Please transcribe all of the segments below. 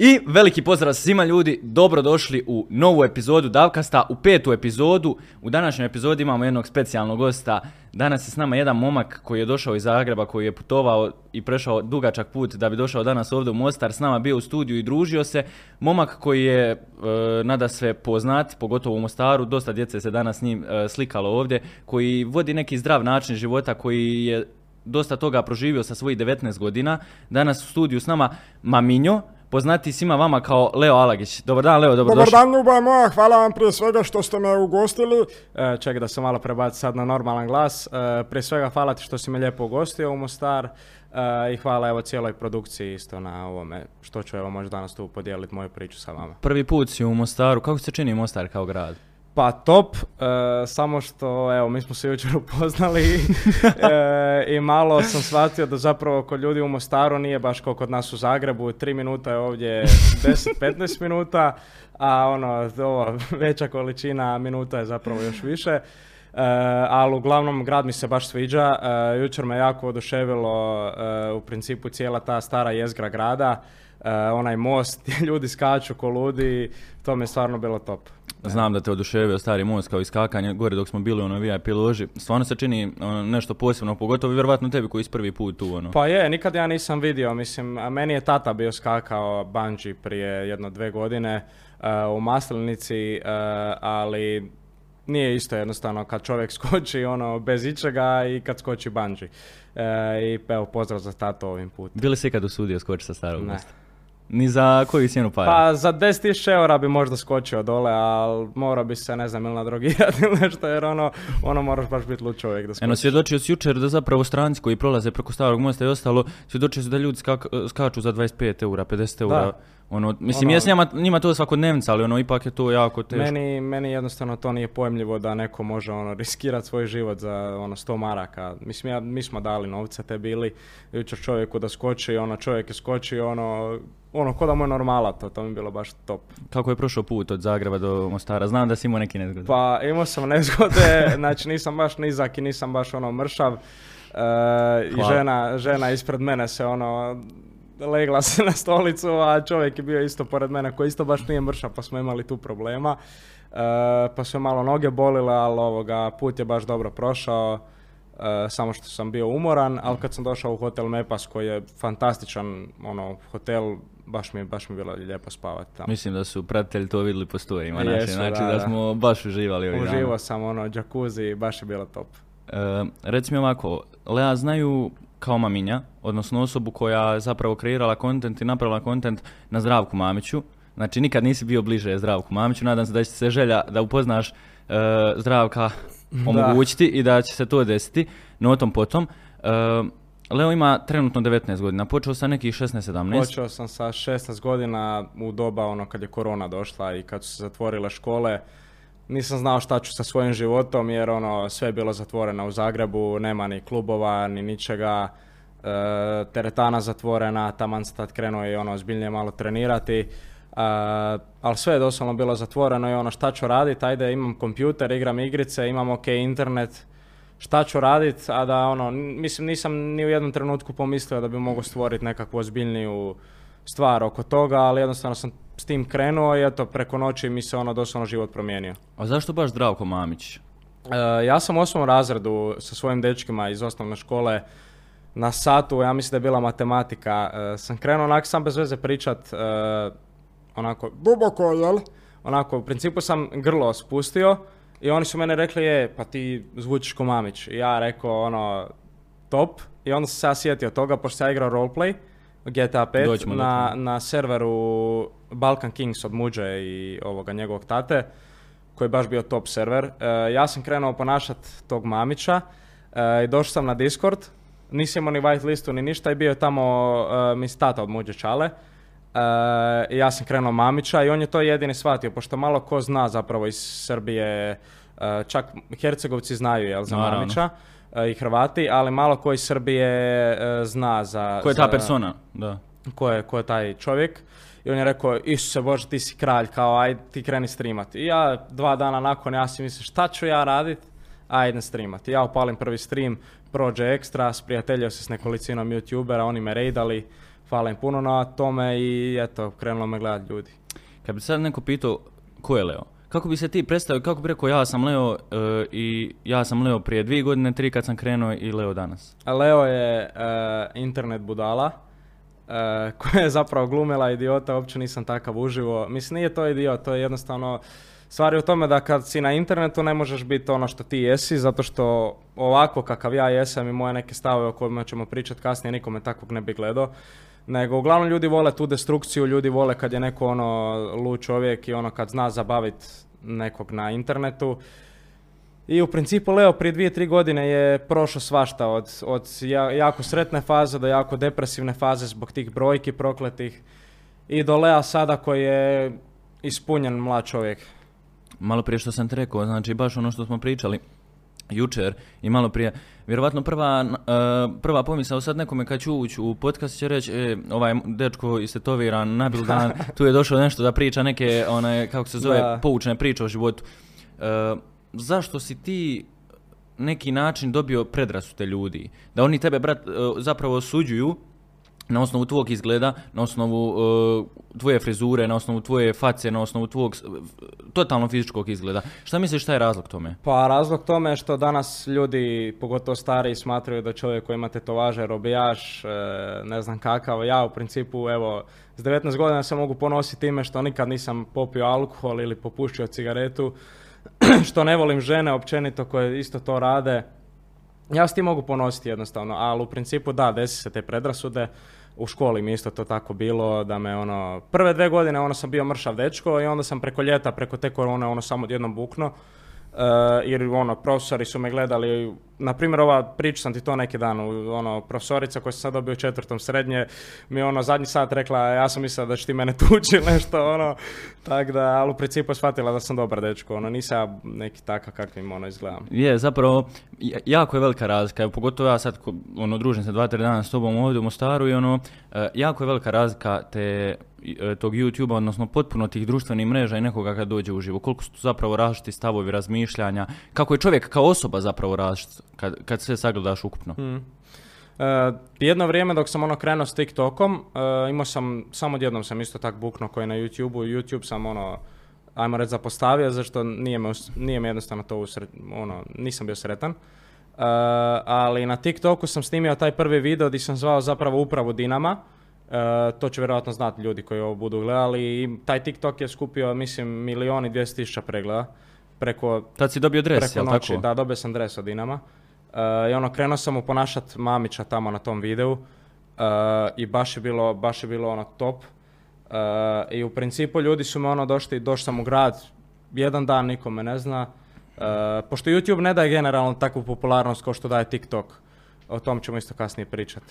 I veliki pozdrav svima ljudi, dobrodošli u novu epizodu Davkasta, u petu epizodu. U današnjoj epizodi imamo jednog specijalnog gosta. Danas je s nama jedan momak koji je došao iz Zagreba, koji je putovao i prešao dugačak put da bi došao danas ovdje u Mostar, s nama bio u studiju i družio se. Momak koji je, e, nada sve poznat, pogotovo u Mostaru, dosta djece se danas s njim e, slikalo ovdje, koji vodi neki zdrav način života, koji je dosta toga proživio sa svojih 19 godina. Danas u studiju s nama Maminjo, poznati svima vama kao Leo Alagić. Dobar dan Leo, Dobar dobrodošli. dan, ljubav moja, hvala vam prije svega što ste me ugostili. E, čekaj da se malo prebaci sad na normalan glas. E, prije svega hvala ti što si me lijepo ugostio u Mostar e, i hvala evo cijeloj produkciji isto na ovome što ću evo možda danas tu podijeliti moju priču sa vama. Prvi put si u Mostaru, kako se čini Mostar kao grad? Pa top, e, samo što evo mi smo se jučer upoznali e, i malo sam shvatio da zapravo kod ljudi u Mostaru nije baš kao kod nas u Zagrebu, tri minuta je ovdje 10-15 minuta, a ono, ova veća količina minuta je zapravo još više. E, ali uglavnom grad mi se baš sviđa. E, jučer me jako oduševilo e, u principu cijela ta stara jezgra grada, onaj most ljudi skaču ko ludi, to mi je stvarno bilo top. Znam da te oduševio stari most kao iskakanje gore dok smo bili u onoj VIP loži. Stvarno se čini ono, nešto posebno, pogotovo vjerovatno tebi koji si prvi put tu. Ono. Pa je, nikad ja nisam vidio, mislim, meni je tata bio skakao bungee prije jedno dve godine e, u Maslenici, e, ali nije isto jednostavno kad čovjek skoči ono bez ičega i kad skoči bungee. E, I evo, pozdrav za tato ovim putem. Bili si ikad usudio skočiti sa starog Ne. mosta? Ni za koju cijenu para? Pa za 10.000 eura bi možda skočio dole, ali mora bi se, ne znam, ili nadrogirati ili nešto, jer ono, ono moraš baš biti lud čovjek da skočiš. Eno, svjedočio si jučer da zapravo stranci koji prolaze preko starog mosta i ostalo, svjedočio si da ljudi skak- skaču za 25 eura, 50 eura. Da. Ono, mislim, Ono- jes njima, njima to svakodnevnica, ali ono, ipak je to jako teško. Meni, meni jednostavno to nije pojmljivo da neko može ono riskirati svoj život za ono 100 maraka. Mislim, ja, mi smo dali novce te bili jučer čovjeku da skoči, ono čovjek je skočio, ono, ono ko da mu je normala to, to mi je bilo baš top. Kako je prošao put od Zagreba do Mostara? Znam da si imao neki nezgod. Pa imao sam nezgode, znači nisam baš nizak i nisam baš ono mršav. E, I žena, žena ispred mene se ono legla se na stolicu, a čovjek je bio isto pored mene koji isto baš nije mršav, pa smo imali tu problema. E, pa su malo noge bolile, ali ovoga, put je baš dobro prošao. e, samo što sam bio umoran, ali kad sam došao u hotel Mepas koji je fantastičan ono, hotel, baš mi, baš mi je bilo lijepo spavati tamo. Mislim da su pratitelji to vidjeli po storijima Jesu, naše, znači da, da, da. smo baš uživali ovih dana. Uživao sam ono, jacuzzi, baš je bilo top. E, reci mi ovako, Lea znaju kao maminja, odnosno osobu koja je zapravo kreirala kontent i napravila kontent na Zdravku Mamiću. Znači nikad nisi bio bliže Zdravku Mamiću, nadam se da će se želja da upoznaš e, Zdravka omogućiti i da će se to desiti, no o tom potom. E, Leo ima trenutno 19 godina, počeo sa nekih 16-17. Počeo sam sa 16 godina u doba ono kad je korona došla i kad su se zatvorile škole. Nisam znao šta ću sa svojim životom jer ono sve je bilo zatvoreno u Zagrebu, nema ni klubova ni ničega. E, teretana zatvorena, taman sam tad krenuo i ono ozbiljnije malo trenirati. E, ali sve je doslovno bilo zatvoreno i ono šta ću raditi, ajde imam kompjuter, igram igrice, imam ok internet, šta ću radit, a da ono, mislim nisam ni u jednom trenutku pomislio da bi mogao stvoriti nekakvu ozbiljniju stvar oko toga, ali jednostavno sam s tim krenuo i eto, preko noći mi se ono doslovno život promijenio. A zašto baš Zdravko Mamić? E, ja sam u osmom razredu sa svojim dečkima iz osnovne škole na satu, ja mislim da je bila matematika, e, sam krenuo onak sam bez veze pričat, e, onako, Duboko, jel? onako, u principu sam grlo spustio i oni su mene rekli, je, pa ti zvučiš ko Mamić. I ja rekao, ono, top. I onda sam se ja sjetio toga, pošto sam ja igrao roleplay, GTA 5, Doćemo do na, na serveru Balkan Kings od Muđe i ovoga njegovog tate, koji je baš bio top server. E, ja sam krenuo ponašat tog Mamića e, i došao sam na Discord, nisam imao ni white listu ni ništa i bio je tamo e, mi tata od Muđe Čale. E, i ja sam krenuo Mamića i on je to jedini shvatio, pošto malo ko zna zapravo iz Srbije, e, čak Hercegovci znaju jel, za. Mamića i Hrvati, ali malo ko iz Srbije e, zna za... Ko je ta za- persona? Da. ko je, ko je taj čovjek. I on je rekao, Isuse Bože, ti si kralj, kao aj ti kreni streamati. I ja dva dana nakon, ja si mislim, šta ću ja radit? A idem streamati. Ja upalim prvi stream, prođe ekstra, sprijateljio se s nekolicinom youtubera, oni me raidali, hvala im puno na tome i eto, krenulo me gledat ljudi. Kad bi sad neko pitao ko je Leo, kako bi se ti predstavio, kako bi rekao ja sam Leo e, i ja sam Leo prije dvije godine, tri kad sam krenuo i Leo danas? Leo je e, internet budala, e, koja je zapravo glumila idiota, uopće nisam takav uživo. Mislim, nije to idiot, to je jednostavno... Stvar u tome da kad si na internetu ne možeš biti ono što ti jesi, zato što ovako kakav ja jesam i moje neke stave o kojima ćemo pričati kasnije, nikome takvog ne bi gledao. Nego uglavnom ljudi vole tu destrukciju, ljudi vole kad je neko ono lud čovjek i ono kad zna zabaviti nekog na internetu. I u principu Leo prije dvije, tri godine je prošao svašta od, od ja- jako sretne faze do jako depresivne faze zbog tih brojki prokletih i do Lea sada koji je ispunjen mlad čovjek. Malo prije što sam ti rekao, znači baš ono što smo pričali jučer i malo prije, vjerovatno prva, e, prva pomisao sad nekome kad ću ući u podcast će reći, e, ovaj dečko istetoviran, nabil dan, tu je došao nešto da priča neke, one, kako se zove, Da. poučne priče o životu. E, zašto si ti neki način dobio predrasude ljudi? Da oni tebe, brat, e, zapravo osuđuju na osnovu tvog izgleda, na osnovu e, tvoje frizure, na osnovu tvoje face, na osnovu tvog s- totalno fizičkog izgleda. Šta misliš šta je razlog tome? Pa razlog tome je što danas ljudi, pogotovo stariji, smatraju da čovjek koji ima tetovaže, robijaš, e, ne znam kakav. Ja u principu, evo, s 19 godina se mogu ponositi time što nikad nisam popio alkohol ili popušio cigaretu, što ne volim žene općenito koje isto to rade. Ja s tim mogu ponositi jednostavno, ali u principu da, desi se te predrasude. U školi mi isto to tako bilo, da me ono, prve dve godine ono sam bio mršav dečko i onda sam preko ljeta, preko te korone ono samo odjednom bukno. E, jer ono, profesori su me gledali, na primjer ova, pričao sam ti to neki dan, u- ono, profesorica koja sam sad dobio u četvrtom srednje, mi je ono zadnji sat rekla, ja sam mislila da će ti mene tući nešto, ono, tak da, ali u principu shvatila da sam dobar dečko, ono, nisam neki takav kakvim, ono, izgledam. Je, zapravo, jako je velika razlika, pogotovo ja sad, ono, družim se dva, tri dana s tobom ovdje u Mostaru i ono, e, jako je velika razlika te, e, tog YouTube-a, odnosno potpuno tih društvenih mreža i nekoga kad dođe uživo. Koliko su tu zapravo različiti stavovi, razmišljanja, kako je čovjek kao osoba zapravo različit, kad, kad sve sagledaš ukupno. E, jedno vrijeme dok sam ono krenuo s TikTokom, e, imao sam, samo odjednom sam isto tak buknuo koji na YouTubeu, YouTube sam ono, ajmo reći zapostavio, zašto nije me, nije me jednostavno to usret, ono, nisam bio sretan. E, ali na TikToku sam snimio taj prvi video gdje sam zvao zapravo upravu Dinama, to će vjerojatno znati ljudi koji ovo budu gledali i taj TikTok je skupio, mislim, milion i 200 tisuća pregleda preko Tad si dobio dres, preko jel noći, tako? da, dobio sam dres od Dinama. E, I ono, krenuo sam mu ponašat Mamića tamo na tom videu. e, I baš je bilo, baš je bilo ono top. E, I u principu ljudi su me ono došli, došao sam u grad, jedan dan niko me ne zna. E, pošto YouTube ne daje generalno takvu popularnost kao što daje TikTok. O tom ćemo isto kasnije pričat.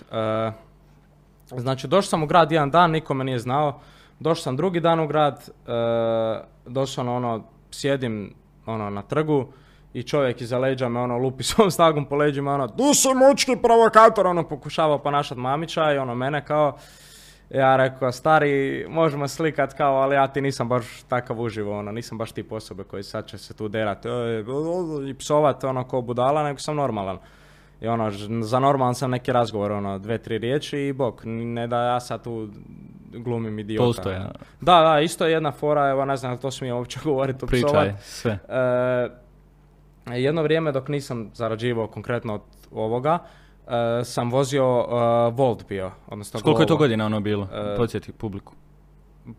Znači, došao sam u grad jedan dan, niko me nije znao. Došao sam drugi dan u grad, e, došao na ono, sjedim ono, na trgu i čovjek iza leđa me ono lupi svom snagom po leđima, ono, Ti si mučki provokator, ono pokušava ponašat mamića i ono mene kao, ja rekao, stari, možemo slikat kao, ali ja ti nisam baš takav uživo, ono, nisam baš tip osobe koji sad će se tu derat "Ej, i psovat ono ko budala, nego sam normalan. I ono, za normalan sam neki razgovor, ono, dve, tri riječi i bok, ne da ja sad tu glumim idiota. Tolstoja. ono. Da, da, isto je jedna fora, evo ne znam, to smije uopće govoriti, Pričaj, psovat. sve. E, jedno vrijeme dok nisam zarađivao konkretno od ovoga, e, sam vozio e, Volt bio, odnosno S koliko je to godina ono bilo? E, Podsjeti publiku.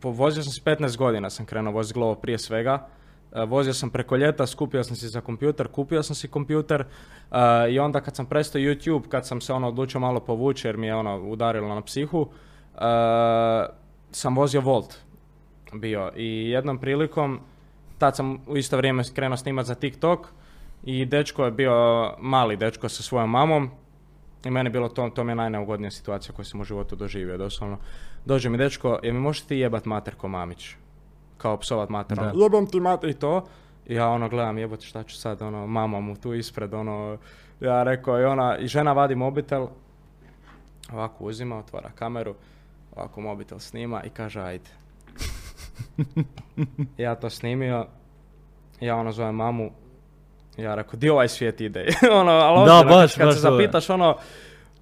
Po- Vozio sam s 15 godina, sam krenuo voziti Glovo prije svega. E, Vozio sam preko ljeta, skupio sam si za kompjuter, kupio sam si kompjuter e, i onda kad sam prestao YouTube, kad sam se ono odlučio malo povući jer mi je ono udarilo na psihu, e, sam vozio Volt bio i jednom prilikom, tad sam u isto vrijeme krenuo snimat za TikTok i dečko je bio mali dečko sa svojom mamom i meni je bilo to, to mi je najneugodnija situacija koju sam u životu doživio, doslovno. Dođe mi dečko, je mi možeš ti jebat mater ko mamić? Kao psovat mater. Da. Jebem ti mater. I to, ja ono gledam jebote šta ću sad, ono, mama mu tu ispred, ono, ja rekao i ona, i žena vadi mobitel, ovako uzima, otvara kameru, ovako mobitel snima i kaže ajde. ja to snimio, ja ono zovem mamu, ja rekao, di ovaj svijet ide? ono, ali Da, ozbiljno, baš, kad baš se je. zapitaš, ono,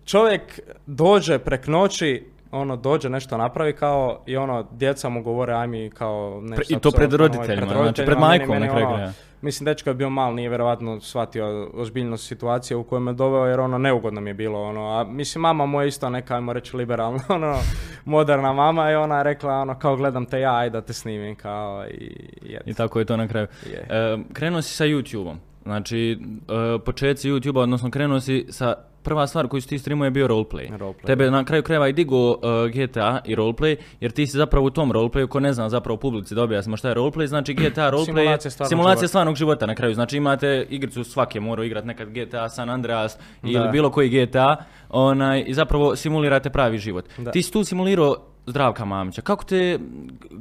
čovjek dođe prek noći, ono dođe nešto napravi kao i ono djeca mu govore aj mi kao Pre- nešto i to psovati, pred ono, roditeljima, znači pred roditeljima, majkom meni- na kraju ono. Mislim, dečko je bio mal, nije vjerojatno shvatio ozbiljnost situacije u kojoj me doveo, jer ono, neugodno mi je bilo, ono, a mislim, mama moja isto neka, ajmo reći, liberalna, ono, moderna mama i ona je rekla, ono, kao gledam te ja, ajde da te snimim, kao, i, i, I tako je to na kraju. Je. E, krenuo si sa YouTube-om. Znači, e, početci YouTube-a, odnosno krenuo si sa prva stvar koju si ti streamao je bio roleplay. Roleplay, Tebe na kraju krajeva i digo e, GTA i roleplay, jer ti si zapravo u tom roleplayu, ko ne zna zapravo publici da objasnimo šta je roleplay, znači GTA roleplay Simulacija stvarnog simulacija života. stvarnog života na kraju. Znači imate igricu svake morao igrati nekad GTA San Andreas ili Da. bilo koji GTA onaj, i zapravo simulirate pravi život. Da. Ti si tu simulirao Zdravka Mamića. Kako, te,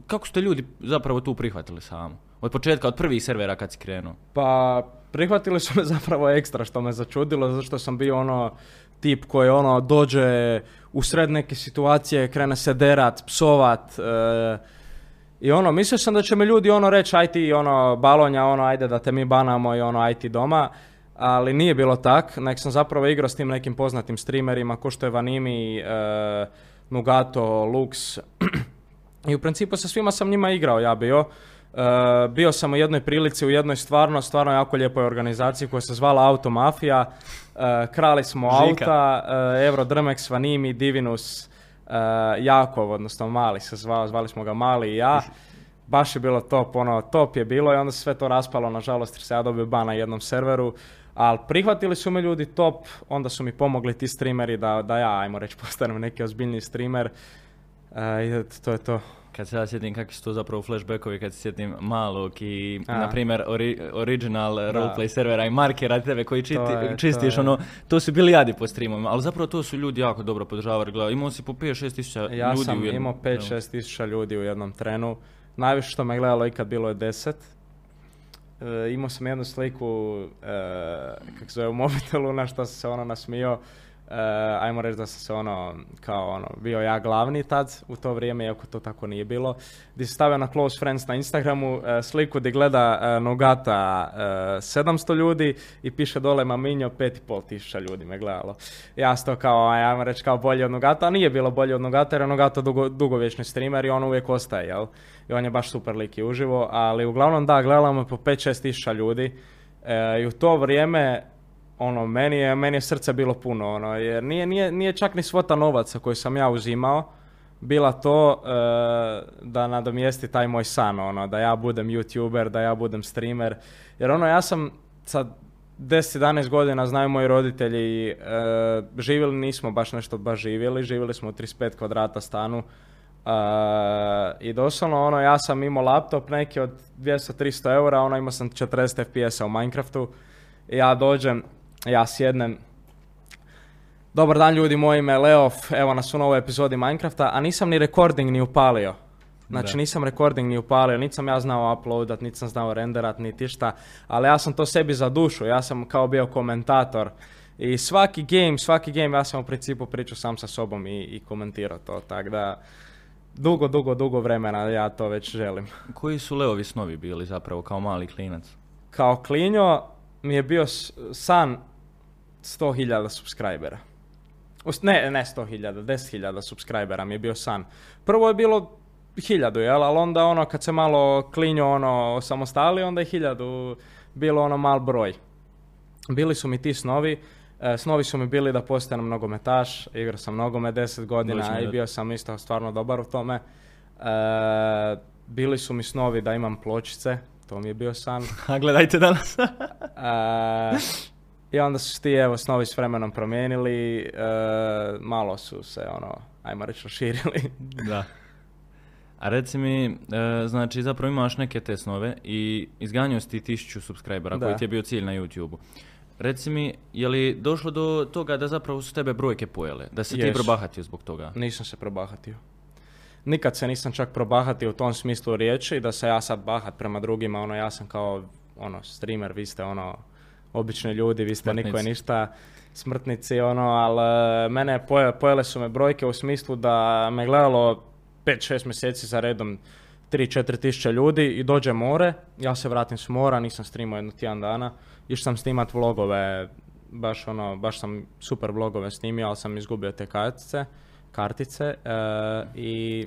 kako su te ljudi zapravo tu prihvatili samo? Od početka, od prvih servera kad si krenuo. Pa, prihvatili su me zapravo ekstra, što me začudilo, zato što sam bio ono tip koji ono dođe u sred neke situacije, krene se derat, psovat, e, i ono, mislio sam da će me ljudi ono reći, aj ti ono, balonja, ono, ajde da te mi banamo i ono, aj ti doma, ali nije bilo tak, nek sam zapravo igrao s tim nekim poznatim streamerima, ko što je Vanimi, e, Nugato, Lux, i u principu sa svima sam njima igrao, ja bio. E, bio sam u jednoj prilici, u jednoj stvarno, stvarno jako lijepoj organizaciji koja se zvala Automafija. E, krali smo Žika. auta, e, Euro Drmex, Vanimi, Divinus, e, Jakov, odnosno Mali se zvao, zvali smo ga Mali i ja. Baš je bilo top, ono, top je bilo i onda se sve to raspalo, nažalost, jer se ja dobio ban na jednom serveru. Ali prihvatili su me ljudi top, onda su mi pomogli ti streameri da, da ja, ajmo reći, postanem neki ozbiljni streamer. E, I to je to. Kad se ja sjetim kakvi su to zapravo flashbackovi, kad se sjetim malog i, A. na primjer, ori- original roleplay servera i markera tebe koji čiti, To je- čistiš, to ono, to su bili jadi po streamovima, ali zapravo to su ljudi jako dobro podržavali, gledaj, imao si po 5-6 tisuća Ja ljudi u jednom imao trenu. 5-6 tisuća ljudi u jednom trenu. Najviše što me gledalo ikad bilo je 10. E, imao sam jednu sliku, e, kako se zove, u mobitelu, na što sam se ono nasmio. E, ajmo reći da sam se ono, kao ono, bio ja glavni tad u to vrijeme, iako to tako nije bilo. Di se stavio na close friends na Instagramu e, sliku gdje gleda e, Nogata e, 700 ljudi i piše dole Maminjo 5,5 tisuća ljudi me gledalo. Ja sam to kao, aj, ajmo reći kao bolje od Nogata, a nije bilo bolje od Nogata jer je Nogata dugo, dugovječni streamer i on uvijek ostaje, jel? I on je baš super lik i uživo, ali uglavnom da, gledalo me po 5-6 tisuća ljudi i u to vrijeme ono, meni je, meni je srce bilo puno, ono, jer nije, nije, nije čak ni svota novaca koju sam ja uzimao, bila to e, da nadomjesti taj moj san, ono, da ja budem youtuber, da ja budem streamer, jer ono, ja sam sa 10-11 godina, znaju moji roditelji, e, živjeli nismo baš nešto baš živjeli, živjeli smo u 35 kvadrata stanu, e, i doslovno ono, ja sam imao laptop neki od 200-300 eura, ono imao sam 40 FPS-a u Minecraftu, i ja dođem, ja sjednem, Dobar dan ljudi, moje ime je Leof, evo nas u novoj epizodi Minecrafta, a nisam ni recording ni upalio. Znači Da. nisam recording ni upalio, niti sam ja znao uploadat, niti sam znao renderat, niti šta, ali ja sam to sebi za dušu, ja sam kao bio komentator. I svaki game, svaki game ja sam u principu pričao sam sa sobom i, i komentirao to, tako da dugo, dugo, dugo vremena ja to već želim. Koji su Leovi snovi bili zapravo kao mali klinac? Kao klinjo mi je bio san 100.000 subscribera. Ne, ne 100.000, 10.000 subscribera mi je bio san. Prvo je bilo hiljadu, jel? Ali onda ono kad se malo klinjo ono samostali, onda je hiljadu bilo ono mal broj. Bili su mi ti snovi. E, snovi su mi bili da postanem nogometaš, igrao sam nogomet 10 godina i bio sam isto stvarno dobar u tome. E, bili su mi snovi da imam pločice, to mi je bio san. A gledajte danas. E, I onda su ti evo snovi s vremenom promijenili, e, malo su se ono, ajmo reći, širili. da. A reci mi, e, znači zapravo imaš neke te snove i izganjao si ti tisuću subscribera Da. koji ti je bio cilj na YouTube-u. Reci mi, je li došlo do toga da zapravo su tebe brojke pojele? Da se ti probahatio zbog toga? Nisam se probahatio. Nikad se nisam čak probahatio u tom smislu riječi, da se ja sad bahat prema drugima, ono ja sam kao ono streamer, vi ste ono obični ljudi, vi ste niko je Smrtnici. ništa smrtnici, ono, ali e, mene poje, pojele su me brojke u smislu da me gledalo 5-6 mjeseci za redom 3-4 tisuće ljudi i dođe more, ja se vratim s mora, nisam streamao jedno tjedan dana, išao sam snimat vlogove, baš ono, baš sam super vlogove snimio, ali sam izgubio te kartice, kartice e, i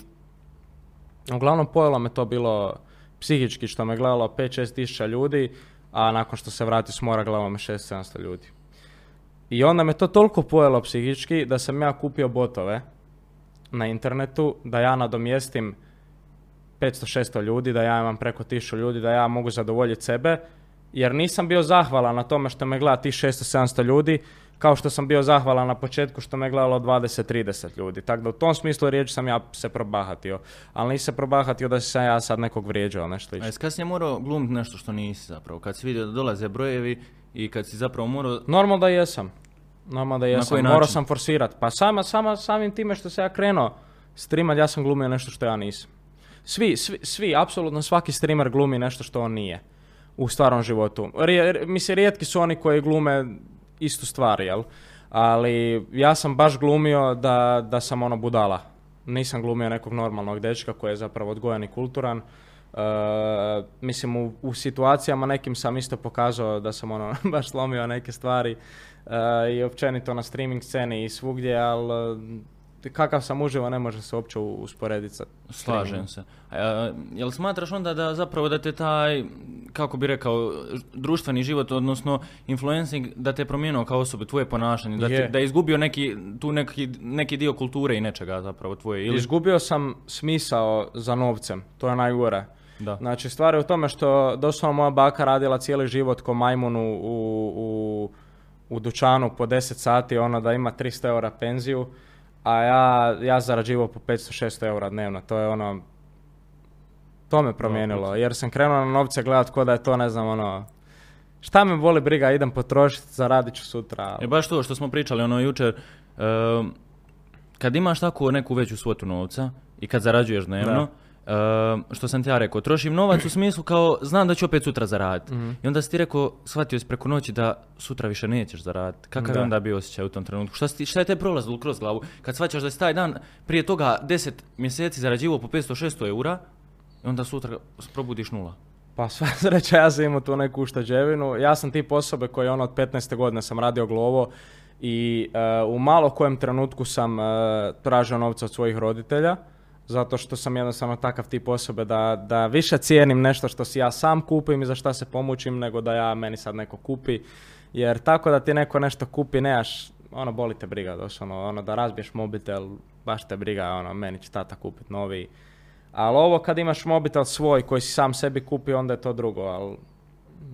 uglavnom pojelo me to bilo psihički što me gledalo 5-6 tisuća ljudi, a nakon što se vrati s mora gledalo me 6-700 ljudi. I onda me to toliko pojelo psihički da sam ja kupio botove na internetu, da ja nadomjestim 500-600 ljudi, da ja imam preko 1000 ljudi, da ja mogu zadovoljiti sebe, jer nisam bio zahvalan na tome što me gleda tih 600-700 ljudi, kao što sam bio zahvalan na početku što me gledalo 20-30 ljudi. Tako da u tom smislu riječi sam ja se probahatio. Ali nisam se probahatio da sam ja sad nekog vrijeđao, nešto A slično. jesi kasnije morao glumiti nešto što nisi zapravo? Kad si vidio da dolaze brojevi i kad si zapravo morao... Normalno da jesam. Normalno da jesam. koji Morao sam forsirat. Pa sama, sama, samim time što se ja krenuo streamat, ja sam glumio nešto što ja nisam. Svi, svi, svi, apsolutno svaki streamer glumi nešto što on nije u stvarnom životu. Rije, mislim, rijetki su oni koji glume istu stvar, jel? Ali ja sam baš glumio da, da sam ono budala. Nisam glumio nekog normalnog dečka koji je zapravo odgojen i kulturan. E, mislim, u, u situacijama nekim sam isto pokazao da sam ono baš slomio neke stvari e, i općenito na streaming sceni i svugdje, ali kakav sam uživo ne može se uopće usporediti sa Slažem se. A, jel smatraš onda da zapravo da te taj, kako bi rekao, društveni život, odnosno influencing, da te promijenio kao osobu, tvoje ponašanje, da, te, da je izgubio neki, tu neki, neki dio kulture i nečega zapravo tvoje, ili? Izgubio sam smisao za novcem, to je najgore. Da. Znači, stvar je u tome što doslovno moja baka radila cijeli život ko majmunu u, u, u dućanu po 10 sati, ono da ima 300 eura penziju, a ja, ja zarađivao po 500-600 eura dnevno. To je ono, to me promijenilo, jer sam krenuo na novce gledat ko da je to, ne znam, ono, šta me boli briga, idem potrošiti, zaradit ću sutra. E baš to što smo pričali ono jučer, kad imaš tako neku veću svotu novca i kad zarađuješ dnevno, ehm, što sam ti ja rekao, trošim novac u smislu kao znam da ću opet sutra zaraditi. Mhm. I onda si ti rekao, shvatio si preko noći da sutra više nećeš zaraditi. Kakav je onda bio osjećaj u tom trenutku? Šta, si šta je te prolazilo kroz glavu? Kad shvaćaš da si taj dan prije toga 10 mjeseci zarađivao po 500-600 eura, i onda sutra probudiš nula. Pa sva sreća, ja sam imao tu neku ušteđevinu. Ja sam tip osobe koji ono od 15. godine sam radio Glovo i e, u malo kojem trenutku sam e, tražio novca od svojih roditelja. Zato što sam jednostavno takav tip osobe da, da više cijenim nešto što si ja sam kupim i za šta se pomučim nego da ja meni sad neko kupi. Jer tako da ti neko nešto kupi, nemaš, ono boli te briga doslovno, ono da razbiješ mobitel, baš te briga, ono meni će tata kupit novi. Ali ovo kad imaš mobitel svoj koji si sam sebi kupio, onda je to drugo, ali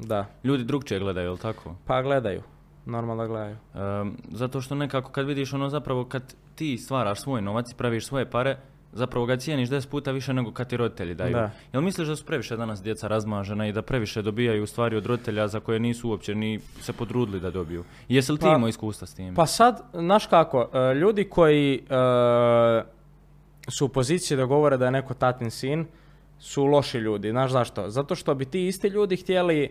da. Ljudi drugčije gledaju, jel tako? Pa gledaju, normalno da gledaju. Ehm, zato što nekako kad vidiš ono zapravo kad ti stvaraš svoj novac i praviš svoje pare, zapravo ga cijeniš 10 puta više nego kad ti roditelji daju. Da. Jel misliš da su previše danas djeca razmažena i da previše dobijaju u stvari od roditelja za koje nisu uopće ni se potrudili da dobiju? Jesi li ti Pa- imao iskustva s tim? Pa sad, znaš kako, e, ljudi koji e, su u poziciji da govore da je neko tatin sin, su loši ljudi. Znaš zašto? Zato što bi ti isti ljudi htjeli e,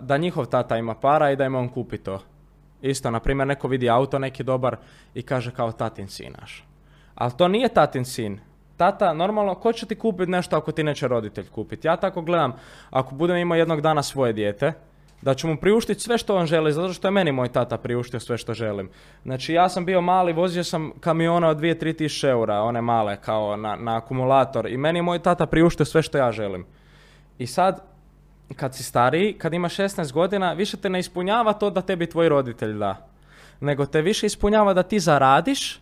da njihov tata ima para i da im on kupi to. Isto, na primjer, neko vidi auto neki dobar i kaže kao tatin sin naš. Ali to nije tatin sin. Tata, normalno, ko će ti kupiti nešto ako ti neće roditelj kupiti? Ja tako gledam, ako budem imao jednog dana svoje dijete, da ću mu priuštiti sve što on želi, zato što je meni moj tata priuštio sve što želim. Znači, ja sam bio mali, vozio sam kamiona od 2-3 tisuće eura, one male, kao na, na akumulator, i meni je moj tata priuštio sve što ja želim. I sad, kad si stariji, kad imaš 16 godina, više te ne ispunjava to da tebi tvoj roditelj da. Nego te više ispunjava da ti zaradiš,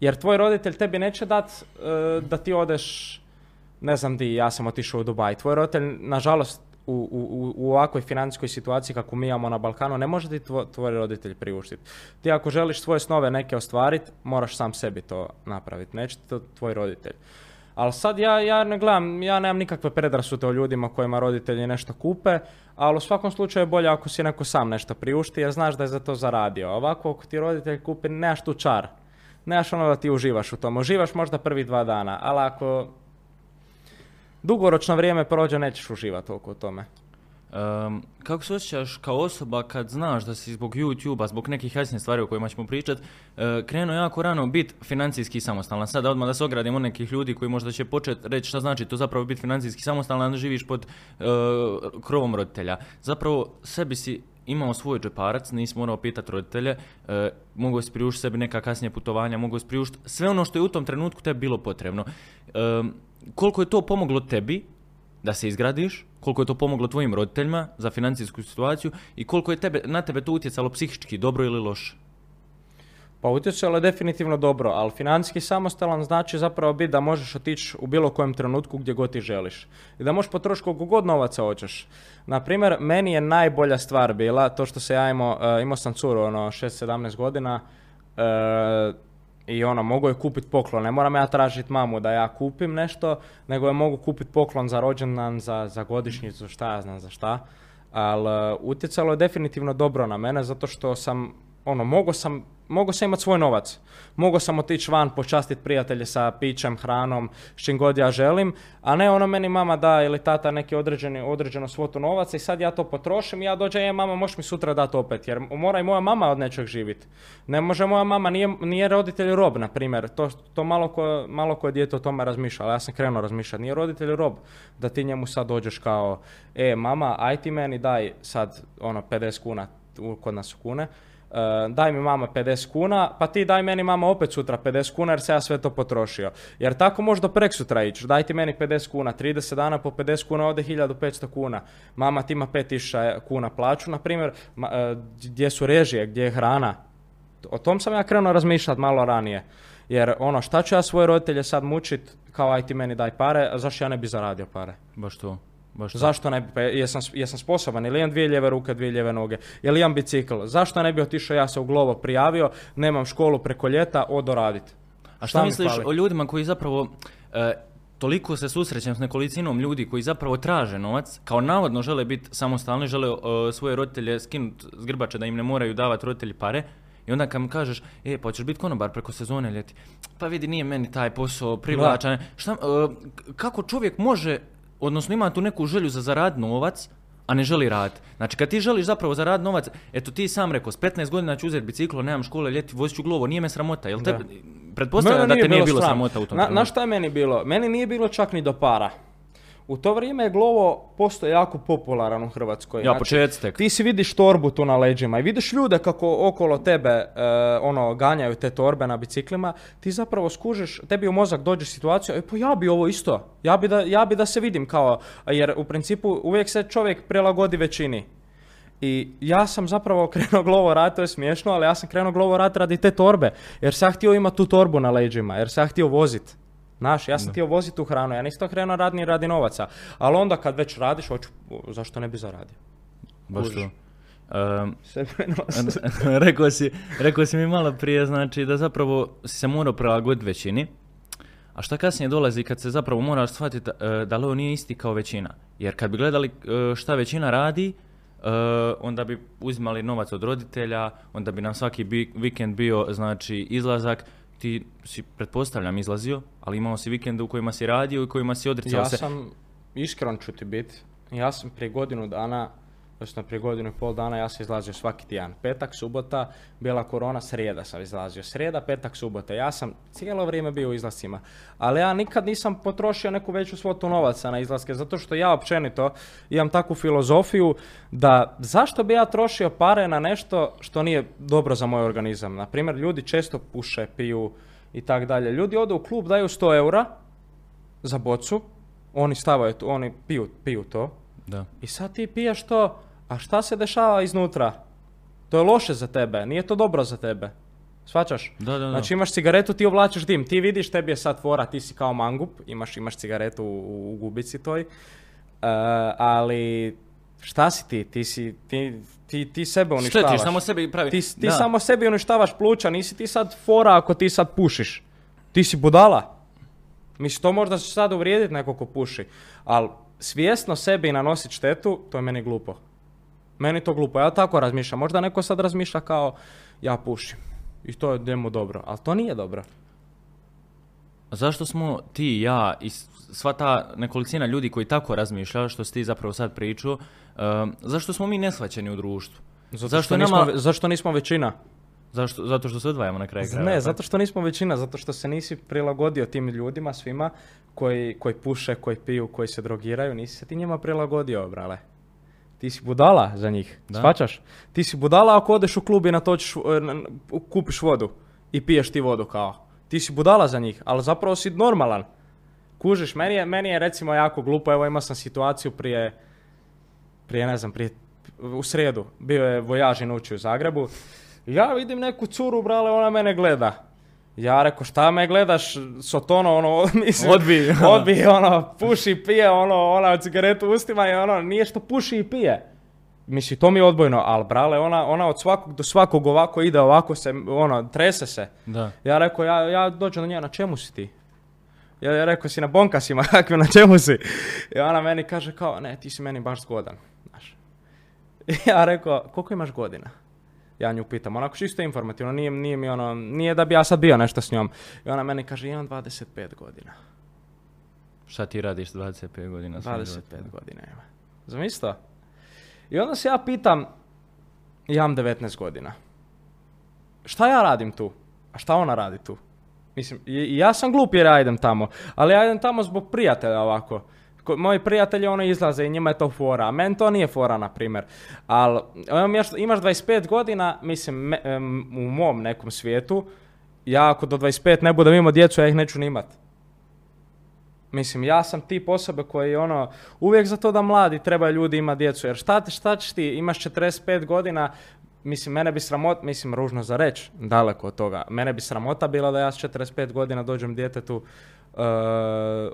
jer tvoj roditelj tebi neće dat e, da ti odeš, ne znam di, ja sam otišao u Dubaj. Tvoj roditelj, nažalost, u, u, u- ovakvoj financijskoj situaciji kako mi imamo na Balkanu, ne može ti tvo- tvoj roditelj priuštiti. Ti ako želiš svoje snove neke ostvariti, moraš sam sebi to napraviti, neće to tvoj roditelj. Ali sad ja, ja ne gledam, ja nemam nikakve predrasude o ljudima kojima roditelji nešto kupe, ali u svakom slučaju je bolje ako si neko sam nešto priušti jer znaš da je za to zaradio. Ovako ako ti roditelj kupi, nemaš tu čar. Nemaš ono da ti uživaš u tom. Uživaš možda prvi dva dana, ali ako dugoročno vrijeme prođe, nećeš uživati toliko u tome. Ehm, kako se osjećaš kao osoba kad znaš da si zbog YouTube-a, zbog nekih jasnih stvari o kojima ćemo pričat, e, krenuo jako rano biti financijski samostalan. Sada odmah da se ogradimo od nekih ljudi koji možda će početi reći šta znači to zapravo biti financijski samostalan, živiš pod e, krovom roditelja. Zapravo sebi si imao svoj džeparac, nisi morao pitati roditelje, e, mogao si priuštiti sebi neka kasnije putovanja, mogao si priuštiti sve ono što je u tom trenutku tebi bilo potrebno. E, koliko je to pomoglo tebi da se izgradiš, koliko je to pomoglo tvojim roditeljima za financijsku situaciju i koliko je tebe, na tebe to utjecalo psihički, dobro ili loše? Pa utjecalo je definitivno dobro, ali financijski samostalan znači zapravo biti da možeš otići u bilo kojem trenutku gdje god ti želiš. I da možeš potrošiti koliko god novaca hoćeš. Na primjer, meni je najbolja stvar bila to što se ja imao, e, imao sam curu, ono, 6-17 godina, e, i ono, mogu je kupiti poklon. Ne moram ja tražiti mamu da ja kupim nešto, nego je mogu kupiti poklon za rođendan, za, za godišnjicu, šta ja znam za šta. Ali e, utjecalo je definitivno dobro na mene, zato što sam, ono, mogu sam Mogu sam imati svoj novac. Mogu sam otići van, počastiti prijatelje sa pićem, hranom, s čim god ja želim, a ne ono meni mama da ili tata neki određeni, određeno svotu novaca i sad ja to potrošim i ja dođem, je mama, možeš mi sutra dati opet, jer mora i moja mama od nečeg živjeti. Ne može moja mama, nije, nije roditelj rob, na primjer, to, to malo, ko, malo koje dijete o tome razmišlja, ali ja sam krenuo razmišljati, nije roditelj rob, da ti njemu sad dođeš kao, e, mama, aj ti meni daj sad ono 50 kuna, kod nas su kune, daj mi mama 50 kuna, pa ti daj meni mama opet sutra 50 kuna jer se ja sve to potrošio. Jer tako možda prek sutra ići, daj ti meni 50 kuna, 30 dana po 50 kuna ode 1500 kuna. Mama ti ima 5000 kuna plaću, na primjer, uh, gdje su režije, gdje je hrana. O tom sam ja krenuo razmišljati malo ranije. Jer ono, šta ću ja svoje roditelje sad mučit, kao aj ti meni daj pare, zašto ja ne bi zaradio pare? Baš to. Baš Zašto ne bi, pa jesam, jesam sposoban, ili imam dvije lijeve ruke, dvije lijeve noge, ili imam bicikl, zašto ne bi otišao ja se u Glovo prijavio, nemam školu preko ljeta, odo radit. A šta, misliš o ljudima koji zapravo, e, toliko se susrećem s nekolicinom ljudi koji zapravo traže novac, kao navodno žele biti samostalni, žele e, svoje roditelje skinuti s grbače da im ne moraju davati roditelji pare, i onda kad mu kažeš, e, pa ćeš biti konobar preko sezone ljeti, pa vidi, nije meni taj posao privlačan. Šta, e, kako čovjek može odnosno ima tu neku želju za zarad novac, a ne želi raditi. Znači, kad ti želiš zapravo zarad novac, eto ti sam rekao, s 15 godina ću uzeti biciklo, nemam škole, ljeti, vozit ću glovo, nije me sramota, jel te, pretpostavljam da te nije bilo sramota u tom na, na šta je meni bilo? Meni nije bilo čak ni do para. U to vrijeme je Glovo postao jako popularan u Hrvatskoj. Ja, znači, Ti si vidiš torbu tu na leđima i vidiš ljude kako okolo tebe e, ono ganjaju te torbe na biciklima. Ti zapravo skužiš, tebi u mozak dođe situacija, e pa ja bi ovo isto. Ja bi da, ja bi da se vidim kao, jer u principu uvijek se čovjek prilagodi većini. I ja sam zapravo krenuo glovo rat, to je smiješno, ali ja sam krenuo glovo rat radi te torbe. Jer sam htio imati tu torbu na leđima, jer sam htio voziti. Znaš, ja sam htio voziti tu hranu, ja nisam krenuo radni radi novaca. Ali onda kad već radiš, hoću, zašto ne bi zaradio? Baš to. Um, rekao, si, rekao si mi malo prije, znači da zapravo si se morao prilagoditi većini, a šta kasnije dolazi kad se zapravo moraš shvatiti uh, da li ovo nije isti kao većina. Jer kad bi gledali uh, šta većina radi, uh, onda bi uzimali novac od roditelja, onda bi nam svaki bi, vikend bio znači izlazak, ti si, pretpostavljam, izlazio, ali imao si vikende u kojima si radio i kojima si odricao se. Ja sam, iskren ću ti biti, ja sam prije godinu dana odnosno prije godinu i pol dana ja sam izlazio svaki tjedan. Petak, subota, bila korona, srijeda sam izlazio. Srijeda, petak, subota. Ja sam cijelo vrijeme bio u izlascima. Ali ja nikad nisam potrošio neku veću svotu novaca na izlaske, zato što ja općenito imam takvu filozofiju da zašto bi ja trošio pare na nešto što nije dobro za moj organizam. Na primjer, ljudi često puše, piju i tak dalje. Ljudi odu u klub, daju 100 eura za bocu, oni stavaju, oni piju, piju to, da. I sad ti piješ to a šta se dešava iznutra? To je loše za tebe, nije to dobro za tebe. Svačaš? Da, da, da. Znači imaš cigaretu, ti ovlačiš dim, ti vidiš, tebi je sad tvora, ti si kao mangup, imaš, imaš cigaretu u, u gubici toj, uh, ali šta si ti? Ti, si, ti, ti, ti sebe uništavaš. Štetiš, samo sebi pravi. Ti, ti samo sebi uništavaš pluća, nisi ti sad fora ako ti sad pušiš. Ti si budala. Mislim, to možda će sad uvrijediti neko ko puši, ali svjesno sebi nanositi štetu, to je meni glupo. Meni to glupo, ja tako razmišljam. Možda neko sad razmišlja kao ja pušim i to je njemu dobro, ali to nije dobro. A zašto smo ti, ja i sva ta nekolicina ljudi koji tako razmišlja, što si ti zapravo sad pričao, uh, zašto smo mi nesvaćeni u društvu? Zato zašto, nismo, zašto nismo većina? Zašto? Zato što se odvajamo na kraju? Ne, zato što nismo većina, zato što se nisi prilagodio tim ljudima, svima koji, koji puše, koji piju, koji se drogiraju, nisi se ti njima prilagodio, brale. Ti si budala za njih, Da. shvaćaš? Ti si budala ako odeš u klub i natočiš, e, kupiš vodu i piješ ti vodu kao. Ti si budala za njih, ali zapravo si normalan. Kužiš, meni je, meni je recimo jako glupo, evo imao sam situaciju prije, prije ne znam, prije, u srijedu, bio je vojaži noći u Zagrebu, ja vidim neku curu, brale, ona mene gleda. Ja rekao, šta me gledaš, sotono, ono, mislim, Odbi. odbi, ono, puši, pije, ono, ona cigaretu u ustima i ono, nije što puši i pije. Mislim, to mi je odbojno, ali brale, ona, ona od svakog do svakog ovako ide, ovako se, ono, trese se. Da. Ja rekao, ja, ja dođem do nje, na čemu si ti? Ja, ja rekao, si na bonkasima, kakve, na čemu si? I ona meni kaže kao, ne, ti si meni baš zgodan, znaš. Ja rekao, koliko imaš godina? Ja nju pitam, onako čisto informativno, nije, nije mi ono, nije da bi ja sad bio nešto s njom. I ona meni kaže, imam 25 godina. Šta ti radiš s 25 godina? svog 25 života? godina ima. Zamisli? I onda se ja pitam, ja imam 19 godina. Šta ja radim tu? A šta ona radi tu? Mislim, ja sam glup jer ja idem tamo, ali ja idem tamo zbog prijatelja ovako. Ko- Moji prijatelji ono izlaze i njima je to fora, a meni to nije fora, na primjer. Ali imaš, imaš 25 godina, mislim, u mom nekom svijetu, ja ako do 25 ne budem imao djecu, ja ih neću ni imat. Mislim, ja sam tip osobe koji ono, uvijek za to da mladi trebaju ljudi imati djecu, jer šta, šta ćeš ti, imaš 45 godina, mislim, mene bi sramota, mislim, ružno za reći, daleko od toga, mene bi sramota bila da ja s 45 godina dođem djetetu, uh,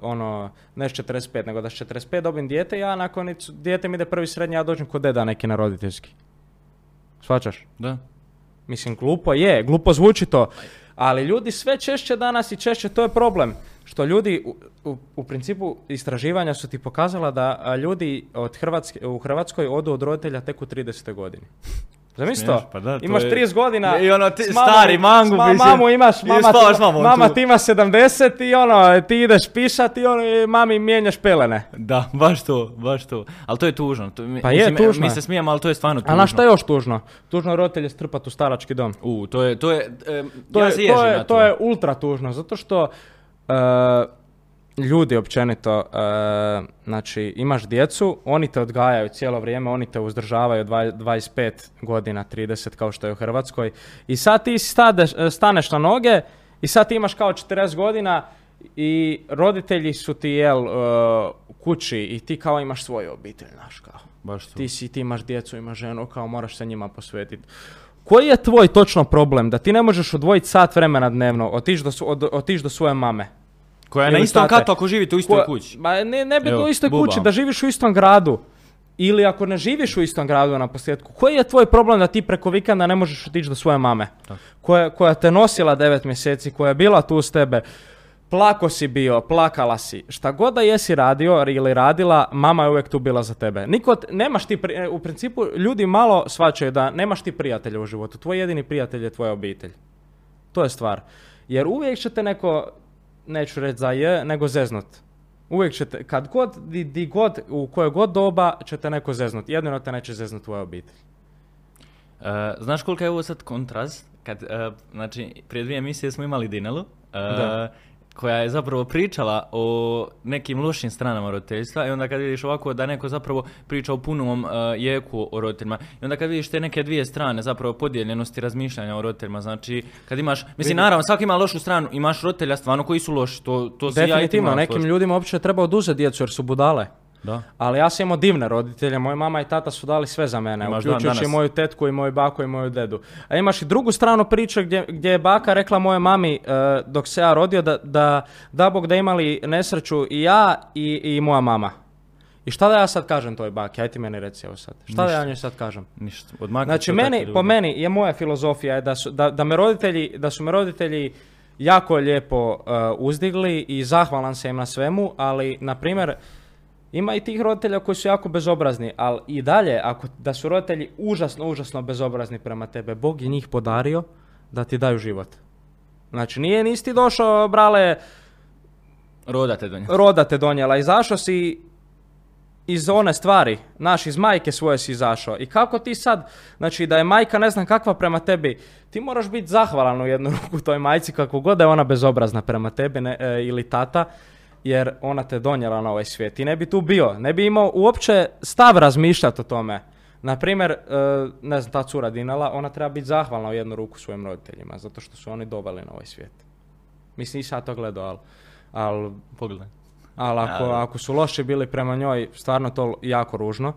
ono, ne s 45, nego da s 45 dobim dijete, ja nakon, dijete mi ide prvi srednji, ja dođem kod deda neki na roditeljski. Shvaćaš? Da. Mislim, glupo je, glupo zvuči to, ali ljudi sve češće danas i češće, to je problem. Što ljudi, u, u, u principu, istraživanja su ti pokazala da ljudi od Hrvatske, u Hrvatskoj odu od roditelja tek u 30. godini. Zamisli to? Pa da, to imaš je- 30 godina. I ono, ti- mamom- stari mangu, ma- mamu imaš, mama, spavaš ti, mamom mama tu. ti ima 70 i ono, ti ideš pišat i ono, i mami mijenjaš pelene. Da, baš to, baš to. Ali to je tužno. To, mi- Pa je, mislim, tužno Mi se smijemo, ali to je stvarno tužno. A na šta je još tužno? Tužno je roditelje strpat u starački dom. U, to je, to je, em, To, ja je, to, je, to je ultra tužno, zato što e, ljudi općenito, e, znači imaš djecu, oni te odgajaju cijelo vrijeme, oni te uzdržavaju dva- 25 godina, 30 kao što je u Hrvatskoj i sad ti stadeš, e, staneš na noge i sad ti imaš kao 40 godina i roditelji su ti jel e, u kući i ti kao imaš svoju obitelj, znaš kao. Baš to. Ti si, ti imaš djecu, imaš ženu, kao moraš se njima posvetiti. Koji je tvoj točno problem da ti ne možeš odvojiti sat vremena dnevno, otići do, od, do svoje mame? Koja je na istom tate. katu ako živite u istoj Ko- kući. Ma ne, ne Evo, u istoj buba. kući, da živiš u istom gradu. Ili ako ne živiš u istom gradu na posljedku, koji je tvoj problem da ti preko vikenda ne možeš otići do svoje mame? Koja, koja te nosila devet mjeseci, koja je bila tu s tebe, plako si bio, plakala si, šta god da jesi radio ili radila, mama je uvijek tu bila za tebe. Niko, nemaš ti, pri- u principu, ljudi malo shvaćaju da nemaš ti prijatelja u životu, tvoj jedini prijatelj je tvoja obitelj. To je stvar. Jer uvijek će te neko, neću reći za je, nego zeznut. Uvijek ćete, kad god, di, di god, u kojoj god doba će te neko zeznut. Jedino te neće zeznut tvoja obitelj. E, znaš koliko je ovo sad kontrast? Kad, e, znači, prije dvije emisije smo imali Dinelu, e, Da. Koja je zapravo pričala o nekim lošim stranama roditeljstva i onda kad vidiš ovako da neko zapravo priča o punom e, jeku o roditeljima i onda kad vidiš te neke dvije strane zapravo podijeljenosti razmišljanja o roditeljima, znači kad imaš, mislim naravno svaki ima lošu stranu, imaš roditelja stvarno koji su loši, to, to se ja i nekim ljudima uopće treba oduzeti djecu jer su budale. Da. Ali ja sam imao divne roditelje, moja mama i tata su dali sve za mene, Imaš uključujući i moju tetku i moju baku i moju dedu. A imaš i drugu stranu priče gdje, gdje je baka rekla moje mami e, dok se ja rodio da, da, da Bog da imali nesreću i ja i, i moja mama. I šta da ja sad kažem toj baki? Aj ti meni reci evo sad. Šta da ja Ništa. njoj sad kažem? Ništa, odmakni Znači se meni, po meni je moja filozofija je da su, da, da me roditelji, da su me roditelji jako lijepo uh, uzdigli i zahvalan sam im na svemu, ali na primjer ima i tih roditelja koji su jako bezobrazni, ali i dalje ako da su roditelji užasno, užasno bezobrazni prema tebe, Bog je njih podario da ti daju život. Znači nije nisi došao, brale, Roda te do nje. roda te donijela, izašao si iz one stvari, naš iz majke svoje si izašao. I kako ti sad, znači da je majka ne znam kakva prema tebi, ti moraš biti zahvalan u jednu ruku toj majci kako god da je ona bezobrazna prema tebi ne, e, ili tata. Jer ona te donijela na ovaj svijet. I ne bi tu bio, ne bi imao uopće stav razmišljati o tome. Na primjer, e, ne znam, ta cura Dinala, ona treba biti zahvalna u jednu ruku svojim roditeljima, zato što su oni doveli na ovaj svijet. Mislim, nisam ja to gledao, ali, ali Pogledaj. ali ako, ako su loši bili prema njoj, stvarno to jako ružno.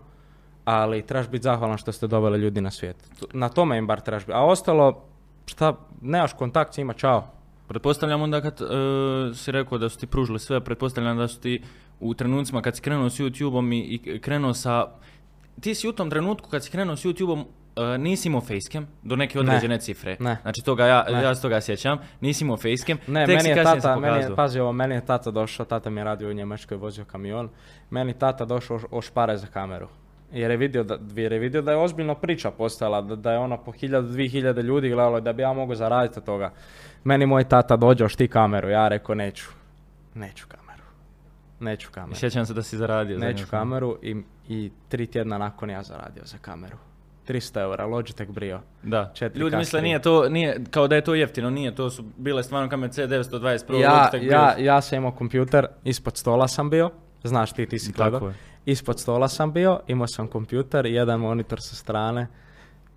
Ali trebaš biti zahvalan što ste doveli ljudi na svijet. Na tome im bar trebaš biti. A ostalo, šta, nemaš kontakt s njima, čao. Pretpostavljam onda kad e, si rekao da su ti pružili sve, pretpostavljam da su ti u trenucima kad si krenuo s YouTube-om i, i krenuo sa... Ti si u tom trenutku kad si krenuo s YouTube-om e, nisi imao facecam do neke određene cifre. Ne. Znači toga ja, Ne. ja se toga sjećam. Nisi imao facecam. Ne, tek meni je tata, meni je, pazi ovo, meni je tata došao, tata mi je radio u Njemačkoj, vozio kamion. Meni tata došao o špare za kameru. Jer je vidio da, jer je vidio da je ozbiljno priča postala, da, da je ono po hiljadu, dvije hiljade ljudi gledalo i da bi ja mogao zaraditi od toga. Meni moj tata dođe, ošti kameru, ja rekao neću, neću kameru, neću kameru. Sjećam se da si zaradio. Neću zadnju kameru i, i tri tjedna nakon ja zaradio za kameru. 300 eura, Logitech Brio. Da. 4K Ljudi misle nije to, nije, kao da je to jeftino, nije, to su bile stvarno kamere C920 Pro, Ja, Logitech ja, Brio. ja sam imao kompjuter, ispod stola sam bio, znaš ti, ti si Tako gledao. Ispod stola sam bio, imao sam kompjuter, jedan monitor sa strane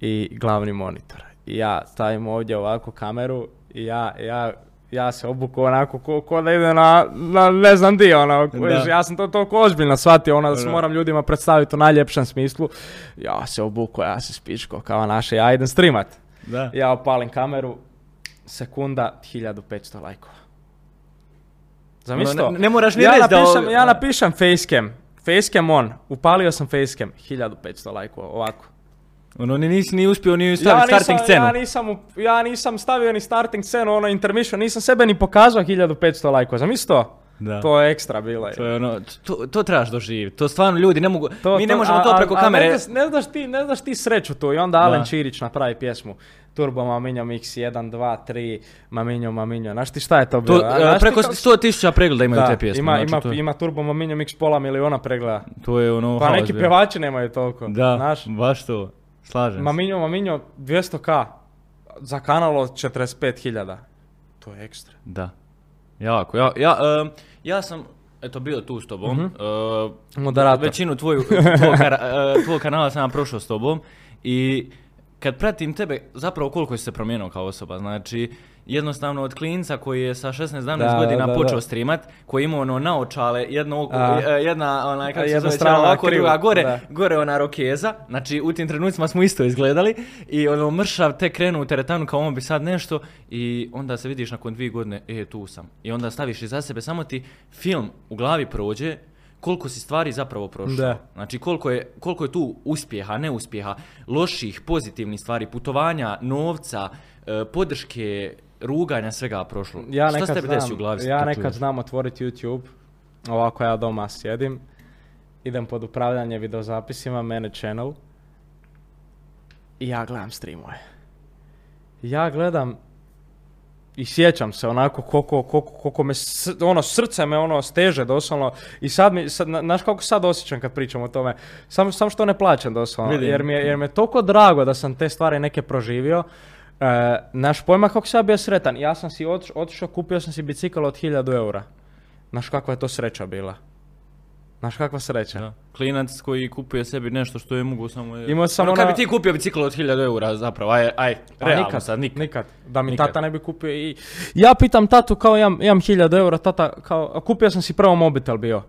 i glavni monitor. I ja stavim ovdje ovako kameru i ja, ja, ja se obuku onako ko, ko da ide na, na ne znam di, ono, ja sam to toliko ozbiljno shvatio, ono da se moram ljudima predstaviti u najljepšem smislu. Ja se obuku, ja se spičko kao naše, ja idem streamat. Da. Ja opalim kameru, sekunda, 1500 lajkova. Zamisli Ono, ne- ne moraš ni ja reći da napišem, Ja napišem facecam, facecam on, upalio sam facecam, 1500 lajkova, ovako. Ono, ni nisi ni uspio ni staviti starting scenu. ja, nisam, ja nisam stavio ni starting scenu, ono intermission, nisam sebe ni pokazao 1500 lajkova, zamisli to? Da. To je ekstra bilo. To je ono, to, to trebaš doživjeti. To stvarno ljudi ne mogu, To- mi ne to- možemo a- to a- preko a kamere. Ne, znaš- ne, znaš ti, ne znaš ti sreću tu i onda Alen Da. Čirić napravi pjesmu. Turbo Maminjo Mix 1, 2, 3, Maminjo Maminjo. Znaš ti šta je to To, bilo? a? e, ti preko kako- 100 tisuća pregleda imaju Da, te pjesme. Ima, znači, ima, to, ima Turbo Maminjo Mix pola miliona pregleda. to je ono Pa neki pjevači nemaju toliko. Da, Znaš? baš to. Slažem. Maminjo Maminjo 200k za kanal od 45.000. To je ekstra. Da. Jako. Ja, ja, em, ja sam eto bio tu s tobom. Mhm. e, Moderator. Većinu tvoju, tvog, kara- e, tvog kanala sam prošao s tobom i kad pratim tebe, zapravo koliko si se promijenio kao osoba, znači jednostavno od klinca koji je sa 16-17 Da, godina da, počeo da. streamat, koji je imao ono naočale, jedno oko, A. e, jedna onaj, kako se Jedna zove, ovako, krivo, druga gore, da. gore ona rokeza, znači u tim trenucima smo isto izgledali i ono mršav tek krenu u teretanu kao on bi sad nešto i onda se vidiš nakon dvije godine, e tu sam. I onda staviš iza sebe, samo ti film u glavi prođe, koliko si stvari zapravo prošao. Da. Znači koliko je, koliko je tu uspjeha, neuspjeha, loših, pozitivnih stvari, putovanja, novca, e, podrške, ruganja, svega prošlo. Ja Šta nekad znam, desi u glavi? ja kad nekad znam otvoriti YouTube, ovako ja doma sjedim, idem pod upravljanje videozapisima, mene channel, i ja gledam streamove. Ja gledam i sjećam se onako koliko, koliko, koliko me, s- ono, srce me ono steže doslovno i sad mi, sad, na- znaš kako sad osjećam kad pričam o tome, samo sam što ne plaćam doslovno, Vidim. jer mi, je, jer mi je toliko drago da sam te stvari neke proživio, E, naš pojma kako sam ja bio sretan, ja sam si otiš- otišao, kupio sam si bicikl od 1000 eura. Znaš kakva je to sreća bila? Znaš kakva sreća? Da. Klinac koji kupuje sebi nešto što je mogu samo... Imao sam ono, kad ona- bi ti kupio bicikl od 1000 eura zapravo, aj, aj, Pa realno nikad, sad, nikad. nikad. Da mi Nikad. tata ne bi kupio i... Ja pitam tatu kao imam, imam 1000 eura, tata kao, a kupio sam si prvo mobitel bio.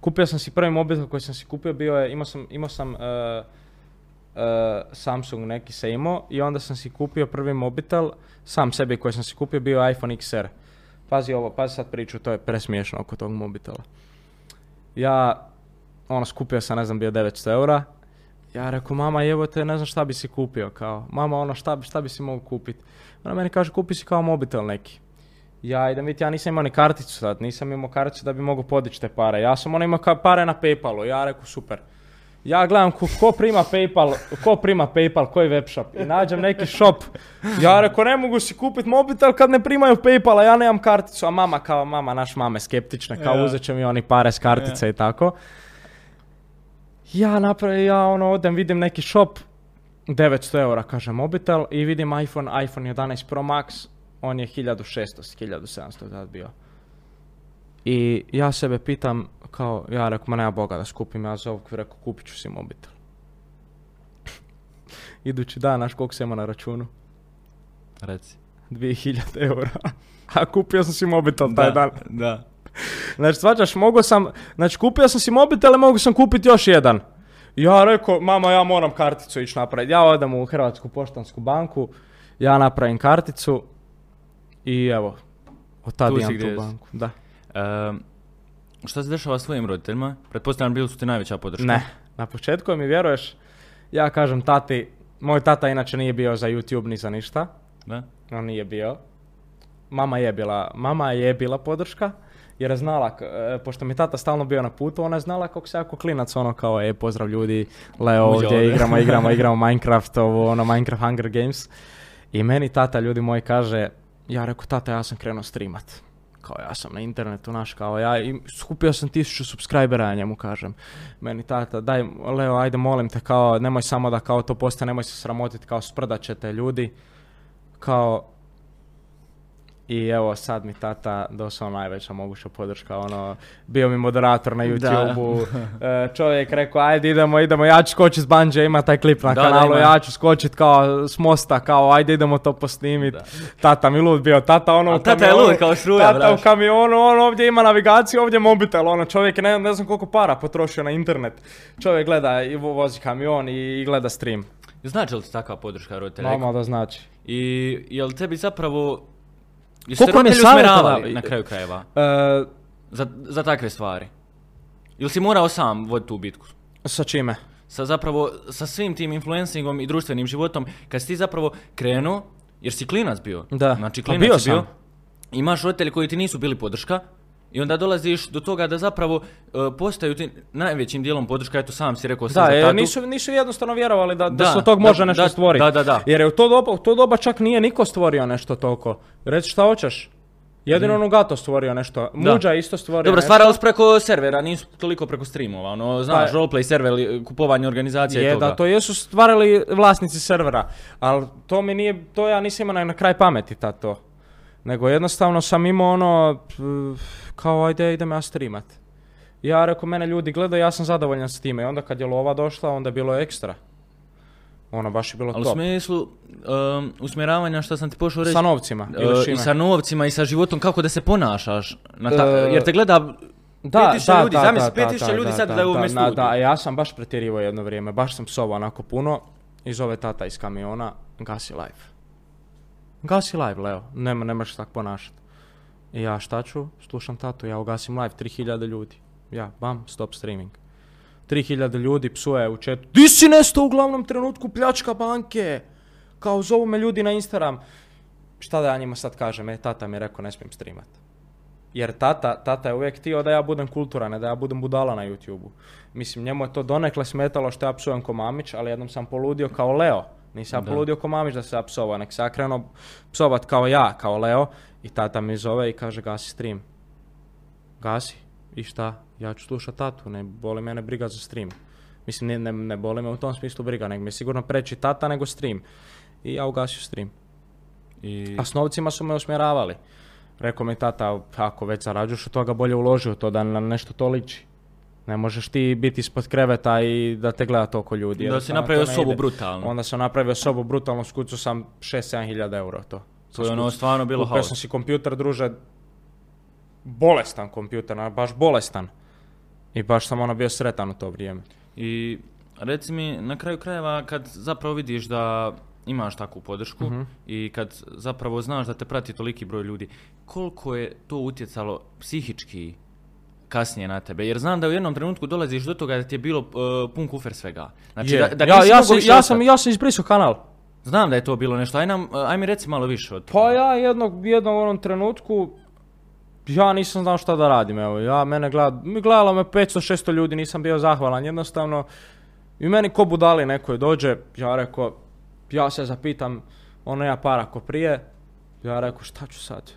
Kupio sam si prvi mobitel koji sam si kupio, bio je, imao sam, imao sam e, e, Samsung neki se imao i onda sam si kupio prvi mobitel, sam sebi koji sam si kupio bio je iPhone XR. Pazi ovo, pazi sad priču, to je presmiješno oko tog mobitela. Ja, ono, skupio sam, ne znam, bio 900 eura. Ja rekao, mama, evo te, ne znam šta bi si kupio, kao, mama, ono, šta, šta bi si mogu kupiti? Ona meni kaže, kupi si kao mobitel neki. Ja idem vidjeti, ja nisam imao ni karticu sad, nisam imao karticu da bi mogu podići te pare. Ja sam ono imao pare na Paypalu, ja rekao, super. Ja gledam ko, ko prima Paypal, ko prima Paypal, koji web shop i nađem neki shop. Ja rekao ne mogu si kupiti mobitel kad ne primaju Paypala, ja nemam karticu, a mama kao mama, naš mame skeptične, kao Ja. uzet će mi oni pare s kartice i tako. Ja napravim, ja ono odem, vidim neki shop, 900 eura kaže mobitel i vidim iPhone, iPhone 11 Pro Max, on je 1600, 1700 tad bio. I ja sebe pitam, kao, ja rekao, ma nema Boga da skupim, ja za ovog rekao, kupit ću si mobitel. Idući dan, znaš koliko sam imao na računu? Reci. 2000 eura. A kupio sam si mobitel taj dan. Da. Znači, svađaš, mogu sam, znači kupio sam si mobitel i mogu sam kupiti još jedan. Ja rekao, mama, ja moram karticu ići napraviti. Ja odem u Hrvatsku poštansku banku, ja napravim karticu i evo, od tada imam tu banku. Da. Ehm, šta se dešava s tvojim roditeljima? Pretpostavljam bili su ti najveća podrška. Ne, na početku mi vjeruješ, ja kažem tati, moj tata inače nije bio za YouTube ni za ništa, Da? on nije bio. Mama je bila, mama je bila podrška, jer je znala, e, pošto mi tata stalno bio na putu, ona je znala kako se jako klinac ono kao, e, pozdrav ljudi, Leo, ovdje ovdje." igramo, igramo, igramo Minecraft, ovo, ono, Minecraft Hunger Games. I meni tata, ljudi moji, kaže, ja rekao, tata, ja sam krenuo streamat. Kao ja sam na internetu, naš, kao ja, i skupio sam tisuću subscribera, ja njemu kažem. Meni tata, daj, Leo, ajde, molim te, kao, nemoj samo da kao to postane, nemoj se sramotiti, kao sprdat ćete ljudi. Kao, i evo sad mi tata dosao najveća moguća podrška, ono, bio mi moderator na Da. YouTube-u, e, čovjek rekao, ajde idemo, idemo, ja ću skočit s banđe, ima taj klip na Da, da, kanalu, ima. ja ću skočit kao s mosta, kao ajde idemo to posnimit. Da. Tata mi lud bio, tata ono A tata je lud kao struja, Tata braš. u kamionu, on ovdje ima navigaciju, ovdje mobitel, ono čovjek je ne, ne znam koliko para potrošio na internet. Čovjek gleda i vo- vozi kamion i, i gleda stream. Znači li ti takva podrška roditelja? Normalno da znači. I jel tebi zapravo... Jesu te Koliko mi je savjetovali? na kraju krajeva? E, Za, za takve stvari? Ili si morao sam voditi tu bitku? sa čime? Sa zapravo, sa svim tim influencingom i društvenim životom, kad si ti zapravo krenuo, jer si klinac bio. Da. Znači Pa klinac bio si bio. sam. Imaš roditelji koji ti nisu bili podrška. I onda dolaziš do toga da zapravo e, postaju ti najvećim dijelom podrška, eto sam si rekao Da, za e, tatu. nisu, nisu jednostavno vjerovali da, da, Da, se od tog da, može nešto da, stvoriti. da, da, da. Jer je u to doba, u to doba čak nije niko stvorio nešto toliko. Reci šta hoćeš. Jedino mm. Nugato stvorio nešto. Muđa isto stvorio Dobro, nešto. stvarali su preko servera, nisu toliko preko streamova, ono, znaš, Pa- roleplay server, kupovanje organizacije Je, toga. da, to jesu stvarali vlasnici servera, ali to mi nije, to ja nisam imao na, na kraj pameti tad to. Nego jednostavno sam imao ono, kao ajde idem ja streamat. Ja rekao, mene ljudi gledaju, ja sam zadovoljan s time. I onda kad je lova došla, onda je bilo ekstra. Ono, baš je bilo Ali u top. smislu um, usmjeravanja što sam ti pošao reći, Sa novcima, s i sa novcima i sa životom, kako da se ponašaš, na ta- E, jer te gleda Da, 5000 da, ljudi, da, zamisli, da, 5000 da, ljudi da, sad da, da je u da, ovome da, studiju. Da, ja sam baš pretjerivao jedno vrijeme, baš sam psovao onako puno i zove tata iz kamiona, gasi live. Gasi live, Leo, nema, nemaš tak ponašat. I ja šta ću? Slušam tatu, ja ugasim live, 3000 ljudi. Ja, bam, stop streaming. 3000 ljudi psuje u chatu. Di si nestao u glavnom trenutku pljačka banke? Kao zovu me ljudi na Instagram. Šta da ja njima sad kažem? E, tata mi je rekao ne smijem streamat. Jer tata, tata je uvijek htio da ja budem kulturan, da ja budem budala na YouTube-u. Mislim, njemu je to donekle smetalo što ja psujem ko Mamić, ali jednom sam poludio kao Leo. Nisam ja poludio ko Mamić da se ja psovao, nek se ja krenuo psovat kao ja, kao Leo. I tata mi zove i kaže gasi stream. Gasi. I šta? Ja ću slušat tatu, ne boli mene briga za stream. Mislim, ne, ne, ne boli me u tom smislu briga, nego mi je sigurno preći tata nego stream. I ja ugasio stream. I, A s novcima su me usmjeravali. Rekao mi tata, ako već zarađuješ od toga bolje uloži u to da na nešto to liči. Ne možeš ti biti ispod kreveta i da te gleda toliko ljudi. da si napravio sobu brutalno. Onda sam napravio sobu brutalno, skucao sam 6-7 hiljada eura to. to je ono stvarno bilo haos. sam si kompjuter, druže, bolestan kompjuter, baš bolestan. I baš sam ono bio sretan u to vrijeme. I reci mi, na kraju krajeva, kad zapravo vidiš da imaš takvu podršku Mhm. i kad zapravo znaš da te prati toliki broj ljudi, koliko je to utjecalo psihički kasnije na tebe? Jer znam da u jednom trenutku dolaziš do toga da ti je bilo uh, pun kufer svega. Znači, Je. da, da ja, ja, sam, ja, sam, ja sam izbrisao kanal. Znam da je to bilo nešto, aj, nam, uh, aj mi reci malo više od Pa ja jednog, jednog u onom trenutku, ja nisam znao šta da radim, evo, ja, mene gleda, mi gledalo me 500-600 ljudi, nisam bio zahvalan, jednostavno, i meni ko budali neko dođe, ja rekao, ja se zapitam, ono ja para ko prije, ja rekao, šta ću sad?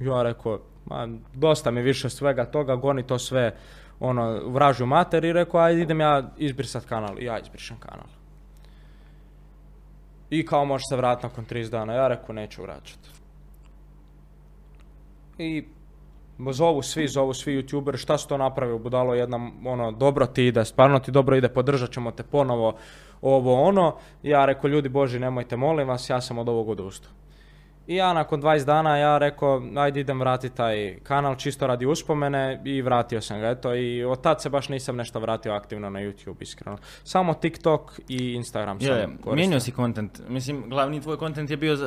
Ja rekao, ma, dosta mi više svega toga, goni to sve, ono, vražu mater i rekao, ajde idem ja izbrisat kanal, ja izbrišem kanal. I kao može se vratiti nakon 30 dana. Ja rekao neću vraćat. I Zovu svi, zovu svi youtuberi, šta su to napravio, budalo jedna, ono, dobro ti ide, stvarno ti dobro ide, podržat ćemo te ponovo, ovo ono. Ja rekao, ljudi boži, nemojte, molim vas, ja sam od ovog odustao. I ja nakon 20 dana ja rekao, ajde idem vratiti taj kanal čisto radi uspomene i vratio sam ga, eto, i od tad se baš nisam nešto vratio aktivno na YouTube, iskreno. Samo TikTok i Instagram sam Je, mijenjao si kontent. Mislim, glavni tvoj kontent je bio uh,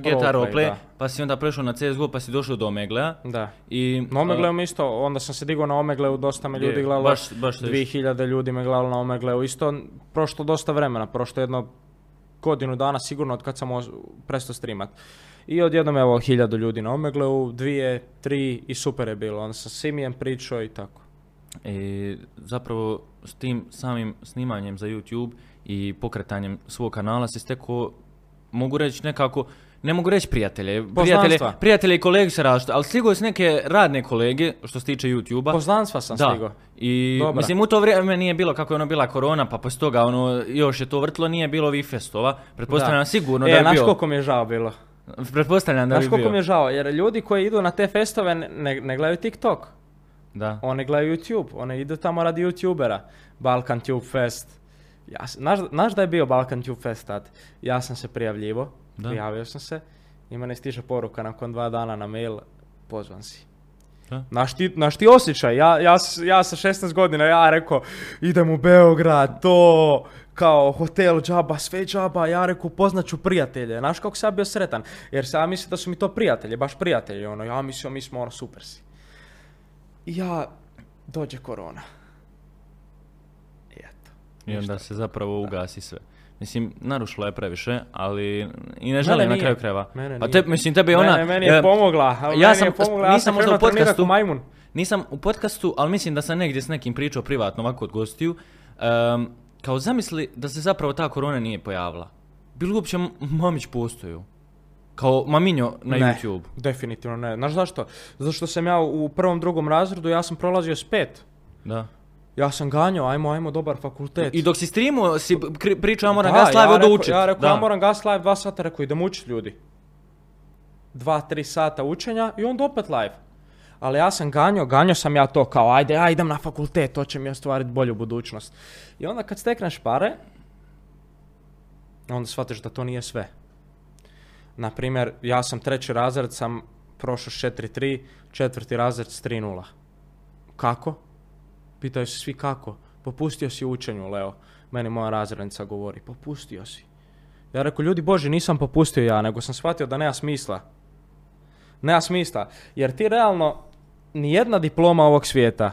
GTA Roleplay, pa si onda prešao na CSGO, pa si došao do Omeglea. Da. I, Na Omegleu isto, onda sam se digao na Omegleu, dosta me Je, ljudi gledalo, baš- baš se 2000 ljudi me gledalo na Omegleu, isto prošlo dosta vremena, prošlo jedno godinu dana sigurno od kad sam prestao streamat. I odjednom evo hiljadu ljudi na Omegleu, dvije, tri i super je bilo, onda sam s Simijem pričao i tako. I zapravo s tim samim snimanjem za YouTube i pokretanjem svog kanala si stekao, mogu reći nekako, ne mogu reći prijatelje, prijatelje, prijatelje i kolege se različite, ali stigao si neke radne kolege što se tiče YouTube-a. Poznanstva sam Da, stigao. i Dobra. mislim u to vrijeme nije bilo kako je ono bila korona, pa poslije toga ono još je to vrtlo, nije bilo ovih festova. Pretpostavljam sigurno e, da je znaš bio. koliko mi je žao bilo? Pretpostavljam da Znaš bi koliko bio. mi je žao, jer ljudi koji idu na te festove ne, ne, gledaju TikTok. Da. Oni gledaju YouTube, oni idu tamo radi YouTubera. Balkan Tube Fest. Ja, znaš, znaš da je bio Balkan Tube Fest tad? Ja sam se prijavljivo, Da. prijavio sam se i mene stiže poruka nakon dva dana na mail, pozvan si. Da. Naš ti, naš ti osjećaj, ja, ja, ja sa 16 godina, ja rekao, idem u Beograd, to, kao hotel džaba, sve džaba, ja rekao, poznaću prijatelje. Znaš kako sam ja bio sretan, jer sam ja mislio da su mi to prijatelji, baš prijatelji, ono, ja mislio, mi smo ono, super si. I ja, dođe korona. I eto. I onda se zapravo ugasi sve. Mislim, narušila je previše, ali i ne želim na kraju krajeva. Mene Pa te, mislim, tebe je ona... Mene, meni je pomogla, ja meni sam- je pomogla, ja nisam sam možda u podcastu- majmun. Nisam u podcastu, ali mislim da sam negdje s nekim pričao privatno ovako od gostiju. Em, kao zamisli da se zapravo ta korona nije pojavila. Bilo bi uopće Mamić postoju? Kao Maminjo na ne, YouTube. definitivno ne. Znaš zašto? Zato što sam ja u prvom, drugom razredu, ja sam prolazio s pet. Da. Ja sam ganjao, ajmo, ajmo, dobar fakultet. I dok si streamuo, si kri- pričao, ja moram Da, gas live ja učit. Ja rekao, ja moram gas live dva sata, rekao, idem učit ljudi. Dva, tri sata učenja i onda opet live. Ali ja sam ganjao, ganjao sam ja to kao, ajde, ja idem na fakultet, to će mi ostvariti bolju budućnost. I onda kad stekneš pare, onda shvatiš da to nije sve. Na primjer, ja sam treći razred, sam prošao s 4.3, četvrti razred s 3.0. Kako? Pitaju se svi kako. Popustio si učenju, Leo. Meni moja razrednica govori, popustio si. Ja rekao, ljudi boži, nisam popustio ja, nego sam shvatio da nema smisla. Nema smisla, jer ti realno, nijedna diploma ovog svijeta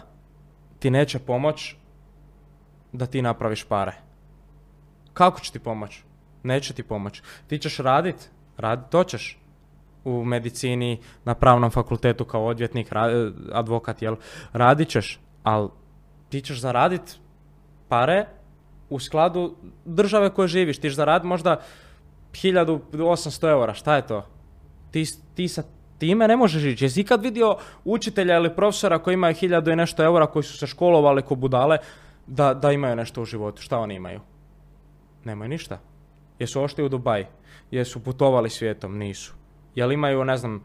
ti neće pomoć da ti napraviš pare. Kako će ti pomoć? Neće ti pomoć. Ti ćeš radit, radit to ćeš. U medicini, na pravnom fakultetu kao odvjetnik, ra- advokat, jel? Radit ćeš, ali ti ćeš zaradit pare u skladu države koje živiš. Ti ćeš zaradit možda 1800 eura, šta je to? Ti, ti sa time ne možeš ići. Jesi ikad vidio učitelja ili profesora koji imaju 1000 i nešto eura koji su se školovali ko budale da, da imaju nešto u životu? Šta oni imaju? Nemaju ništa. Jesu ošli u Dubaj? Jesu putovali svijetom? Nisu. Jel imaju, ne znam,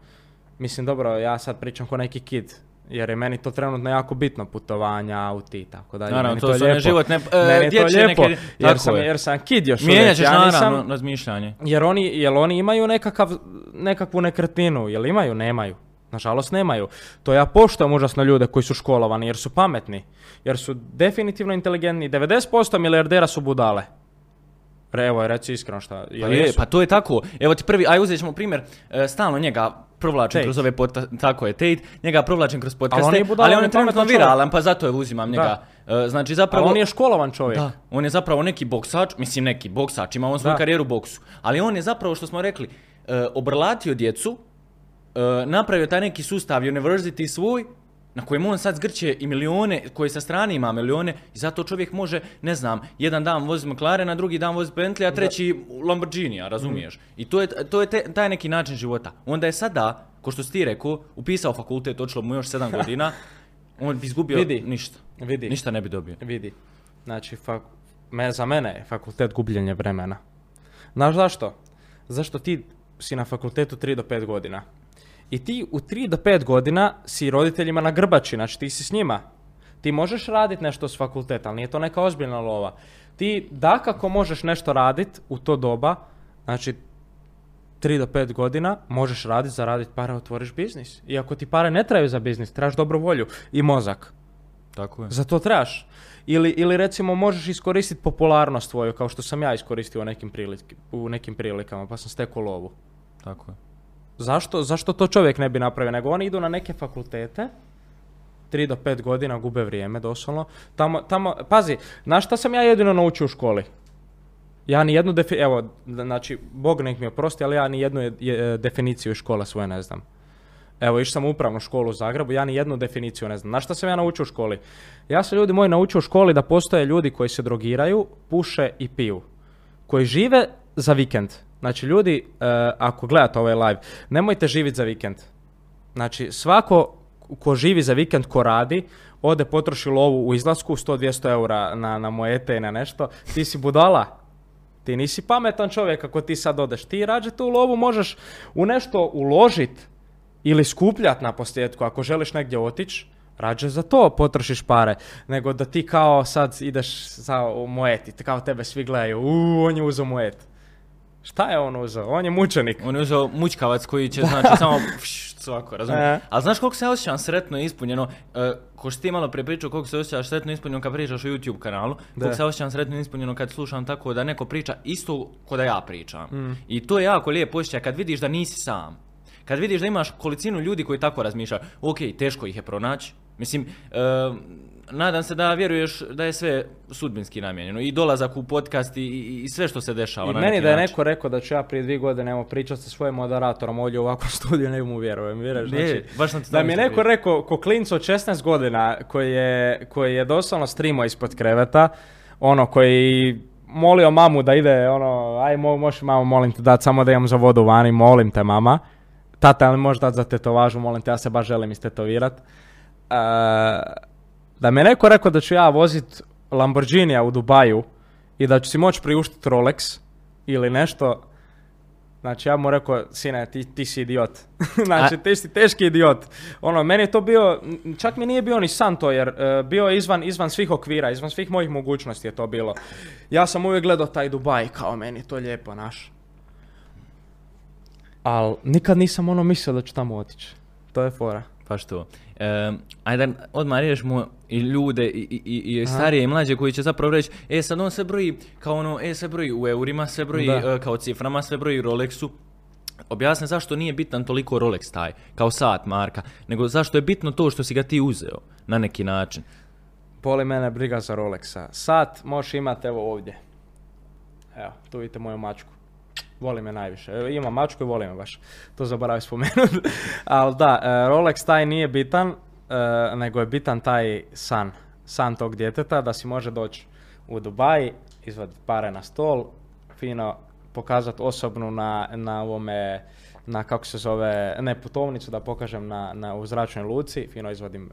mislim dobro, ja sad pričam ko neki kid, jer je meni to trenutno jako bitno, putovanja, auti i tako dalje. Naravno, Meni to je lijepo. životne, e, Meni je to lijepo, neke- jer tako sam, je. jer sam kid još uvijek. ćeš Ja naravno razmišljanje. jer oni, jel oni imaju nekakav, nekakvu nekretninu, jel imaju? Nemaju. Nažalost nemaju. To ja poštujem užasno ljude koji su školovani jer su pametni. Jer su definitivno inteligentni. 90% milijardera su budale. Evo, reci iskreno šta. Pa, je, pa to je tako. Evo ti prvi, aj uzet ćemo primjer, e, stalno njega provlačim Tate. kroz ove podca- tako je, Tate, njega provlačim kroz podcaste, on je budala, ali on je trenutno viralan, pa zato je uzimam njega. E, znači zapravo... Ali on je školovan čovjek. Da, on je zapravo neki boksač, mislim neki boksač, ima on svoju Da. karijeru u boksu, ali on je zapravo, što smo rekli, e, obrlatio djecu, e, napravio taj neki sustav university svoj, na kojem on sad zgrće i milione, koji sa strane ima milione, i zato čovjek može, ne znam, jedan dan vozi McLaren, a drugi dan vozi Bentley, a treći Lamborghini, razumiješ? I to je, to je te- taj neki način života. Onda je sada, ko što si ti rekao, upisao fakultet, očilo mu još sedam godina, on bi izgubio Vidi. ništa. Vidi. Ništa ne bi dobio. Vidi. Znači, fak, me, za mene je fakultet gubljenje vremena. Znaš zašto? Zašto ti si na fakultetu 3 do 5 godina. I ti u 3 do 5 godina si roditeljima na grbači, znači ti si s njima. Ti možeš raditi nešto s fakulteta, ali nije to neka ozbiljna lova. Ti dakako možeš nešto raditi u to doba, znači 3 do 5 godina možeš raditi, zaraditi pare, otvoriš biznis. I ako ti pare ne trebaju za biznis, trebaš dobru volju i mozak. Tako je. Za to trebaš. Ili, ili recimo možeš iskoristiti popularnost tvoju, kao što sam ja iskoristio u nekim, prilik- u nekim prilikama, pa sam stekao lovu. Tako je. Zašto, zašto to čovjek ne bi napravio? Nego oni idu na neke fakultete, 3 do 5 godina gube vrijeme doslovno. Tamo, tamo, pazi, na šta sam ja jedino naučio u školi? Ja ni jednu defi- evo, znači, Bog nek mi oprosti, ali ja ni jednu je- je- definiciju škola svoje ne znam. Evo, išao sam u upravnu školu u Zagrebu, ja ni jednu definiciju ne znam. Na šta sam ja naučio u školi? Ja sam ljudi moji naučio u školi da postoje ljudi koji se drogiraju, puše i piju. Koji žive za vikend. Znači, ljudi, e, ako gledate ovaj live, nemojte živjeti za vikend. Znači, svako ko živi za vikend, ko radi, ode potroši lovu u izlasku, 100-200 eura na, na mojete i na nešto, ti si budala. Ti nisi pametan čovjek ako ti sad odeš. Ti rađe tu lovu možeš u nešto uložit ili skupljat na posljedku ako želiš negdje otići. Rađe za to potrošiš pare, nego da ti kao sad ideš za mojet i kao tebe svi gledaju, uuu, on je uzeo mojet. Šta je on uzeo? On je mučenik. On je uzeo mućkavac koji će, znači, samo pš, svako, razumiješ? E. Ali znaš koliko se osjećam sretno i ispunjeno, e, ko što ti malo prije pričao, koliko se osjećaš sretno i ispunjeno kad pričaš o YouTube kanalu, koliko Da. se osjećam sretno i ispunjeno kad slušam tako da neko priča isto ko da ja pričam. Mm. I to je jako lijepo osjećaj kad vidiš da nisi sam. Kad vidiš da imaš kolicinu ljudi koji tako razmišljaju, ok, teško ih je pronaći. Mislim, e, nadam se da vjeruješ da je sve sudbinski namijenjeno. I dolazak u podcast i, i, i sve što se dešava I na meni da je način. neko rekao da ću ja prije dvije godine evo pričati sa svojim moderatorom ovdje u ovakvom studiju, ne mu? Je, Znači, baš sam ti da mi je neko prije. rekao, ko klincu od 16 godina, koji je, koji je doslovno streamao ispod kreveta, ono, koji molio mamu da ide, ono, aj, mo, možeš mamo, molim te dat samo da imam za vodu vani, molim te mama. Tata, ali možeš dati za tetovažu, molim te, ja se baš želim istetovirat. E, da mi je neko rekao da ću ja vozit Lamborghinija u Dubaju i da ću si moći priuštiti Rolex ili nešto, Znači ja mu rekao, sine, ti, ti si idiot. znači A- ti si teški idiot. Ono, meni je to bio, čak mi nije bio ni san to, jer e, bio je izvan, izvan svih okvira, izvan svih mojih mogućnosti je to bilo. Ja sam uvijek gledao taj Dubaj, kao meni je to lijepo, naš. Ali nikad nisam ono mislio da ću tamo otići. To je fora. Pa što? E, ajde, odmah riješimo i ljude i, i, i, Aha. starije i mlađe koji će zapravo reći, e sad on se broji kao ono, e se broji u eurima, se broji Da. e, kao ciframa, se broji Rolexu. Objasni zašto nije bitan toliko Rolex taj, kao sat marka, nego zašto je bitno to što si ga ti uzeo, na neki način. Boli mene briga za Rolexa. Sat možeš imati evo ovdje. Evo, tu vidite moju mačku. Volim je najviše. Evo, Ima mačku i volim je baš. To zaboravim spomenuti. Ali da, e, Rolex taj nije bitan, e, nego je bitan taj san. San tog djeteta da si može doći u Dubai, izvaditi pare na stol, fino pokazati osobnu na, na ovome, na kako se zove, ne putovnicu da pokažem na, na u zračnoj luci, fino izvadim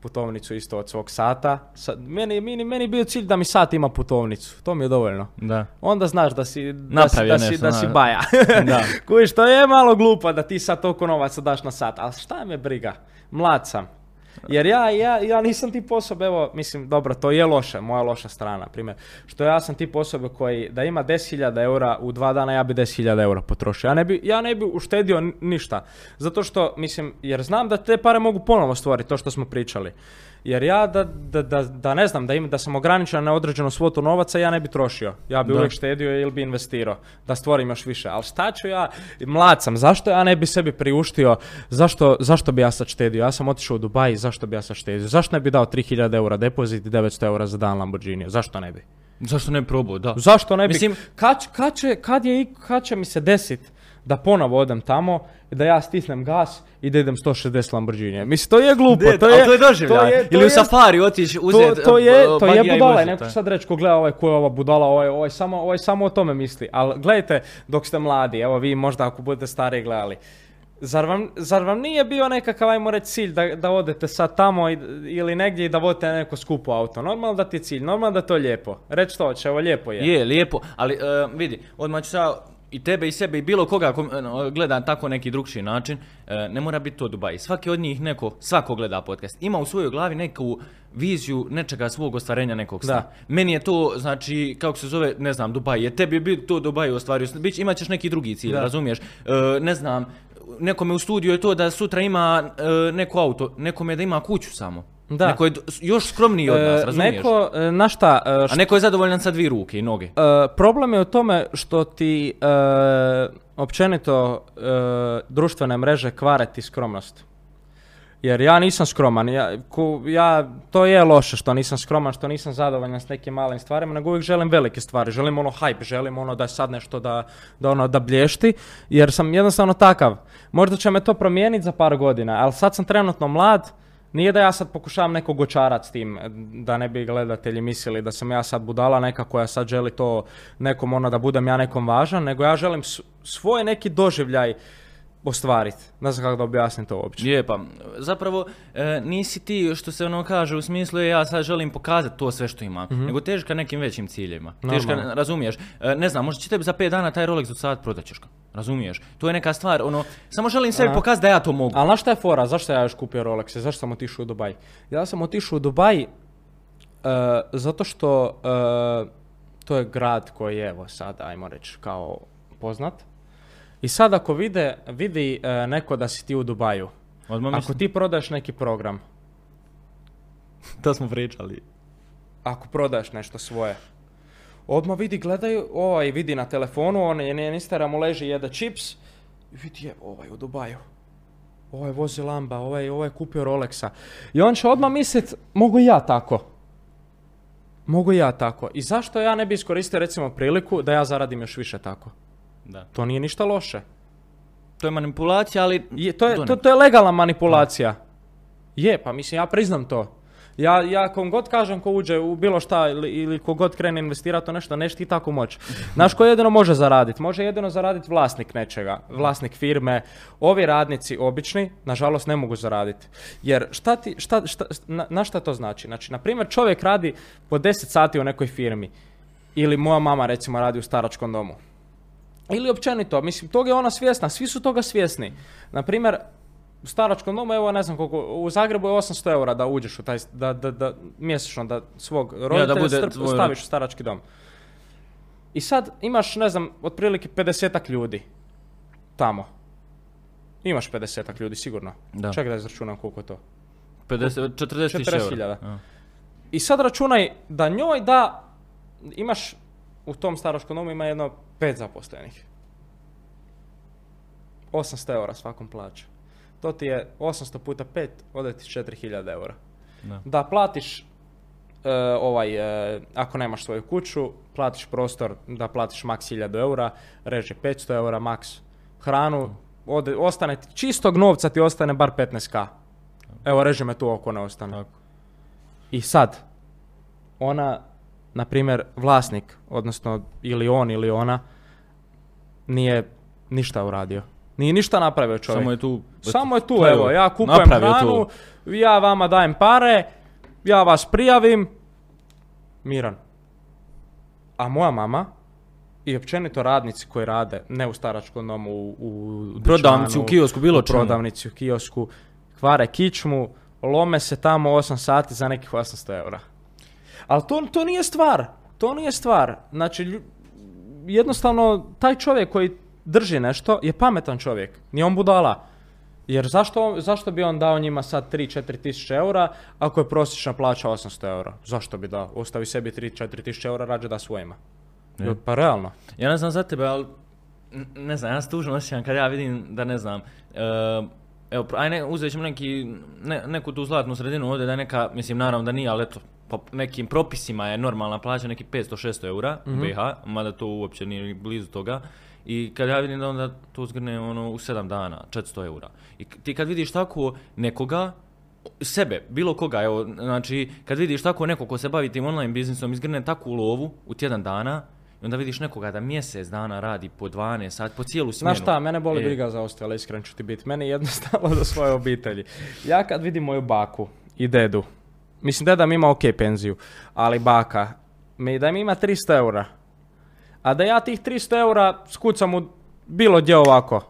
putovnicu isto od svog sata. Sa, meni, meni, meni je bio cilj da mi sat ima putovnicu, to mi je dovoljno. Da. Onda znaš da si, da si, da si, da si baja. Da. Kužiš, to je malo glupo da ti sad toliko novaca daš na sat, ali šta me briga, mlad sam. Jer ja, ja, ja nisam tip osobe, evo, mislim, dobro, to je loše, moja loša strana, primjer. Što ja sam tip osobe koji, da ima 10.000 eura u dva dana, ja bi 10.000 eura potrošio. Ja ne bi, ja ne bi uštedio ni- ništa. Zato što, mislim, jer znam da te pare mogu ponovo stvoriti, to što smo pričali. Jer ja da, da, da, da ne znam, da, im, da sam ograničen na određenu svotu novaca, ja ne bi trošio. Ja bi Da. uvijek štedio ili bi investirao, da stvorim još više. Ali šta ću ja, mlad sam, zašto ja ne bi sebi priuštio, zašto, zašto bi ja sad štedio? Ja sam otišao u Dubaj, zašto bi ja sad štedio? Zašto ne bi dao 3000 eura depozit i 900 eura za dan Lamborghini? Zašto ne bi? Zašto ne probao, da. Zašto ne bi? Mislim- kad, kad, će, kad, je, kad će mi se desit da ponovo odem tamo da ja stisnem gas i da idem 160 Lamborghini? Mislim, to je glupo. To je, to je doživljaj. je- to Ili u je- safari otići uzeti to, to je, to je budala, neko sad reći ko gleda ovaj, ko je ova budala, ovaj, ovaj, samo, ovaj samo o tome misli. Ali gledajte, dok ste mladi, evo vi možda ako budete stariji gledali, Zar vam, zar vam nije bio nekakav, ajmo reći, cilj da, da odete sad tamo i- ili negdje i da vodite neko skupo auto? Normalno da ti je cilj, normalno da je to lijepo. Reći to će, evo lijepo je. Je, lijepo, ali e, vidi, odmah ću sad i tebe i sebe i bilo koga ko e, gleda tako neki drugčiji način, e, ne mora biti to Dubai. Svaki od njih neko, svako gleda podcast, ima u svojoj glavi neku viziju nečega svog ostvarenja nekog sna. Da. Meni je to, znači, kako se zove, ne znam, Dubai, je tebi bi to Dubai ostvario, Bić, imat ćeš neki drugi cilj, Da. razumiješ? E, ne znam, nekome u studiju je to da sutra ima e, neko auto, nekome da ima kuću samo. Da. Neko je još skromniji od nas, E, razumiješ? neko, e, na šta, e, A neko je zadovoljan sa dvije ruke i noge. E, problem je u tome što ti e, općenito e, društvene mreže kvare ti skromnost. Jer ja nisam skroman, ja, ku- ja, to je loše što nisam skroman, što nisam zadovoljan s nekim malim stvarima, nego uvijek želim velike stvari, želim ono hype, želim ono da je sad nešto da, da ono da blješti, jer sam jednostavno takav. Možda će me to promijeniti za par godina, ali sad sam trenutno mlad, nije da ja sad pokušavam nekog očarat s tim, da ne bi gledatelji mislili da sam ja sad budala neka koja sad želi to nekom ono da budem ja nekom važan, nego ja želim svoj neki doživljaj ostvariti. Ne znam kako da objasnim to uopće. Je, pa, zapravo, e, nisi ti, što se ono kaže, u smislu ja sad želim pokazati to sve što imam, nego težiš ka nekim većim ciljevima. Težiš ka. Normalno. razumiješ, e, ne znam, možda će tebi za 5 dana taj Rolex od sad prodaćeš ga. Razumiješ? To je neka stvar, ono, samo želim sebi pokazati da ja to mogu. Ali znaš šta je fora? Zašto ja još kupio Rolexe? Zašto sam otišao u Dubaj? Ja sam otišao u Dubaj e, zato što e, to je grad koji je, evo sad, ajmo reći, kao poznat. I sad ako vide, vidi e, neko da si ti u Dubaju, Odmah ako mislim, ti prodaješ neki program, to smo pričali. ako prodaješ nešto svoje, odmah vidi, gledaju, ovaj vidi na telefonu, on je na Instagramu leži, jede čips, i vidi je, ovaj u Dubaju. Ovaj vozi Lamba, ovaj, ovaj je kupio Rolexa. I on će odmah mislit, mogu i ja tako. Mogu i ja tako. I zašto ja ne bi iskoristio recimo priliku da ja zaradim još više tako? Da. To nije ništa loše. To je manipulacija, ali... Je, to, je, to je legalna manipulacija. Je, pa mislim, ja priznam to. Ja, ja kom god kažem ko uđe u bilo šta ili, ili ko god krene investirati u nešto, neš ti tako moći. Znaš ko jedino može zaraditi? Može jedino zaraditi vlasnik nečega, vlasnik firme. Ovi radnici obični, nažalost, ne mogu zaraditi. Jer šta ti, šta, šta, na, na šta to znači? Znači, na primjer, čovjek radi po 10 sati u nekoj firmi. Ili moja mama, recimo, radi u staračkom domu. Ili općenito, mislim, toga je ona svjesna, svi su toga svjesni. Naprimjer, u staračkom domu, evo ne znam koliko, u Zagrebu je 800 eura da uđeš u taj, da, da, da, mjesečno, da svog roditelja bude strp- tvoj staviš u starački dom. I sad imaš, ne znam, otprilike 50 ljudi tamo. Imaš 50 ljudi, sigurno. Da. Ček da izračunam koliko je to. 50, 40 tisuća 40.000. eura. Ja. I sad računaj da njoj da, imaš u tom staračkom domu ima jedno pet zaposlenih. 800 eura svakom plaća. To ti je 800 puta 5, ode ti 4000 eura. Da. Da platiš e, ovaj, e, ako nemaš svoju kuću, platiš prostor da platiš maks 1000 eura, reže 500 eura maks, hranu, ode, ostane ti, čistog novca ti ostane bar 15k. Evo reže me tu oko ne ostane. Tako. I sad, ona, na primjer, vlasnik, odnosno ili on ili ona, nije ništa uradio. Nije ništa napravio čovjek. Samo je tu... Samo je tu, Pa evo, ja kupujem hranu, to. ja vama dajem pare, ja vas prijavim, miran. A moja mama i općenito radnici koji rade, ne u staračkom domu, u, u Prodavnici, u kiosku, bilo u čemu. prodavnici, u kiosku, kvare kičmu, lome se tamo 8 sati za nekih 800 eura. Ali to, to nije stvar. To nije stvar. Znači, jednostavno, taj čovjek koji drži nešto je pametan čovjek. Nije on budala. Jer zašto, zašto bi on dao njima sad 3-4 tisuće eura ako je prosječna plaća 800 eura? Zašto bi dao? Ostavi sebi 3-4 tisuće eura, rađe da svojima. Je. Pa realno. Ja ne znam za tebe, ali ne znam, ja se tužno osjećam kad ja vidim da ne znam, e, evo, aj ne, uzet ćemo neki, ne, neku tu zlatnu sredinu ovdje da je neka, mislim naravno da nije, ali eto, po nekim propisima je normalna plaća neki 500-600 eura u BiH, mada to uopće nije ni blizu toga. I kad ja vidim da onda to zgrne ono, u 7 dana, 400 eura. I ti kad vidiš tako nekoga, sebe, bilo koga, evo, znači, kad vidiš tako neko ko se bavi tim online biznisom, izgrne takvu lovu u tjedan dana, i onda vidiš nekoga da mjesec dana radi po 12 sati, po cijelu smjenu. Znaš šta, mene boli E, briga za ostale, iskren ću ti biti. Meni je jednostavno za svoje obitelji. Ja kad vidim moju baku i dedu, mislim deda mi ima ok penziju, ali baka, mi, da mi ima 300 eura, A da ja tih 300 eura skucam u bilo gdje ovako.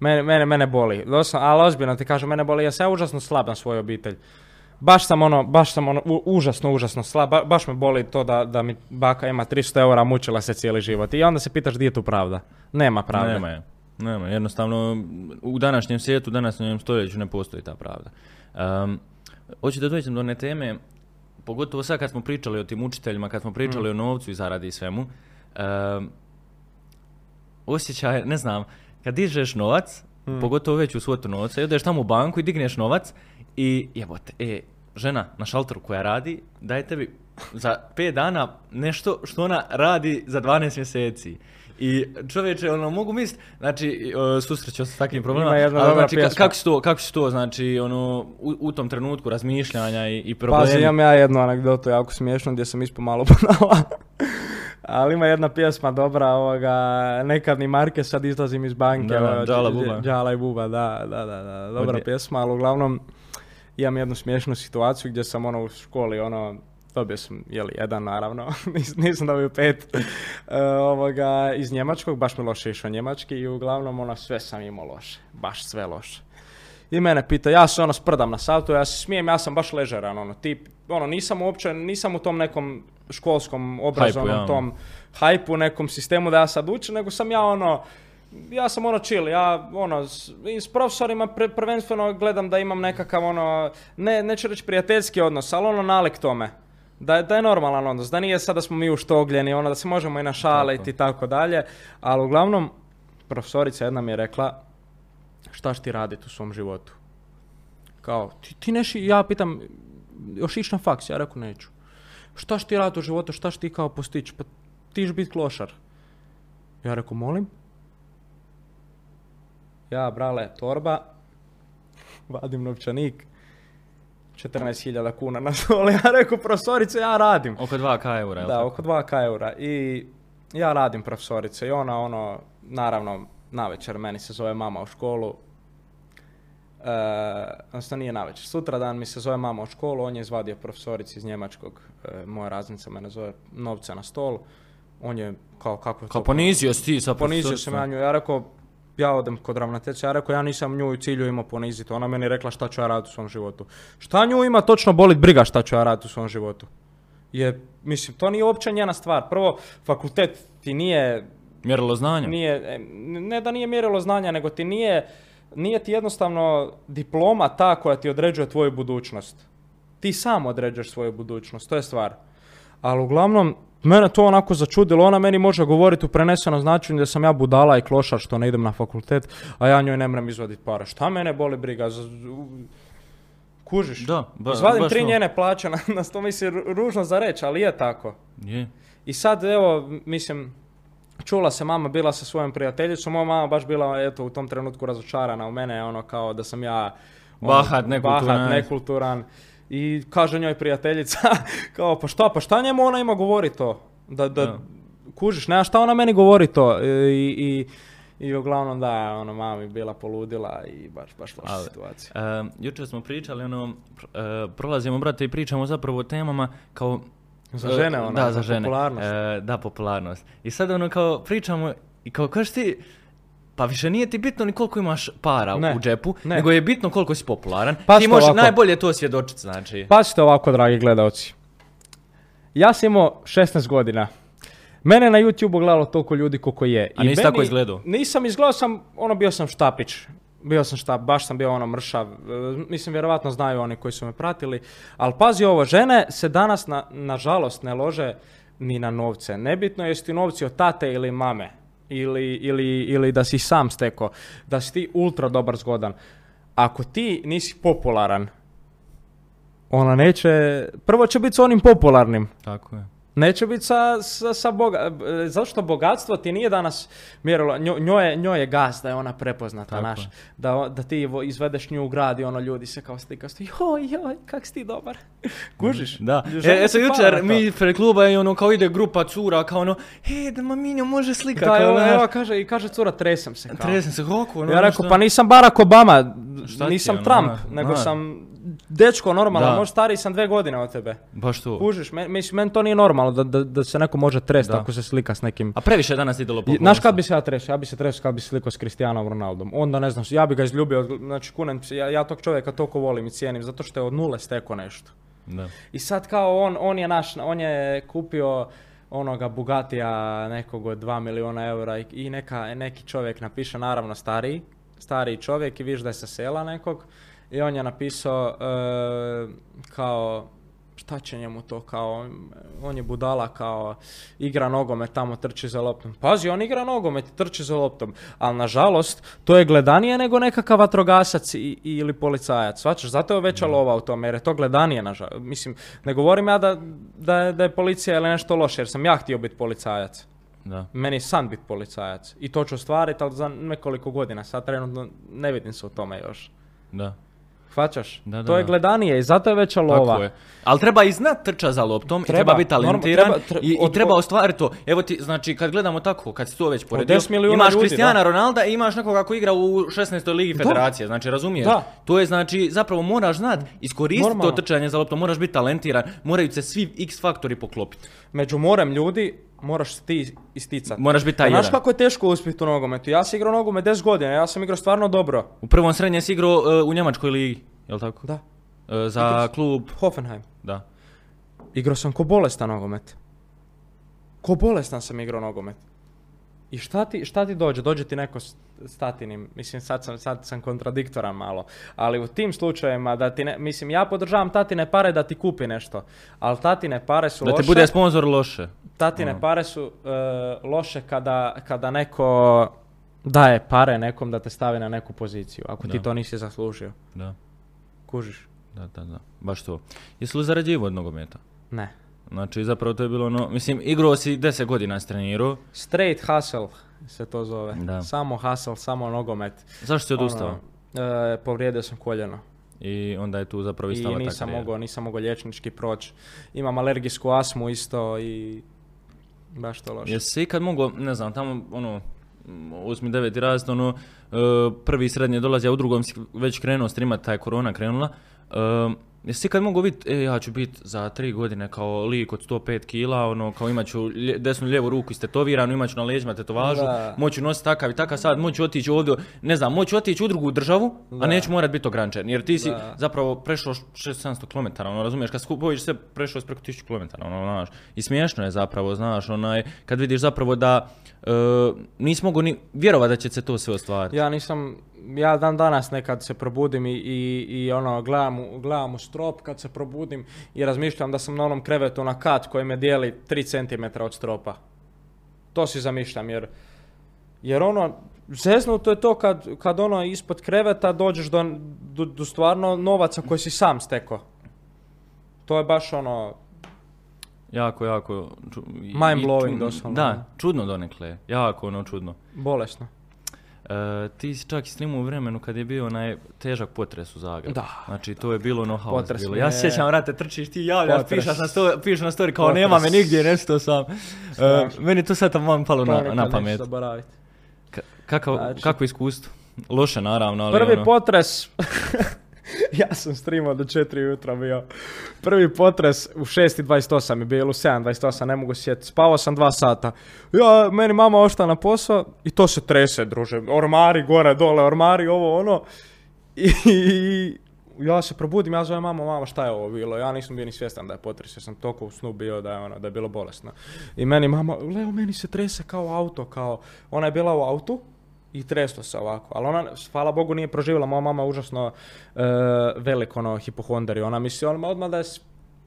Mene, mene, mene boli. Doslovno, ali ozbiljno ti kažem, mene boli. Ja sam ja užasno slab na svoju obitelj. Baš sam ono, baš sam ono, u- užasno, užasno slab. Ba- baš me boli to da, da mi baka ima 300 eura, mučila se cijeli život. I onda se pitaš di je tu pravda. Nema pravde. Nema je. Nema, jednostavno u današnjem svijetu, u današnjem stoljeću ne postoji ta pravda. Um, hoću da dođem do one teme, pogotovo sad kad smo pričali o tim učiteljima, kad smo pričali Mm. o novcu i zaradi i svemu, um, osjećaj, ne znam, kad dižeš novac, Mm. pogotovo veću svotu novca, i odeš tamo u banku i digneš novac i jebote, e, žena na šalteru koja radi, daje tebi za 5 dana nešto što ona radi za 12 mjeseci. I čovječe, ono, mogu misliti, znači, susrećao se s takvim problemima, ali znači, ka- kako su to, kako su to, znači, ono, u, u tom trenutku razmišljanja i, i problemi. Pazi, imam ja jednu anegdotu jako smiješnu gdje sam ispao malo banala. Ali ima jedna pjesma dobra, ovoga, nekad ni Marke, sad izlazim iz banke. Da, Džala Dž- Buba. Džala i Buba, da, da, da, da, dobra Ovdje- pjesma, ali uglavnom imam jednu smiješnu situaciju gdje sam ono u školi, ono, dobio sam, jeli, jedan naravno, Nis- nisam dobio pet, e, ovoga, iz njemačkog, baš mi loše išao njemački i uglavnom ono, sve sam imao loše, baš sve loše. I mene pita, ja se ono sprdam na saltu, ja se smijem, ja sam baš ležeran, ono, tip, ono, nisam uopće, nisam u tom nekom školskom obrazovnom ja. tom hajpu, nekom sistemu da ja sad učim, nego sam ja ono, ja sam ono chill, ja ono, s, i s profesorima pre- prvenstveno gledam da imam nekakav ono, ne, neću reći prijateljski odnos, ali ono nalik tome. Da, je- da je normalan odnos, da nije sad da smo mi uštogljeni, ono da se možemo i našaliti i tako dalje, ali uglavnom, profesorica jedna mi je rekla, šta ti raditi u svom životu? Kao, ti, ti neši, ja pitam, još ići na faks, ja rekao neću. Šta ti raditi u životu, šta ti kao postići? Pa ti ćeš biti klošar. Ja rekao, molim? Ja, brale, torba, vadim novčanik, 14.000 kuna na stol. Ja rekao, profesorice, ja radim. Oko 2k eura, Da, tako? oko 2k eura. I ja radim profesorice i ona ono, naravno, navečer meni se zove mama u školu. E, odnosno nije navečer. Sutra dan mi se zove mama u školu, on je izvadio profesorici iz njemačkog, e, moja raznica mene zove novce na stol. On je kao kako je Kao ponizio si ti sa Ponizio sam ja nju, ja rekao, ja odem kod ravnateljice, ja rekao, ja nisam nju u cilju imao poniziti. Ona meni rekla šta ću ja raditi u svom životu. Šta nju ima točno bolit briga šta ću ja raditi u svom životu. Je, mislim, to nije uopće njena stvar. Prvo, fakultet ti nije, Mjerilo znanja. nije, ne da nije mjerilo znanja, nego ti nije, nije ti jednostavno diploma ta koja ti određuje tvoju budućnost. Ti sam određuješ svoju budućnost, to je stvar. Ali uglavnom, mene to onako začudilo, ona meni može govoriti u prenesenom značenju da sam ja budala i klošar što ne idem na fakultet, a ja njoj ne mrem izvaditi para. Šta mene boli briga? Z- u- Kužiš? Da, ba- Izvadim baš tri to. njene plaće, na, na to mislim ru- ružno za reći, ali je tako. Je. I sad, evo, mislim, čula se mama, bila sa svojom prijateljicom, moja mama baš bila, eto, u tom trenutku razočarana u mene, ono, kao da sam ja... ono, Bahat, nekulturan. Bahat, nekulturan. I kaže njoj prijateljica, kao, pa šta, pa šta njemu ona ima govori to? Da, da, Da. kužiš, nema šta ona meni govori to? I, i, i uglavnom, da, ono, mama mi bila poludila i baš, baš loša Ali, situacija. E, jučer smo pričali, ono, e, prolazimo, brate, i pričamo zapravo o temama kao... Za e, žene, ono, Da, za žene. popularnost. E, da, popularnost. I sad, ono, kao, pričamo i kao, kažeš ti, pa više nije ti bitno ni koliko imaš para Ne, u džepu, ne. nego je bitno koliko si popularan. Pazite ti možeš ovako. najbolje to svjedočiti, znači. Pazite ovako, dragi gledalci. Ja sam imao 16 godina. Mene na YouTube gledalo toliko ljudi koliko je. A nisi tako izgledao? Nisam izgledao sam, ono bio sam štapić. Bio sam štap, baš sam bio ono mršav. E, Mislim, vjerovatno znaju oni koji su me pratili. Ali pazi ovo, žene se danas, na, nažalost, ne lože ni na novce. Nebitno jesi ti novci od tate ili mame. Ili, ili, ili da si sam steko. Da si ti ultra dobar zgodan. Ako ti nisi popularan, ona neće, prvo će biti s onim popularnim. Tako je. Neće biti sa, sa, sa boga, e, zašto bogatstvo ti nije danas mjerilo, njo, njoj, je, njoj je gaz da je ona prepoznata, Tako naš, da, da ti izvedeš nju u grad i ono ljudi se kao slikaju, joj, joj, kak si ti dobar, kužiš? Da. E, su pale jučer mi pred kluba i ono kao ide grupa cura kao ono, he, da maminjo može slika. Da, kao, evo, kaže, i kaže cura, tresem se kao. Tresem se, kako? ono, Ja rekao, šta? pa nisam Barack Obama, Šta ti, nisam ono, Trump, da, nego da. sam dečko normalno, Da. možda stariji sam dve godine od tebe. Baš to. Kužiš, me, mislim, meni to nije normalno da, da, da se neko može tresti Da. ako se slika s nekim... A previše je danas idolo po I- Znaš kad bi se ja tresao? Ja bi se tresao kad bi se slikao s Cristianom Ronaldom. Onda ne znam, ja bi ga izljubio, znači kunem se, ja, ja tog čovjeka toliko volim i cijenim, zato što je od nule steko nešto. Da. I sad kao on, on je naš, on je kupio onoga Bugatija nekog od 2 miliona eura i, i neka, neki čovjek napiše, naravno stariji, stariji čovjek i viš da je sa sela nekog i on je napisao e, kao šta će njemu to kao, on je budala kao igra nogomet tamo trči za loptom. Pazi, on igra nogomet i trči za loptom, ali nažalost to je gledanije nego nekakav vatrogasac i, ili policajac. Svačaš, zato je veća lova u tome jer je to gledanije nažalost. Mislim, ne govorim ja da, da, je, da je policija ili nešto loše jer sam ja htio biti policajac. Da. Meni je san biti policajac i to ću ostvariti, ali za nekoliko godina. Sad trenutno ne vidim se u tome još. Da. Hvaćaš? Da, da, to je da. gledanije i zato je veća lova. Tako je. Ali treba i znat trča za loptom, Treba, i treba biti talentiran treba- tre- i, i treba ostvariti to. Evo ti, znači, kad gledamo tako, kad si to već poredio, 10 milijuna imaš Cristiana da. Ronalda i imaš nekoga ko igra u 16. ligi federacije, znači razumiješ? Da. To je znači, zapravo moraš znat, iskoristiti to trčanje za loptom, moraš biti talentiran, moraju se svi x faktori poklopiti. Među morem ljudi moraš ti isticati. Moraš biti taj Znaš jedan. kako je teško uspjeti u nogometu? Ja sam igrao nogomet 10 godina, ja sam igrao stvarno dobro. U prvom srednje si igrao e, u Njemačkoj ligi, jel tako? Da. E, za klub, Hoffenheim. da. Igrao sam ko bolestan nogomet. Ko bolestan sam igrao nogomet. I šta ti, šta ti dođe? Dođe ti neko statinim, mislim sad sam, sad sam kontradiktoran malo, ali u tim slučajevima da ti ne, mislim ja podržavam tatine pare da ti kupi nešto, ali tatine pare su Da loše. ti bude sponzor loše. Tatine Ono. pare su e, loše kada, kada neko daje pare nekom da te stavi na neku poziciju, ako ti Da. to nisi zaslužio. Da, Kužiš? da, da, da. Baš to. Jesi li zarađivo od nogometa? Ne. Znači, zapravo to je bilo ono, mislim, igrao si 10 godina s trenirao. Straight hustle se to zove. Da. Samo hustle, samo nogomet. Zašto si odustao? Ono, e, povrijedio sam koljeno. I onda je tu zapravo I istala ta nisam mogao, nisam mogao liječnički proći. Imam alergijsku astmu isto i baš to loše. Jesi ikad mogao, ne znam, tamo, ono, osmi, deveti razred, ono, e, prvi srednje dolazi, a u drugom si već krenuo streamat, taj korona krenula. Jesi ikad mogao biti, e, ja ću biti za tri godine kao lik od 105 kila, ono, kao imat ću lje- desnu lijevu ruku istetoviranu, imat ću na leđima tetovažu, Da. moću nositi takav i takav sad, moću otići ovdje, ne znam, moću otići u drugu državu, a Da. neću morat biti ograničen, jer ti si Da. zapravo prešao 600-700 km, ono, razumiješ, kad skupoviš sve prešao si preko 1000 km, ono, znaš, i smiješno je zapravo, znaš, onaj, kad vidiš zapravo da e, nisi mogu ni vjerovat da će se to sve ostvariti. Ja nisam, ja dan danas nekad se probudim i, i, i ono, gledam, gledam u strop kad se probudim i razmišljam da sam na onom krevetu na kat koji me dijeli 3 cm od stropa. To si zamišljam jer, jer ono, zeznuto je to kad, kad ono ispod kreveta dođeš do, do, do stvarno novaca koje si sam stekao. To je baš ono, Jako, jako... ču- Mind blowing doslovno. Da, čudno donekle, jako ono čudno. bolesno. E, ti si čak i snimao u vremenu kad je bio onaj težak potres u Zagrebu. Da. Znači, to je bilo ono haos. Potres bilo. Ja se je- sjećam, vrate, trčiš ti javljaš, pišeš na, sto, na story kao Potres. nema me nigdje, nešto sam. E, meni to sad vam palo na, na pamet. zaboraviti. Ka- kakav, Znači- kakvo iskustvo? Loše naravno, ali Prvi ono... potres, ja sam streamao do 4 jutra bio. Prvi potres u 6.28 je bilo, u 7.28, ne mogu sjetiti. Spavao sam dva sata. Ja, meni mama ošta na posao i to se trese, druže. Ormari gore, dole, ormari, ovo, ono. I, ja se probudim, ja zovem mama, mama šta je ovo bilo? Ja nisam bio ni svjestan da je potres, jer sam toliko u snu bio da je, ono, da je bilo bolesno. I meni mama, Leo, meni se trese kao auto, kao, ona je bila u autu, i treslo se ovako. Ali ona, hvala Bogu, nije proživjela. Moja mama je užasno e, velik ono, hipohondar i ona misli ona odmah da je,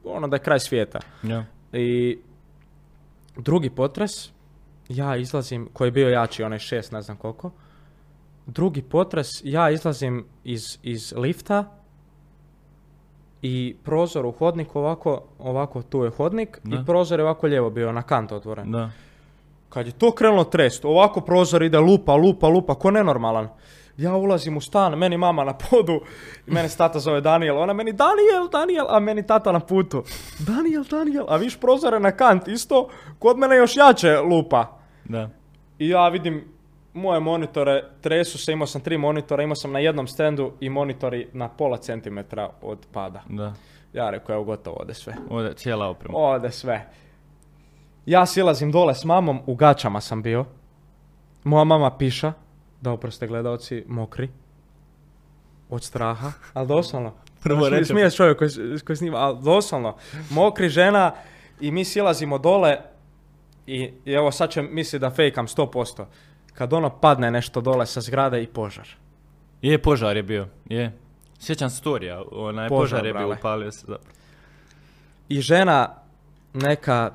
ono, da je kraj svijeta. Ja. I drugi potres, ja izlazim, koji je bio jači, onaj šest, ne znam koliko. Drugi potres, ja izlazim iz, iz lifta i prozor u hodniku ovako, ovako tu je hodnik Da. i prozor je ovako lijevo bio, na kant otvoren. Da. Kad je to krenulo trest, ovako prozor ide lupa, lupa, lupa, ko nenormalan. Ja ulazim u stan, meni mama na podu i mene tata zove Daniel. Ona meni Daniel, Daniel, a meni tata na putu. Daniel, Daniel, a viš prozore na kant isto, kod mene još jače lupa. Da. I ja vidim moje monitore tresu se, imao sam tri monitora, imao sam na jednom standu i monitori na pola centimetra od pada. Da. Ja rekao, evo gotovo, ode sve. Ovdje cijela oprema. Ode sve. Ja silazim dole s mamom, u gaćama sam bio. Moja mama piša, da oproste gledalci, mokri. Od straha, ali doslovno. Prvo se čovjek koji, koji snima, ali doslovno. Mokri žena i mi silazimo dole i, i evo sad će misli da fejkam 100%. Kad ono padne nešto dole sa zgrade i požar. Je, požar je bio. Je. Sjećam storija. Onaj Požar, požar, je bio, upalio se. zapravo. I žena neka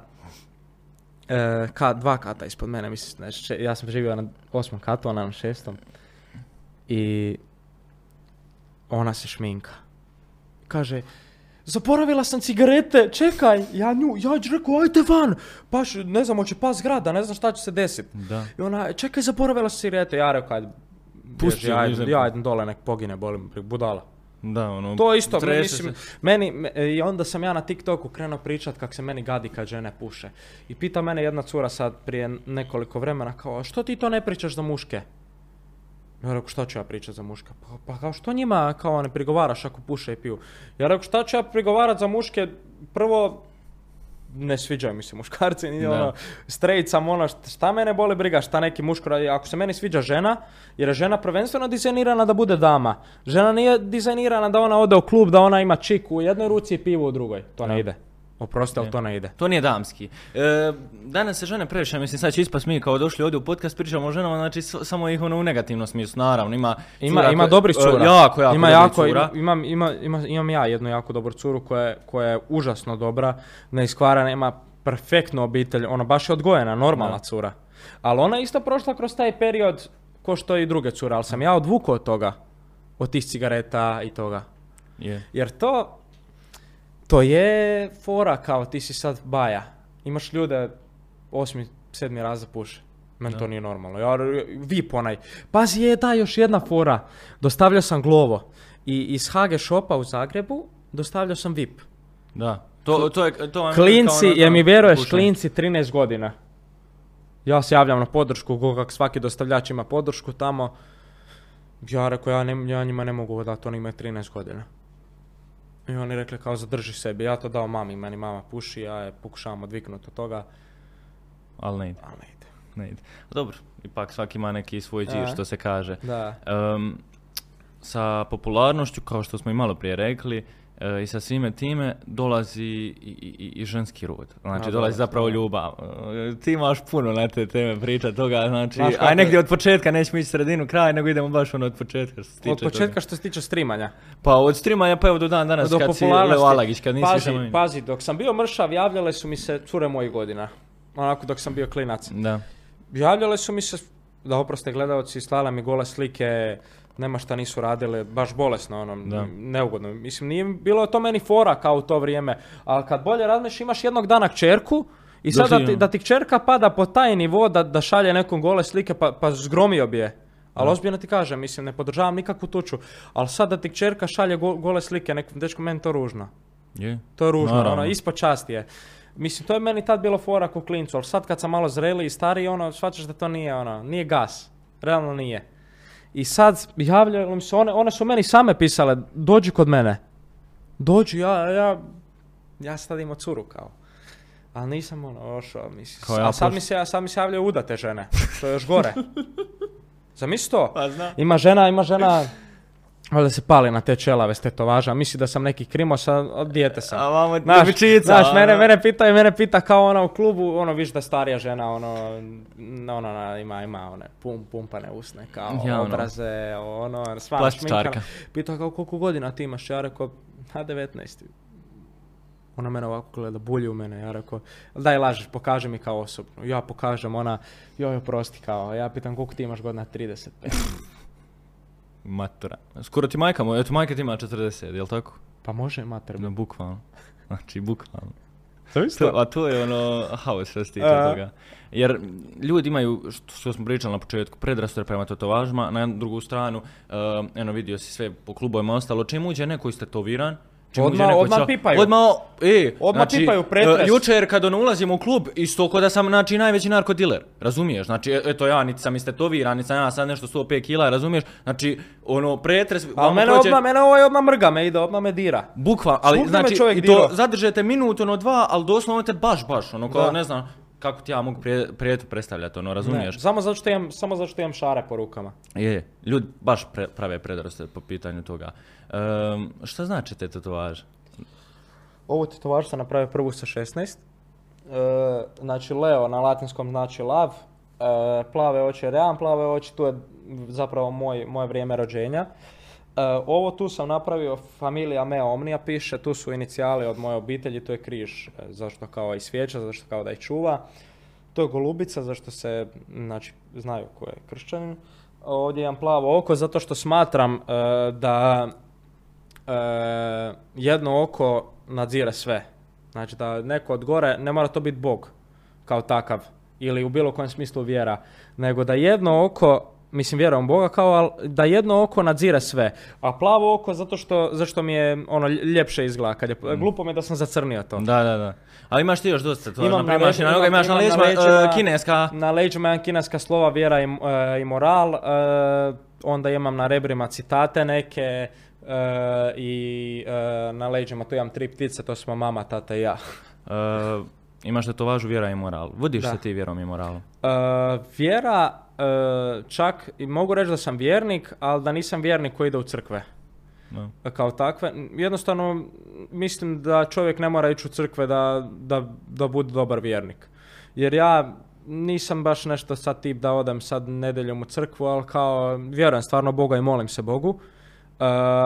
e, ka, dva kata ispod mene, mislim, znači, ja sam živio na osmom katu, ona na šestom. I ona se šminka. Kaže, zaboravila sam cigarete, čekaj, ja nju, ja rekao, ajde van, baš, ne znam, hoće pas zgrada, ne znam šta će se desiti. I ona, čekaj, zaboravila sam cigarete, ja rekao, ajde, Pusti ajde, izem. ja idem dole, nek pogine, bolim, budala. Da, ono... To isto, mislim, se. meni, me- i onda sam ja na TikToku krenuo pričat kak se meni gadi kad žene puše. I pita mene jedna cura sad prije nekoliko vremena kao, "A što ti to ne pričaš za muške? Ja rekao, šta ću ja pričat za muške? Pa, pa kao što njima kao ne prigovaraš ako puše i piju? Ja rekao, šta ću ja prigovarat za muške? Prvo, ne sviđaju mi se muškarci, ni ono, straight sam ono, šta- mene boli briga, šta neki muško radi, ako se meni sviđa žena, jer je žena prvenstveno dizajnirana da bude dama. Žena nije dizajnirana da ona ode u klub, da ona ima čik u jednoj ruci i pivo u drugoj. To ne ide. Oprosti, ali Ne. to ne ide. To nije damski. E, danas se žene previše, mislim sad će ispast mi kao došli ovdje u podcast, pričamo o ženama, znači s- samo ih ono u negativnom smislu, naravno, ima... Ima, cura ima dobrih e, cura. jako, jako ima dobrih jako, cura. ima- imam, ima, ima- imam ja jednu jako dobru curu koja, je- koja je užasno dobra, neiskvarana, ima perfektnu obitelj, ona baš je odgojena, normalna cura. Ali ona je isto prošla kroz taj period ko što i druge cure, ali sam ja odvukao od toga, od tih cigareta i toga. Je. Jer to, to je fora kao ti si sad baja. Imaš ljude osmi, sedmi raz da puše. Meni to nije normalno. Ja, vip onaj. Pazi, je da, još jedna fora. Dostavljao sam glovo. I iz Hage Shopa u Zagrebu dostavljao sam VIP. Da. To, to je, to je Klinci, ono- jer mi vjeruješ, klinci 13 godina. Ja se javljam na podršku, kak svaki dostavljač ima podršku tamo. Ja rekao, ja, ne, ja njima ne mogu dati, oni imaju 13 godina. I oni rekli kao zadrži sebi, ja to dao mami, meni mama puši, ja je pokušavam odviknuti od toga, Ali ne ide, ali ne ide. ne ide. Dobro, ipak svaki ima neki svoj A. što se kaže. Da. Em, sa popularnošću, kao što smo i malo prije rekli, i sa svime time dolazi i, i, i ženski rod. Znači, A, dolazi dobro, zapravo da. ljubav. E, ti imaš puno na te teme priča toga, znači, kako aj je- negdje od početka, nećemo ići sredinu, kraj, nego idemo baš ono od početka što se tiče Od početka toga. što se tiče streamanja. Pa od streamanja pa evo do dan danas do kad si. Leo Alagić, kad nisi pazi, pazi, dok sam bio mršav, javljale su mi se cure mojih godina. Onako dok sam bio klinac. Da. Javljale su mi se, da oproste gledalci, slale mi gole slike, nema šta nisu radile, baš bolesno, ono, Da. neugodno. Mislim, nije bilo to meni fora kao u to vrijeme, ali kad bolje razmišljaš, imaš jednog dana kćerku i sad Da ti- da ti kćerka pada po taj nivo da, da šalje nekom gole slike, pa, pa zgromio bi je. Ali ozbiljno ti kažem, mislim, ne podržavam nikakvu tuču, ali sad da ti kćerka šalje go- gole slike nekom dečku, meni to ružno. Je. To je ružno, Naravno. ono, ispod časti je. Mislim, to je meni tad bilo fora ko klincu, ali sad kad sam malo zreli i stariji, ono, shvaćaš da to nije, ono, nije gas. Realno nije. I sad javljaju mi se, one, one su meni same pisale, dođi kod mene. Dođi, ja, ja, ja sad imao curu kao. Ali nisam ono, ošao, mislim. Ja a sad mi, se, sad mi se javljaju udate žene, što je još gore. Zamisli to? Pa zna. Ima žena, ima žena, valjda se pali na te čelave s tetovaža, misli da sam neki krimosa, a dijete sam. A vamo Znaš, djevičica, znaš, mene, ono. mene pita i mene pita kao ona u klubu, ono, viš da je starija žena, ono, n- ono, na- ima, ima one pum, pumpane usne, kao Ja, ono. obraze, ono, sva Plastičarka. šminkana. Pita kao koliko godina ti imaš, ja rekao, na 19. Ona mene ovako gleda, bulji u mene, ja rekao, daj lažeš, pokaži mi kao osobno. Ja pokažem, ona, joj, oprosti, kao, ja pitam koliko ti imaš godina, 35. Matura. Skoro ti majka moja, eto majka ti ima 40, jel tako? Pa može, mater. No, bukvalno. Znači, bukvalno. To a to je ono haos što se tiče toga. Jer ljudi imaju, što, što smo pričali na početku, predrastor prema tetovažima, na drugu stranu, uh, eno vidio si sve po klubovima ostalo, čim uđe neko istetoviran, Čim Odmah- neko odmah pipaju. Odmah, e, Odmah znači, pipaju pretres. e, Jučer kad ono ulazimo u klub, isto ko da sam znači, najveći narkodiler, razumiješ? Znači, e- eto ja, niti sam istetoviran, niti sam ja sad nešto 105 kila, razumiješ? Znači, ono, pretres... Vamo mene, prođe- odmah, mene ovaj odmah mrga me ide, odmah me dira. Bukvalno, ali Svugdje znači, i to dirao. zadržete minut, ono, dva, ali doslovno te baš, baš, ono, kao, Da. ne znam, kako ti ja mogu prije, prijetu predstavljati, ono, razumiješ? Ne, samo zato što imam, samo zato što imam šare po rukama. Je, ljudi baš pre- prave predraste po pitanju toga. Um, šta znači te tetovaže? Ovu tetovažu sam napravio prvu sa 16. E, znači Leo na latinskom znači lav. E, plave oči je Rean, plave oči, tu je zapravo moj, moje vrijeme rođenja. E, ovo tu sam napravio, familija Mea Omnia piše, tu su inicijali od moje obitelji, to je križ, e, zašto kao i svijeća, zašto kao da ih čuva. To je golubica, zašto se, znači, znaju ko je kršćanin. Ovdje imam plavo oko, zato što smatram e, da jedno oko nadzire sve. Znači da neko od gore, ne mora to biti Bog kao takav ili u bilo kojem smislu vjera, nego da jedno oko, mislim vjerujem Boga kao, da jedno oko nadzire sve. A plavo oko zato što, zašto mi je ono ljepše izgleda. Kad je, Glupo mi je da sam zacrnio to. Da, da, da. Ali imaš ti još dosta tetovaža, Imam na na leđima- imaš na leđima, e, kineska. Na leđima imam kineska slova vjera i, e, i moral, e, onda imam na rebrima citate neke i na leđima tu imam tri ptice, to smo mama, tata i ja. E, imaš tetovažu vjera i moral. Vodiš Da. se ti vjerom i moralom. E, vjera, e, čak i mogu reći da sam vjernik, ali da nisam vjernik koji ide u crkve. Da. Kao takve. Jednostavno, mislim da čovjek ne mora ići u crkve da, da, da bude dobar vjernik. Jer ja nisam baš nešto sad tip da odem sad nedeljom u crkvu, ali kao vjerujem stvarno Boga i molim se Bogu. E,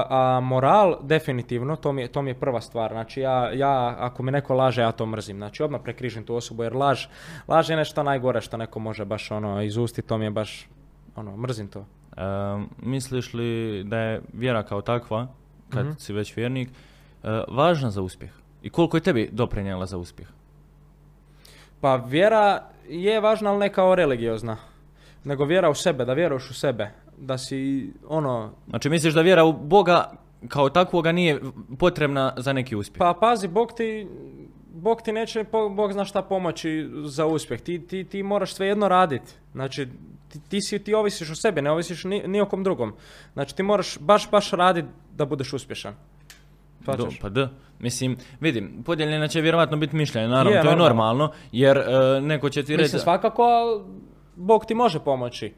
a moral, definitivno, to mi, je, to mi je prva stvar. Znači ja, ja, ako mi neko laže, ja to mrzim. Znači odmah prekrižim tu osobu, jer laž, laž je nešto najgore što neko može baš ono izustiti, to mi je baš, ono, mrzim to. E, misliš li da je vjera kao takva, kad Mhm. si već vjernik, e, važna za uspjeh? I koliko je tebi doprinijela za uspjeh? Pa vjera je važna, ali ne kao religiozna. Nego vjera u sebe, da vjeruješ u sebe. Da si, ono, Znači misliš da vjera u Boga kao takvoga nije potrebna za neki uspjeh? pa pazi, Bog ti, Bog ti neće, Bog zna šta pomoći za uspjeh. Ti, ti, ti moraš svejedno raditi. Znači, ti, ti, si, ti ovisiš o sebi, ne ovisiš ni, ni o kom drugom. Znači, ti moraš baš, baš raditi da budeš uspješan. Do, pa da, mislim, vidim, podijeljena će vjerovatno biti mišljenje, naravno, Je, to je normalno. jer e, neko će ti reći... Mislim, svakako Bog ti može pomoći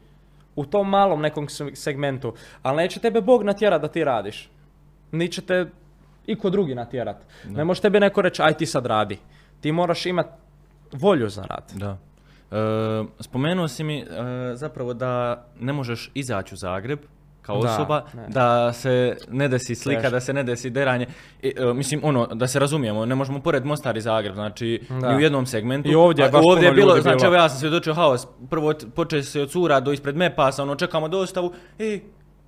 u tom malom nekom se- segmentu, ali neće tebe Bog natjerat da ti radiš. Ni će te iko drugi natjerat. Ne može tebi neko reći, aj ti sad radi. Ti moraš imat volju za rad. Da. E, spomenuo si mi e, zapravo da ne možeš izaći u Zagreb kao Da, osoba, ne. da se ne desi slika, Teško. da se ne desi deranje. I, e, mislim, ono, da se razumijemo, ne možemo pored Mostar i Zagreb, znači Da. ni u jednom segmentu. I ovdje je baš ovdje je bilo, ljudi znači bilo. evo ja sam svjedočio haos, prvo počeo se od cura do ispred mepasa, ono, čekamo dostavu, ej,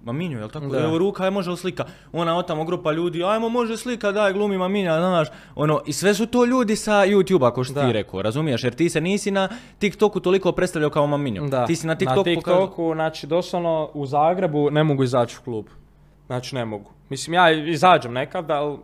Maminju, jel tako? Da. Evo ruka, aj može li slika? Ona otamo grupa ljudi, ajmo može slika, daj glumi Maminja, znaš. Ono, i sve su to ljudi sa YouTube-a, ko što Da. ti rekao, razumiješ? Jer ti se nisi na TikToku toliko predstavljao kao Maminju. Da. Ti si na TikToku, pokazao- TikToku, znači doslovno u Zagrebu ne mogu izaći u klub. Znači ne mogu. Mislim, ja izađem nekad, ali...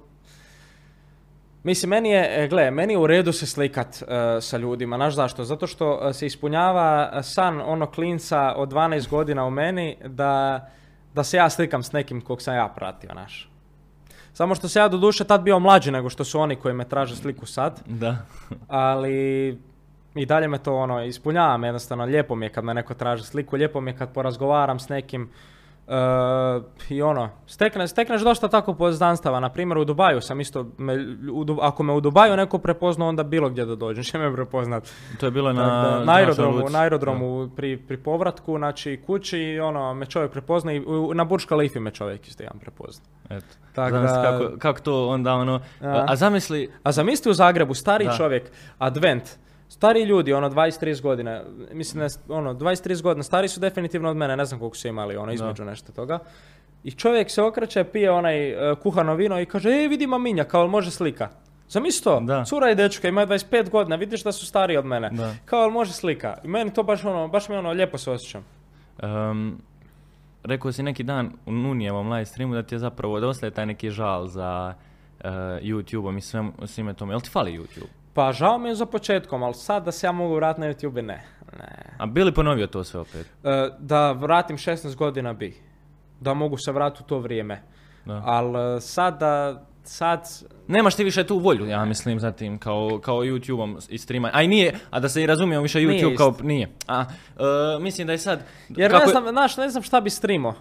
Mislim, meni je, e, gle, meni je u redu se slikat e, sa ljudima, znaš zašto? Zato što e, se ispunjava san ono klinca od 12 godina u meni da, da se ja slikam s nekim kog sam ja pratio, znaš. Samo što se ja do duše tad bio mlađi nego što su oni koji me traže sliku sad Da. ali i dalje me to ono ispunjavam jednostavno, lijepo mi je kad me neko traži sliku, lijepo mi je kad porazgovaram s nekim i ono, stekne, stekneš dosta tako poznanstava, na primjer u Dubaju sam isto, me, u ako me u Dubaju neko prepozna, onda bilo gdje da dođem, će me prepoznat. To je bilo na, da, na aerodromu, na aerodromu pri, pri povratku, znači kući, i ono, me čovjek prepozna i u- na Burj Khalifi me čovjek isto jedan prepozna. Eto. Tak da- kako, kako to onda ono... A. A zamisli, A zamisli u Zagrebu, stari Da. čovjek, advent, stari ljudi, ono 20-30 godina, mislim da ono 20-30 godina, stari su definitivno od mene, ne znam koliko su imali, ono između nešto toga. I čovjek se okreće, pije onaj e, kuhano vino i kaže, e vidi maminja, kao može slika. Zamisli to, Da. cura i dečka imaju 25 godina, vidiš da su stariji od mene. Da. Kao može slika. I meni to baš ono, baš mi ono lijepo se osjećam. Um, rekao si neki dan u Nunijevom live streamu da ti je zapravo da ostaje taj neki žal za, YouTubeom i svem, svime tome. Jel ti fali YouTube? Pa žao mi je za početkom, ali sad da se ja mogu vratiti na YouTube, ne. ne. A bili ponovio to sve opet? E, da vratim 16 godina bi. Da mogu se vratiti u to vrijeme. Da. Ali sad da, sad, Nemaš ti više tu volju, ja mislim, za tim, kao, kao YouTube-om i streama. A i nije, a da se i razumijemo više Nije YouTube kao, isto. nije. A, e, mislim da je sad... jer kako ne znam, znaš, ne znam šta bi streamo.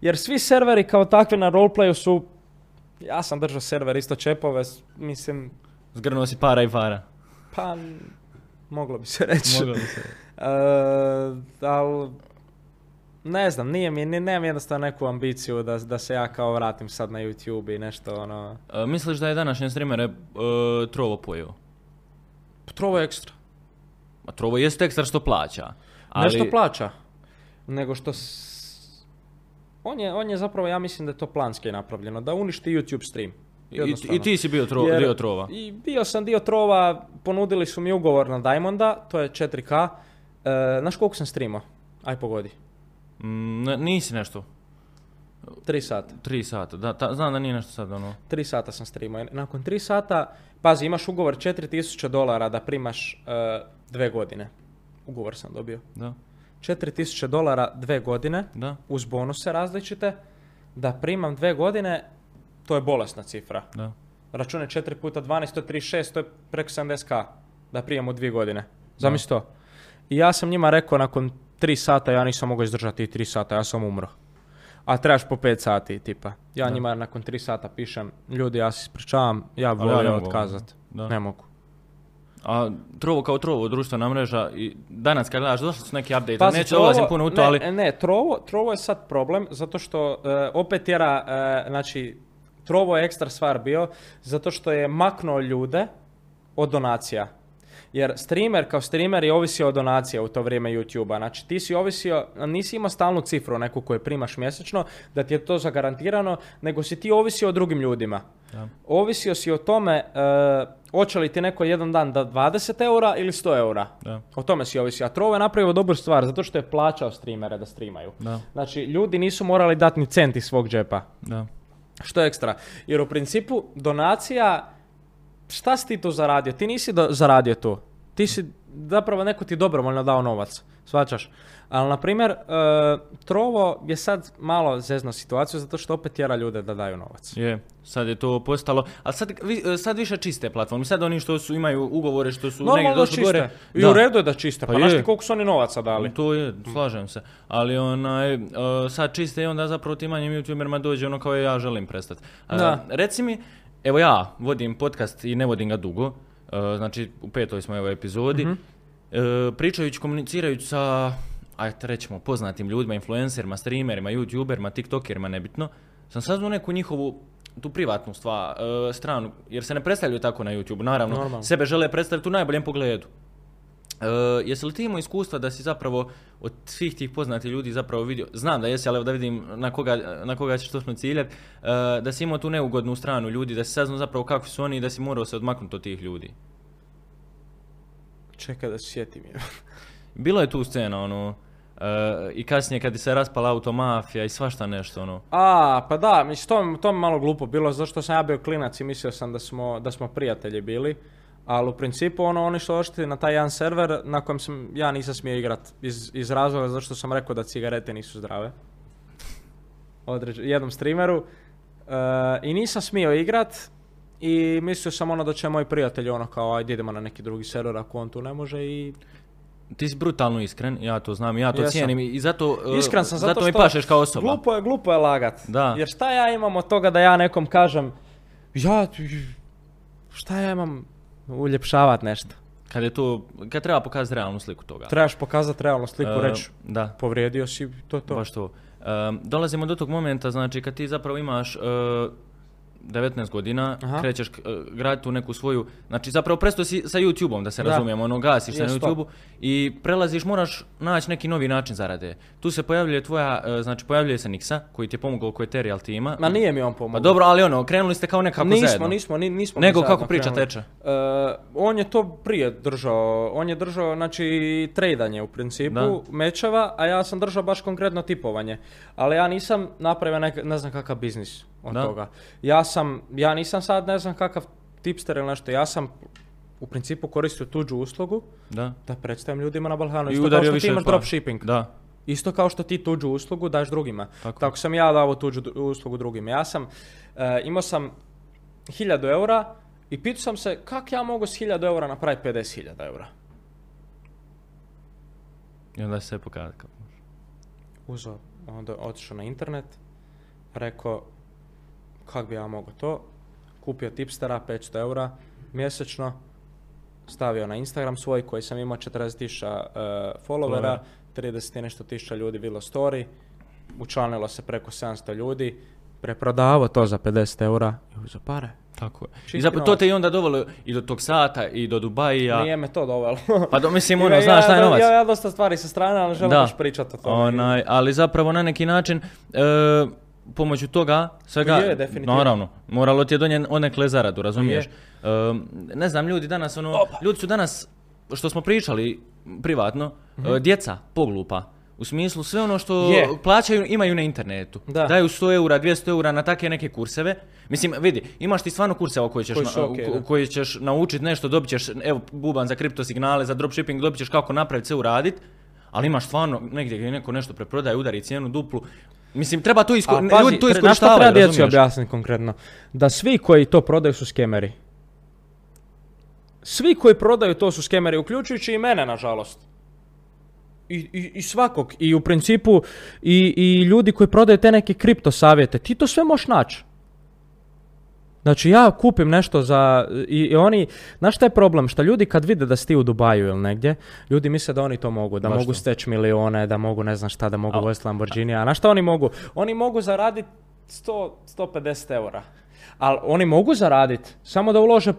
Jer svi serveri kao takvi na roleplayu su, ja sam držao server isto čepove, mislim, Zgrnuo si para i para. pa, moglo bi se reći. Moglo bi se. E, ali, ne znam, nije mi, ni- nemam jednostavno neku ambiciju da, da se ja kao vratim sad na YouTube i nešto ono, E, misliš da je današnje streamere e, Trovo pojeo? trovo ekstra. Ma Trovo jest ekstra što plaća. Ali, Ne što plaća, nego što... s- On je, on je zapravo, ja mislim da je to planski napravljeno, da uništi YouTube stream. I. I ti si bio, tro, Jer- dio Trova. I bio sam dio trova, ponudili su mi ugovor na Diamonda, to je 4K. E, znaš koliko sam streamao? Aj pogodi. Mm, ne- nisi nešto. 3 sata. Tri sata. Da, ta- znam da nije nešto sad ono. 3 sata sam streamao. I Nakon 3 sata, pazi, imaš ugovor 4000 dolara da primaš e, dve godine. Ugovor sam dobio. Da, 4000 dolara dve godine, da, uz bonuse različite, da primam dve godine, to je bolesna cifra. da. Račune 4 puta 12, to je 36, to je preko 70k da primam u dvije godine. Zamisli to. I ja sam njima rekao nakon 3 sata, ja nisam mogao izdržati 3 sata, ja sam umro. A trebaš po 5 sati, tipa. Ja Da. njima nakon 3 sata pišem, ljudi, ja se ispričavam, ja Ali ja volio ne otkazat. Da. Ne mogu. A Trovo kao Trovo, društvena mreža, i danas kad gledaš, došli su neki update, Pazi, neću dolazim puno u to, ne, ali... Ne, Trovo, Trovo je sad problem zato što e, opet tjera, e, znači, Trovo je ekstra stvar bio zato što je maknuo ljude od donacija. Jer streamer kao streamer je ovisio od donacija u to vrijeme YouTube-a. Znači ti si ovisio, nisi imao stalnu cifru neku koju primaš mjesečno, da ti je to zagarantirano, nego si ti ovisio o drugim ljudima. Da. Ovisio si o tome e, hoće li ti neko jedan dan da 20 eura ili 100 eura. Da, O tome si ovisio. A Trovo je napravio dobru stvar zato što je plaćao streamere da streamaju. da, Znači, ljudi nisu morali dati ni cent iz svog džepa. da. Što je ekstra? Jer u principu donacija, šta si ti tu zaradio? Ti nisi do- zaradio tu. Ti si, zapravo neko ti dobrovoljno dao novac. Svačaš? Ali, na primjer, e, Trovo je sad malo zezno situaciju zato što opet tjera ljude da daju novac. Je, sad je to postalo, ali sad, vi- sad više čiste platforme, sad oni što su, imaju ugovore, što su negdje Normalno došli čiste. gore. I Da. u redu je da čiste. Pa, Pa znaš koliko su oni novaca dali? To je, slažem se. Ali onaj, uh, sad čiste i onda zapravo ti manjim youtuberima dođe ono kao ja želim prestati. Da. Reci mi, evo ja vodim podcast i ne vodim ga dugo, znači u petoj smo evo epizodi, Mhm. uh, pričajući, komunicirajući sa, ajde rećemo, poznatim ljudima, influencerima, streamerima, youtuberima, tiktokerima, nebitno, sam saznao neku njihovu tu privatnu stvar, uh, stranu, jer se ne predstavljaju tako na YouTube, naravno, Normalno. sebe žele predstaviti u najboljem pogledu. E, jesi li ti imao iskustva da si zapravo od svih tih poznatih ljudi zapravo vidio, znam da jesi, ali evo da vidim na koga, na koga ćeš točno ciljat, e, da si imao tu neugodnu stranu ljudi, da si saznao zapravo kakvi su oni i da si morao se odmaknuti od tih ljudi. Čekaj da sjetim. Bilo je tu scena, ono, e, i kasnije kad se raspala automafija i svašta nešto, ono. A, pa da, mislim, to, to mi malo glupo bilo, zato što sam ja bio klinac i mislio sam da smo, da smo prijatelji bili. Ali u principu ono, oni su došli na taj jedan server na kojem sam, ja nisam smio igrat iz, iz razloga zato što sam rekao da cigarete nisu zdrave. Određ, jednom streameru. E, I nisam smio igrat i mislio sam ono da će moj prijatelj ono kao ajde idemo na neki drugi server ako on tu ne može i Ti si brutalno iskren, ja to znam, ja to Jesam. cijenim i zato, e, Iskren sam zato mi što pašeš kao osoba. Glupo je, glupo je lagat. Da. Jer šta ja imam od toga da ja nekom kažem ja, šta ja imam uljepšavat nešto. Kad je to, kad treba pokazati realnu sliku toga. Trebaš pokazati realnu sliku, E, reći Da, povrijedio si, to je to. Baš to. Um, dolazimo do tog momenta, znači kad ti zapravo imaš uh, 19 godina, Aha. krećeš uh, graditi tu neku svoju, znači zapravo presto si sa YouTube-om, da se Da. razumijemo, ono gasiš se na. YouTube-u i prelaziš, moraš naći neki novi način zarade. Tu se pojavljuje tvoja, uh, znači pojavljuje se Niksa, koji ti je pomogao oko Ethereal tima. Ma nije mi on Pa pomogao. dobro, ali ono, krenuli ste kao nekako nismo, zajedno. nismo, ni- nismo. mi Nego kako priča krenuli. teče? E, on je to prije držao, on je držao znači tradanje u principu, Da. mečeva, a ja sam držao baš konkretno tipovanje. Ali ja nisam napravio nek, ne znam kakav biznis. Od Da. toga. Ja sam, ja nisam sad ne znam kakav tipster ili nešto, ja sam u principu koristio tuđu uslugu Da. da predstavim ljudima na Balkanu. I Isto kao udario što ti više imaš dropshipping. Da. Isto kao što ti tuđu uslugu daš drugima. Tako. Tako, sam ja dao tuđu uslugu drugima. Ja sam, e, imao sam 1000 eura i pitao sam se kak ja mogu s 1000 eura napraviti 50.000 eura. I onda se pokazao. kao- Uzeo, onda otišao na internet, rekao kak bi ja mogao to, kupio tipstera 500 eura mjesečno, stavio na Instagram svoj koji sam imao 40.000 uh, followera, 30 i nešto tisuća ljudi bilo story, učlanilo se preko 700 ljudi, preprodavao to za 50 eura i uzeo pare. Tako je. I zapravo to te i onda dovelo i do tog sata i do Dubaija. Nije me to dovelo. Pa do, mislim, ono, ja- znaš šta je novac. Ja, ja dosta stvari sa strane, ali želim Da. baš pričati o tome. Onaj, ali zapravo na neki način e, pomoću toga svega, Je, definitivno. naravno, moralo ti je donijeti onekle zaradu, razumiješ? E, ne znam, ljudi danas, ono, ljudi su danas, što smo pričali privatno, e, djeca poglupa. U smislu sve ono što. Je. plaćaju imaju na internetu. Da. Daju 100 eura, 200 eura na takve neke kurseve. Mislim, vidi, imaš ti stvarno kurseva koji ćeš, Koji na- koji ćeš naučiti nešto, dobit ćeš, evo, buban za kripto signale, za dropshipping, dobit ćeš kako napraviti sve uradit, ali imaš stvarno negdje gdje neko nešto preprodaje, udari cijenu duplu. Mislim, treba to, isko, A ljudi što iskorištavaju, treba djeci objasniti konkretno? Da svi koji to prodaju su skemeri. Svi koji prodaju to su skemeri, uključujući i mene, nažalost. I, i, i svakog. I u principu i, i ljudi koji prodaju te neke kripto savjete. Ti to sve možeš naći. Znači ja kupim nešto za... I, i oni... Znaš šta je problem? Šta ljudi kad vide da si ti u Dubaju ili negdje, ljudi misle da oni to mogu. Da Baš mogu steći milione, da mogu ne znam šta, da mogu voziti Lamborghini. A znaš šta oni mogu? Oni mogu zaraditi 100, 150 eura. Ali oni mogu zaraditi samo da ulože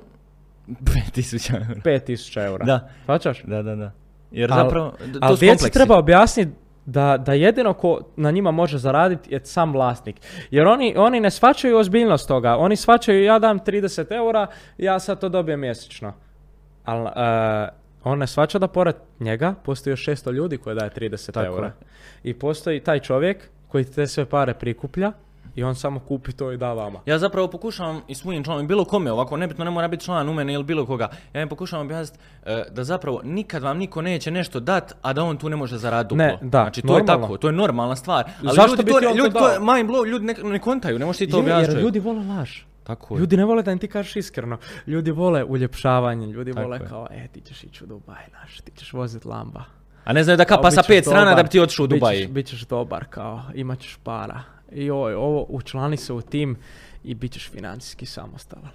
5000 eura. 5000 eura. Da. Shvaćaš? Da, da, da. Jer Al- zapravo, to Ali su djeci kompleksi. treba objasniti da, da jedino ko na njima može zaraditi je sam vlasnik. Jer oni, oni ne shvaćaju ozbiljnost toga. Oni shvaćaju ja dam 30 eura, ja sad to dobijem mjesečno. Ali on ne shvaća da pored njega postoji još 600 ljudi koji daje 30 Tako eura. je. I postoji taj čovjek koji te sve pare prikuplja i on samo kupi to i da vama. Ja zapravo pokušavam i svojim članom, bilo kome ovako, nebitno ne mora biti član u mene ili bilo koga, ja im pokušavam objasniti e, da zapravo nikad vam niko neće nešto dat, a da on tu ne može zaraditi duplo. Ne, da, znači to je normalno. tako, to je normalna stvar. Ali Zašto ljudi bi to, ti on ljudi to, dao? mind blow, ljudi ne, ne kontaju, ne možeš ti to Je, jer objasniti. ljudi vole laž. Tako je. Ljudi ne vole da im ti kažeš iskreno. Ljudi vole uljepšavanje, ljudi Tako vole je. kao, e, ti ćeš ići u Dubaj, naš, ti ćeš vozit lamba. A ne znaju da kapa sa pet strana dobar, da bi ti otišao u bit ćeš- Dubaji. Bit ćeš dobar, kao, imat ćeš para. I oj, ovo, učlani se u tim i bit ćeš financijski samostalan.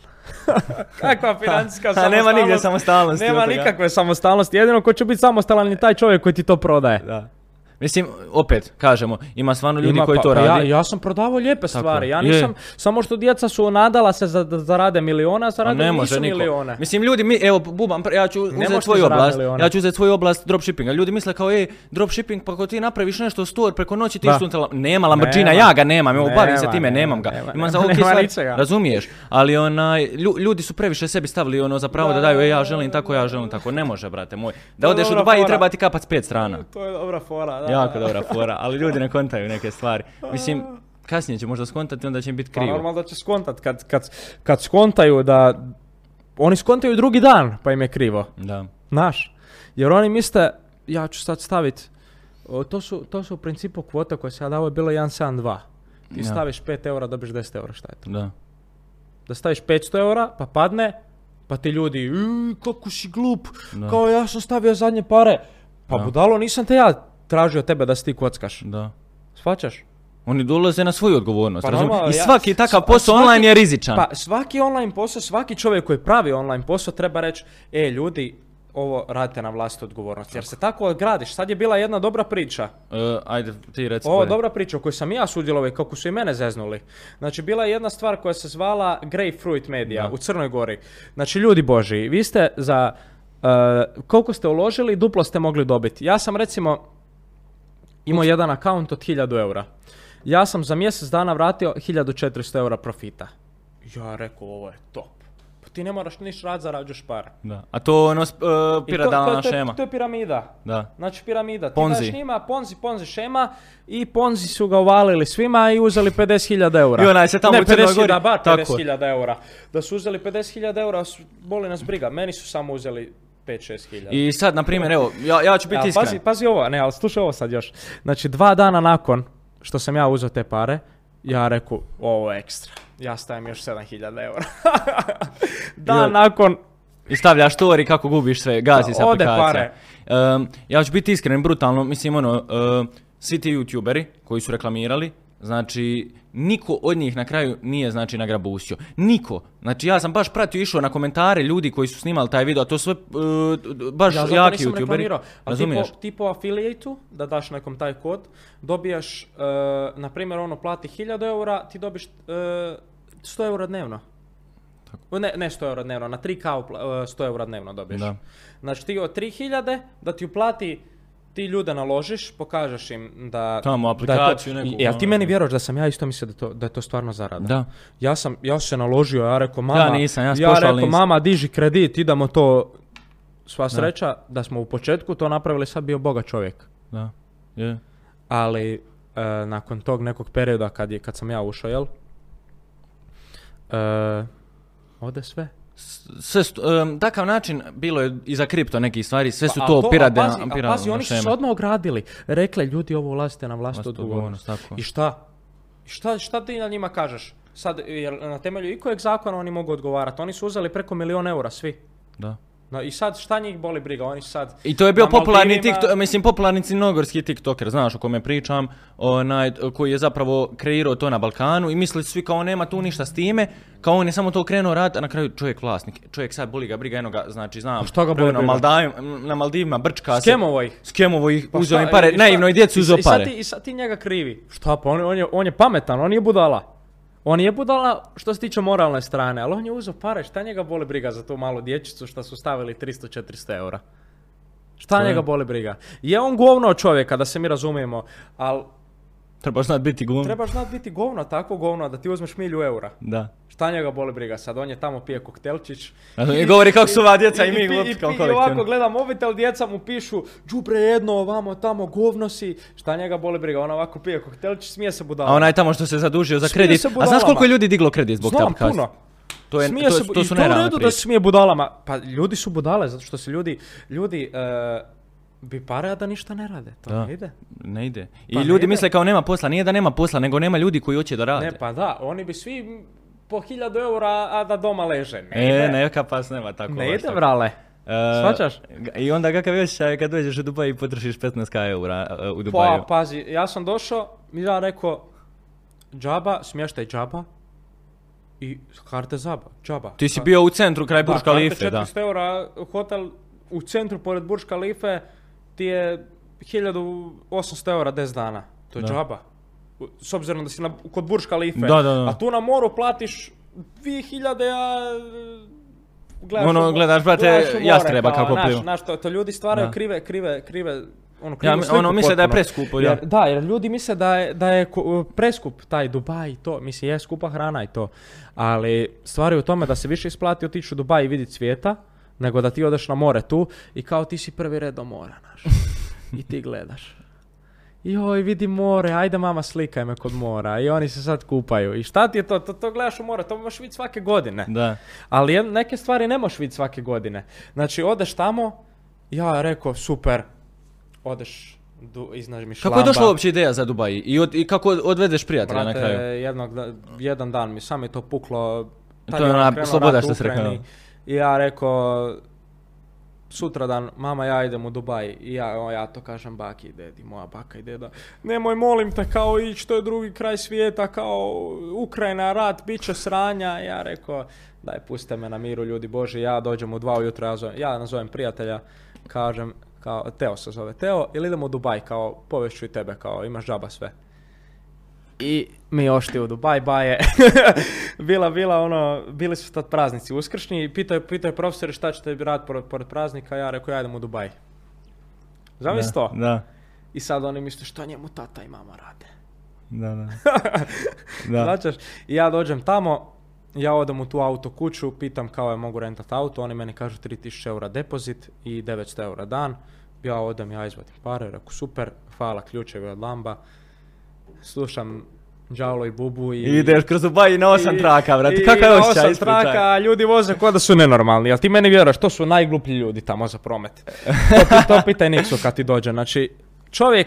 Kakva financijska A samostalnost? nema nigdje samostalnosti Nema nikakve samostalnosti. Jedino ko će biti samostalan je taj čovjek koji ti to prodaje. Da. Mislim, opet, kažemo, ima stvarno ljudi Ima, koji pa- to pa rade. Ja, ja sam prodavao lijepe stvari. je. Ja Je. nisam, samo što djeca su nadala se za, da zarade miliona, a zarade ne može nisu niko. milione. Mislim, ljudi, mi, evo, bubam, ja ću uzeti svoju oblast, milione. ja ću uzeti svoju oblast dropshippinga. Ljudi misle kao, ej, dropshipping, pa ako ti napraviš nešto store preko noći, ti što unutra- nema Lamborghina, Nema. ja ga nemam, evo, bavim se time, nema, nemam ga. nema, Imam za razumiješ, ali onaj, lju- ljudi su previše sebi stavili ono za pravo da, Da, daju, da, ej, ja želim tako, ja želim tako. Ne može, brate moj. Da je odeš u Dubai treba ti kapat s pet strana. To je dobra fora, da. Jako dobra fora, ali ljudi ne kontaju neke stvari. Mislim, kasnije će možda skontati, onda će im biti Pa krivo. normalno da će skontat kad, kad, kad skontaju da... Oni skontaju drugi dan, pa im je krivo. Da. Znaš? Jer oni misle, ja ću sad stavit, o, to su, to su u principu kvote koje se ja dao je bilo 1.72. Ti Ja. staviš 5 eura, dobiš 10 eura, šta je to? Da. Da staviš 500 eura, pa padne, pa ti ljudi, "Ej, kako si glup, Da. kao ja sam stavio zadnje pare. Pa Da. budalo, nisam te ja tražio tebe da si ti kockaš. Da. Shvaćaš? Oni dolaze na svoju odgovornost, Pa razumiješ? I ja- svaki takav sva- posao svaki- online je rizičan. Pa svaki online posao, svaki čovjek koji pravi online posao treba reći, e ljudi, ovo radite na vlastitu odgovornost. Jer se tako gradiš. Sad je bila jedna dobra priča. E, ajde, ti reci Ovo je dobra priča u kojoj sam ja sudjelovao i kako su i mene zeznuli. Znači, bila je jedna stvar koja se zvala Grapefruit Media Da. u Crnoj Gori. Znači, ljudi boži, vi ste za... uh, koliko ste uložili, duplo ste mogli dobiti. Ja sam recimo imao jedan akaunt od 1000 eura. Ja sam za mjesec dana vratio 1400 eura profita. Ja rekao, ovo je top. Pa ti ne moraš ništa rad, zarađuješ pare. Da. A to ono uh, piramidalna to, šema. To je piramida. Da. Znači piramida. Ti Ponzi. daš njima Ponzi, Ponzi šema i Ponzi su ga uvalili svima i uzeli 50.000 eura. I onaj se tamo ne, u Crnoj 50.000, Gori- bar tako je. 50.000 eura. Da su uzeli 50.000 eura, boli nas briga. Meni su samo uzeli 5-6 hiljada. I sad, na primjer, evo, ja, ja ću biti Ali iskren. pazi, pazi ovo, ne, ali slušaj ovo sad još. Znači, dva dana nakon što sam ja uzeo te pare, ja reku, ovo je ekstra. Ja stavim još 7000 eura. Dan Jel- nakon, I stavljaš story kako gubiš sve, gazi se Ode aplikacija. Um, ja ću biti iskren, brutalno, mislim ono, uh, svi ti youtuberi koji su reklamirali, znači, niko od njih na kraju nije, znači, nagrabusio. Niko. Znači, ja sam baš pratio, išao na komentare ljudi koji su snimali taj video, a to sve uh, baš ja jaki youtuberi. Ali ti po, ti po affiliate da daš nekom taj kod, dobijaš, uh, na primjer, ono plati 1000 eura, ti dobiš uh, 100 eura dnevno. Ne, ne 100 eura dnevno, na 3K upla- uh, 100 eura dnevno dobiješ. Da. Znači ti od 3000 da ti uplati ti ljude naložiš, pokažeš im da... Tamo da je to- aplikaciju neku, Jel ti ono. meni vjeruješ da sam ja isto mislio da, to, da je to stvarno zarada? Da. Ja sam, ja sam se naložio, ja rekao mama, Ja nisam, ja ja rekao nisam. mama diži kredit, idemo to, sva sreća da smo u početku to napravili, sad bio boga čovjek. Da. Je. Ali e, nakon tog nekog perioda kad, je, kad sam ja ušao, jel? E, ode sve. Sve, st- um, takav način bilo je i za kripto nekih stvari, sve su Pa, to, a pirade, pazi, a piramidalne pazi, oni su se odmah ogradili. Rekle, ljudi, ovo ulazite na Vlastitu odgovornost. I šta? Šta, šta ti na njima kažeš? Sad, jer na temelju i kojeg zakona oni mogu odgovarati? Oni su uzeli preko milijun eura, svi. Da. No, I sad, šta njih boli briga? Oni sad... I to je bio popularni Maldivima- TikTok, mislim popularni crnogorski TikToker, znaš o kome pričam, onaj koji je zapravo kreirao to na Balkanu i mislili su svi kao nema tu ništa s time, kao on je samo to krenuo raditi, a na kraju čovjek vlasnik, čovjek sad boli ga briga, eno ga, znači znam, šta ga boli na, na Maldivima brčka Skemovo ih. se, skemovo ih, Pa uzeo šta- im pare, i djeci i- uzeo sad pare. ti- I sad ti njega krivi. Šta pa, on, on, je, on je pametan, on je budala. On je budala što se tiče moralne strane, ali on je uzeo pare, šta njega boli briga za tu malu dječicu što su stavili 300-400 eura? Šta To je- njega boli briga? Je on govno čovjeka, da se mi razumijemo, ali Trebaš znat biti glum. trebaš znat biti govno, takvo govno, da ti uzmeš milju eura. Da. Šta njega boli briga sad? On je tamo pije koktelčić. I govori kako su ova djeca i mi pi- glupci kao pi- I kolektivno. ovako gleda mobitel, djeca mu pišu đubre jedno, ovamo, tamo, govno si. Šta njega boli briga? On ovako pije koktelčić, smije se budala. A onaj tamo što se zadužio za Smije kredit. A znaš budalama. koliko je ljudi diglo kredit zbog Znam, puno. To, je, Smije to, se, to i su to je u redu da se smije budalama. Pa ljudi su budale, zato što se ljudi, ljudi e, bi pare, a da ništa ne rade. To Da. ne ide. Ne ide. I Pa ljudi ide. misle kao nema posla. Nije da nema posla, nego nema ljudi koji hoće da rade. Ne, pa da, oni bi svi po hiljadu eura, a da doma leže. Ne e, ide. neka pas nema tako. Ne ide, tako. vrale. E, Shvaćaš? I onda kakav je osjećaj kad dođeš u Dubaj i potrošiš 15k eura e, u Pa, Dubaju? pazi, ja sam došao, i ja rekao, džaba, smještaj džaba i karte zaba, džaba. Ti si bio u centru kraj Burj Khalife, da. 400 eura, hotel u centru pored Burj Khalife ti je 1800 eura 10 dana. To je Da. džaba. S obzirom da si na, kod Burj Khalife. Da, da. A tu na moru platiš 2000, a gledaš, Ono, u- gledaš, brate, gledaš more, jastreba kao, kako pliva. Znaš, to, to ljudi stvaraju Da. krive, krive, krive, ono, Ja, ono, misle da je preskupo, ja. Jer, da, jer ljudi misle da je, da je preskup taj Dubaj i to. Mislim, je skupa hrana i to. Ali stvar je u tome da se više isplati otići u Dubaj i vidjeti svijeta, nego da ti odeš na more tu i kao ti si prvi red do mora, znaš. I ti gledaš. Joj, vidi more, ajde mama slikaj me kod mora. I oni se sad kupaju. I šta ti je to? To, to gledaš u more, to možeš vidjeti svake godine. Da. Ali neke stvari ne možeš vidjeti svake godine. Znači, odeš tamo, ja rekao, super, odeš, du, mi Kako je došla uopće ideja za Dubaj? I, od, i kako odvedeš prijatelja na Brate, kraju? jednog, da- jedan dan mi sam je to puklo. To je ona sloboda što si rekao. I ja rekao, sutradan, mama ja idem u Dubaj. I ja, o, ja to kažem baki i dedi, moja baka i deda. Nemoj, molim te, kao ići, to je drugi kraj svijeta, kao Ukrajina, rat, bit će sranja. Ja rekao, daj, puste me na miru, ljudi Boži, ja dođem u dva ujutro, ja, ja nazovem prijatelja, kažem, kao, Teo se zove, Teo, ili idemo u Dubaj, kao, povešću i tebe, kao, imaš džaba sve. I mi ošli u Dubaj, baje. bila, bila ono, bili su tad praznici uskršnji i pitaju, pitaju profesori šta ćete raditi pored, pored praznika, ja rekao ja idem u Dubaj. Zamisli to? Da, I sad oni misle šta njemu tata i mama rade. da, da. da. Značaš? I ja dođem tamo ja odem u tu auto kuću, pitam kao je mogu rentat auto, oni meni kažu 3000 eura depozit i 900 eura dan. Ja odem, ja izvadim pare, reku super, hvala ključevi od lamba. Slušam Đalo i Bubu i... I ideš kroz Dubai na osam i- traka, brate. i Kakav je na osjećaj? osam Ispričaj. traka, a ljudi voze kao da su nenormalni. Jel ti meni vjeraš, to su najgluplji ljudi tamo za promet. To, to pitaj Niksu kad ti dođe. Znači, čovjek,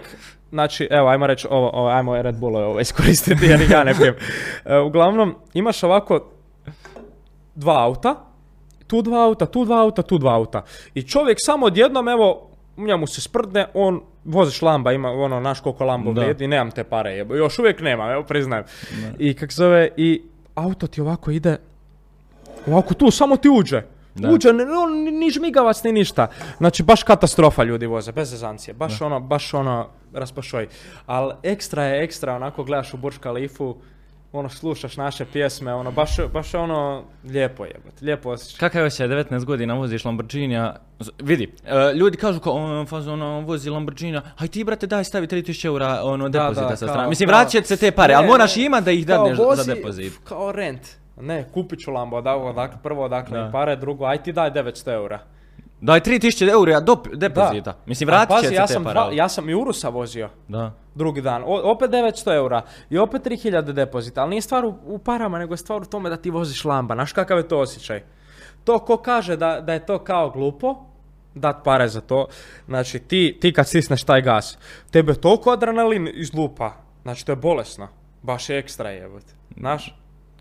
znači, evo, ajmo reći, ovo, ovo, ajmo Red Bull ovo iskoristiti jer ja ne pijem. E, uglavnom, imaš ovako dva auta, tu dva auta, tu dva auta, tu dva auta. I čovjek samo odjednom, evo, njemu se sprdne, on voziš lamba, ima ono, naš koliko lambo Da. vrijedi, nemam te pare, jebo. još uvijek nemam, evo priznajem. I kak zove, i auto ti ovako ide, ovako tu, samo ti uđe. Da. Uđe, on ni- ni žmigavac, ni ništa. Znači, baš katastrofa ljudi voze, bez zezancije. Baš ono, baš ono, raspašoj. Ali ekstra je ekstra, onako gledaš u Burj Khalifu, ono, slušaš naše pjesme, ono, baš, baš je ono, lijepo jebate, lijepo osjećaj. Kakav je osjećaj 19 godina voziš Lamborghinija? Z- Vidi, e, ljudi kažu kao on, fazon, ono, vozi Lamborghinija, aj ti brate daj stavi 3000 eura ono, Da, depozita da, sa strane. Mislim, će se te pare, Ne, ali moraš imat da ih dadneš za vozi depozit. Kao rent. Ne, kupit ću Lambo, da, prvo odakle Da. pare, drugo, aj ti daj 900 eura. Daj 3000 eura dop- depozita. Mislim, vratit će pazi, se ja te sam, dva- ja sam i Urusa vozio. Da. drugi dan. O- opet 900 eura i opet 3000 depozita, ali nije stvar u, u parama, nego je stvar u tome da ti voziš lamba. Znaš kakav je to osjećaj? To ko kaže da, da je to kao glupo, dat pare za to, znači ti, ti kad stisneš taj gas, tebe toliko adrenalin izlupa, znači to je bolesno, baš je ekstra jebote, znaš?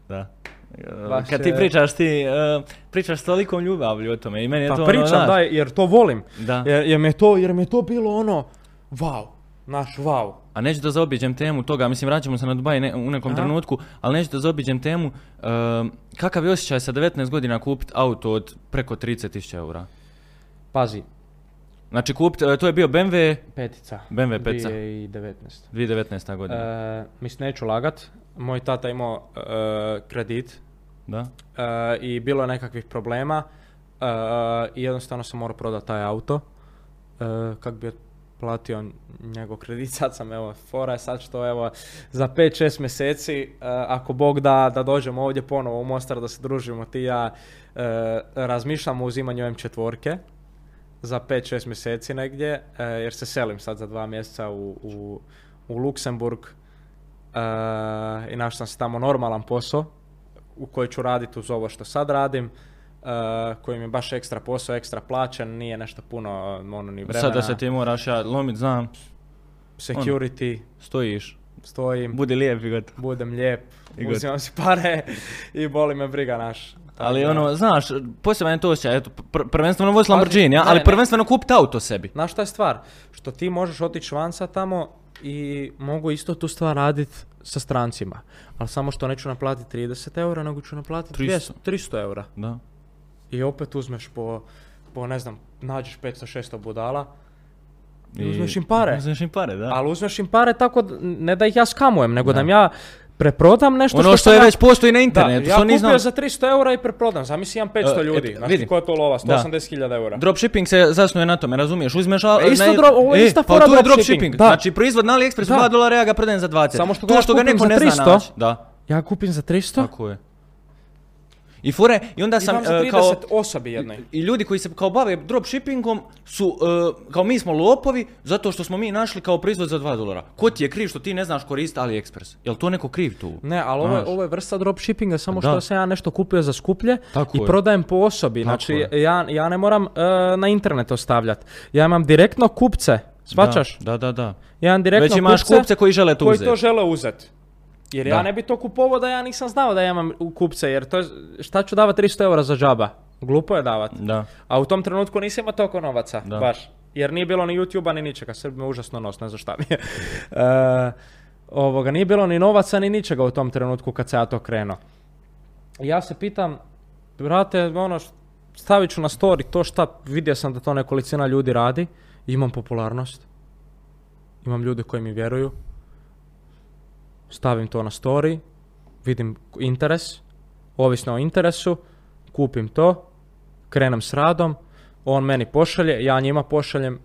Da. E, Baš Kad ti je- pričaš, ti e, pričaš s tolikom ljubavlju o tome i meni je Pa to ono, pričam, znaš, da, jer to volim, Da. jer, jer, mi je to, jer mi je to bilo ono, wow, naš wow. A neću da zaobiđem temu toga, mislim vraćamo se na Dubaj ne, u nekom Aha. trenutku, ali neću da zaobiđem temu e, kakav je osjećaj sa 19 godina kupiti auto od preko 30.000 eura. Pazi, Znači kupit, e, to je bio BMW petica. BMW petica. 2019. 2019. godina. E, mislim, neću lagat. Moj tata imao e, kredit Da? e, i bilo je nekakvih problema i jednostavno sam morao prodati taj auto. Kak bi platio njegov kredit, sad sam evo, fora je sad što evo za 5-6 mjeseci, ako Bog da, da dođemo ovdje ponovo u Mostar da se družimo ti i ja, razmišljamo o uzimanju M4 za 5-6 mjeseci negdje, e, jer se selim sad za dva mjeseca u, u, u Luksemburg e, i našao sam se tamo normalan posao u koji ću raditi uz ovo što sad radim, e, koji mi je baš ekstra posao, ekstra plaćen, nije nešto puno ono ni vremena. Sad da se ti moraš ja lomit, znam, Security, stojiš, stojim, budi lijep i gotovo. budem lijep, I uzimam si pare i boli me briga naš. Ali ono, znaš, poseban je to osjećaj, eto, pr- prvenstveno vozi Lamborghini, a, ne, ali ne. prvenstveno kupiti auto sebi. Znaš šta je stvar? Što ti možeš otići van sad tamo i mogu isto tu stvar raditi sa strancima. Ali samo što neću naplatiti 30 eura, nego ću naplatiti 300. 200, 300 eura. Da. I opet uzmeš po, po ne znam, nađeš 500-600 budala i uzmeš im pare. Uzmeš im pare, da. Ali uzmeš im pare tako, da- ne da ih ja skamujem, nego da, Da. im ja preprodam nešto ono što sam je ja- već postoji na Da, internetu, ja što kupio nisam... za 300 eura i preprodam. Zamisli imam 500 E, ljudi. ti ko je to lova? Da. 180.000 eura. Dropshipping se zasnuje na tome, razumiješ? Uzmeš... a- E, isto na- dro- ovo je e, ista pa fora to je dropshipping, da. Znači, proizvod na AliExpressu Da. 2 dolara, ja ga prodajem za 20. Samo što to ga što ga neko ne zna 300. naći. Da, Ja kupim za 300 tako je. I fure, i onda i sam za e, 30 kao... osobi jednoj. I ljudi koji se kao bave dropshippingom su, e, kao mi smo lopovi, zato što smo mi našli kao proizvod za 2 dolara. Ko ti je kriv što ti ne znaš koristiti AliExpress? Jel to neko kriv tu? Ne, ali ovo je, ovo je vrsta dropshippinga, samo Da. što sam ja nešto kupio za skuplje Tako i je. prodajem po osobi. Tako znači, je. ja, ja ne moram e, na internet ostavljati. Ja imam direktno kupce, svačaš? Da, da, da. Ja imam direktno Već imaš kupce, kupce koji žele to koji uzeti. to žele uzeti. Jer ja ne bi to kupovao da ja nisam znao da ja imam kupce, jer to je, šta ću davati 300 eura za džaba? Glupo je davati. Da. A u tom trenutku nisam imao toliko novaca, Da. baš. Jer nije bilo ni YouTube-a ni ničega, Srb me užasno nos, ne znam šta mi je. E, ovoga, nije bilo ni novaca ni ničega u tom trenutku kad se ja to krenuo. Ja se pitam, brate, ono, stavit ću na story to šta, vidio sam da to nekolicina ljudi radi, imam popularnost, imam ljude koji mi vjeruju, stavim to na story, vidim interes, ovisno o interesu, kupim to, krenem s radom, on meni pošalje, ja njima pošaljem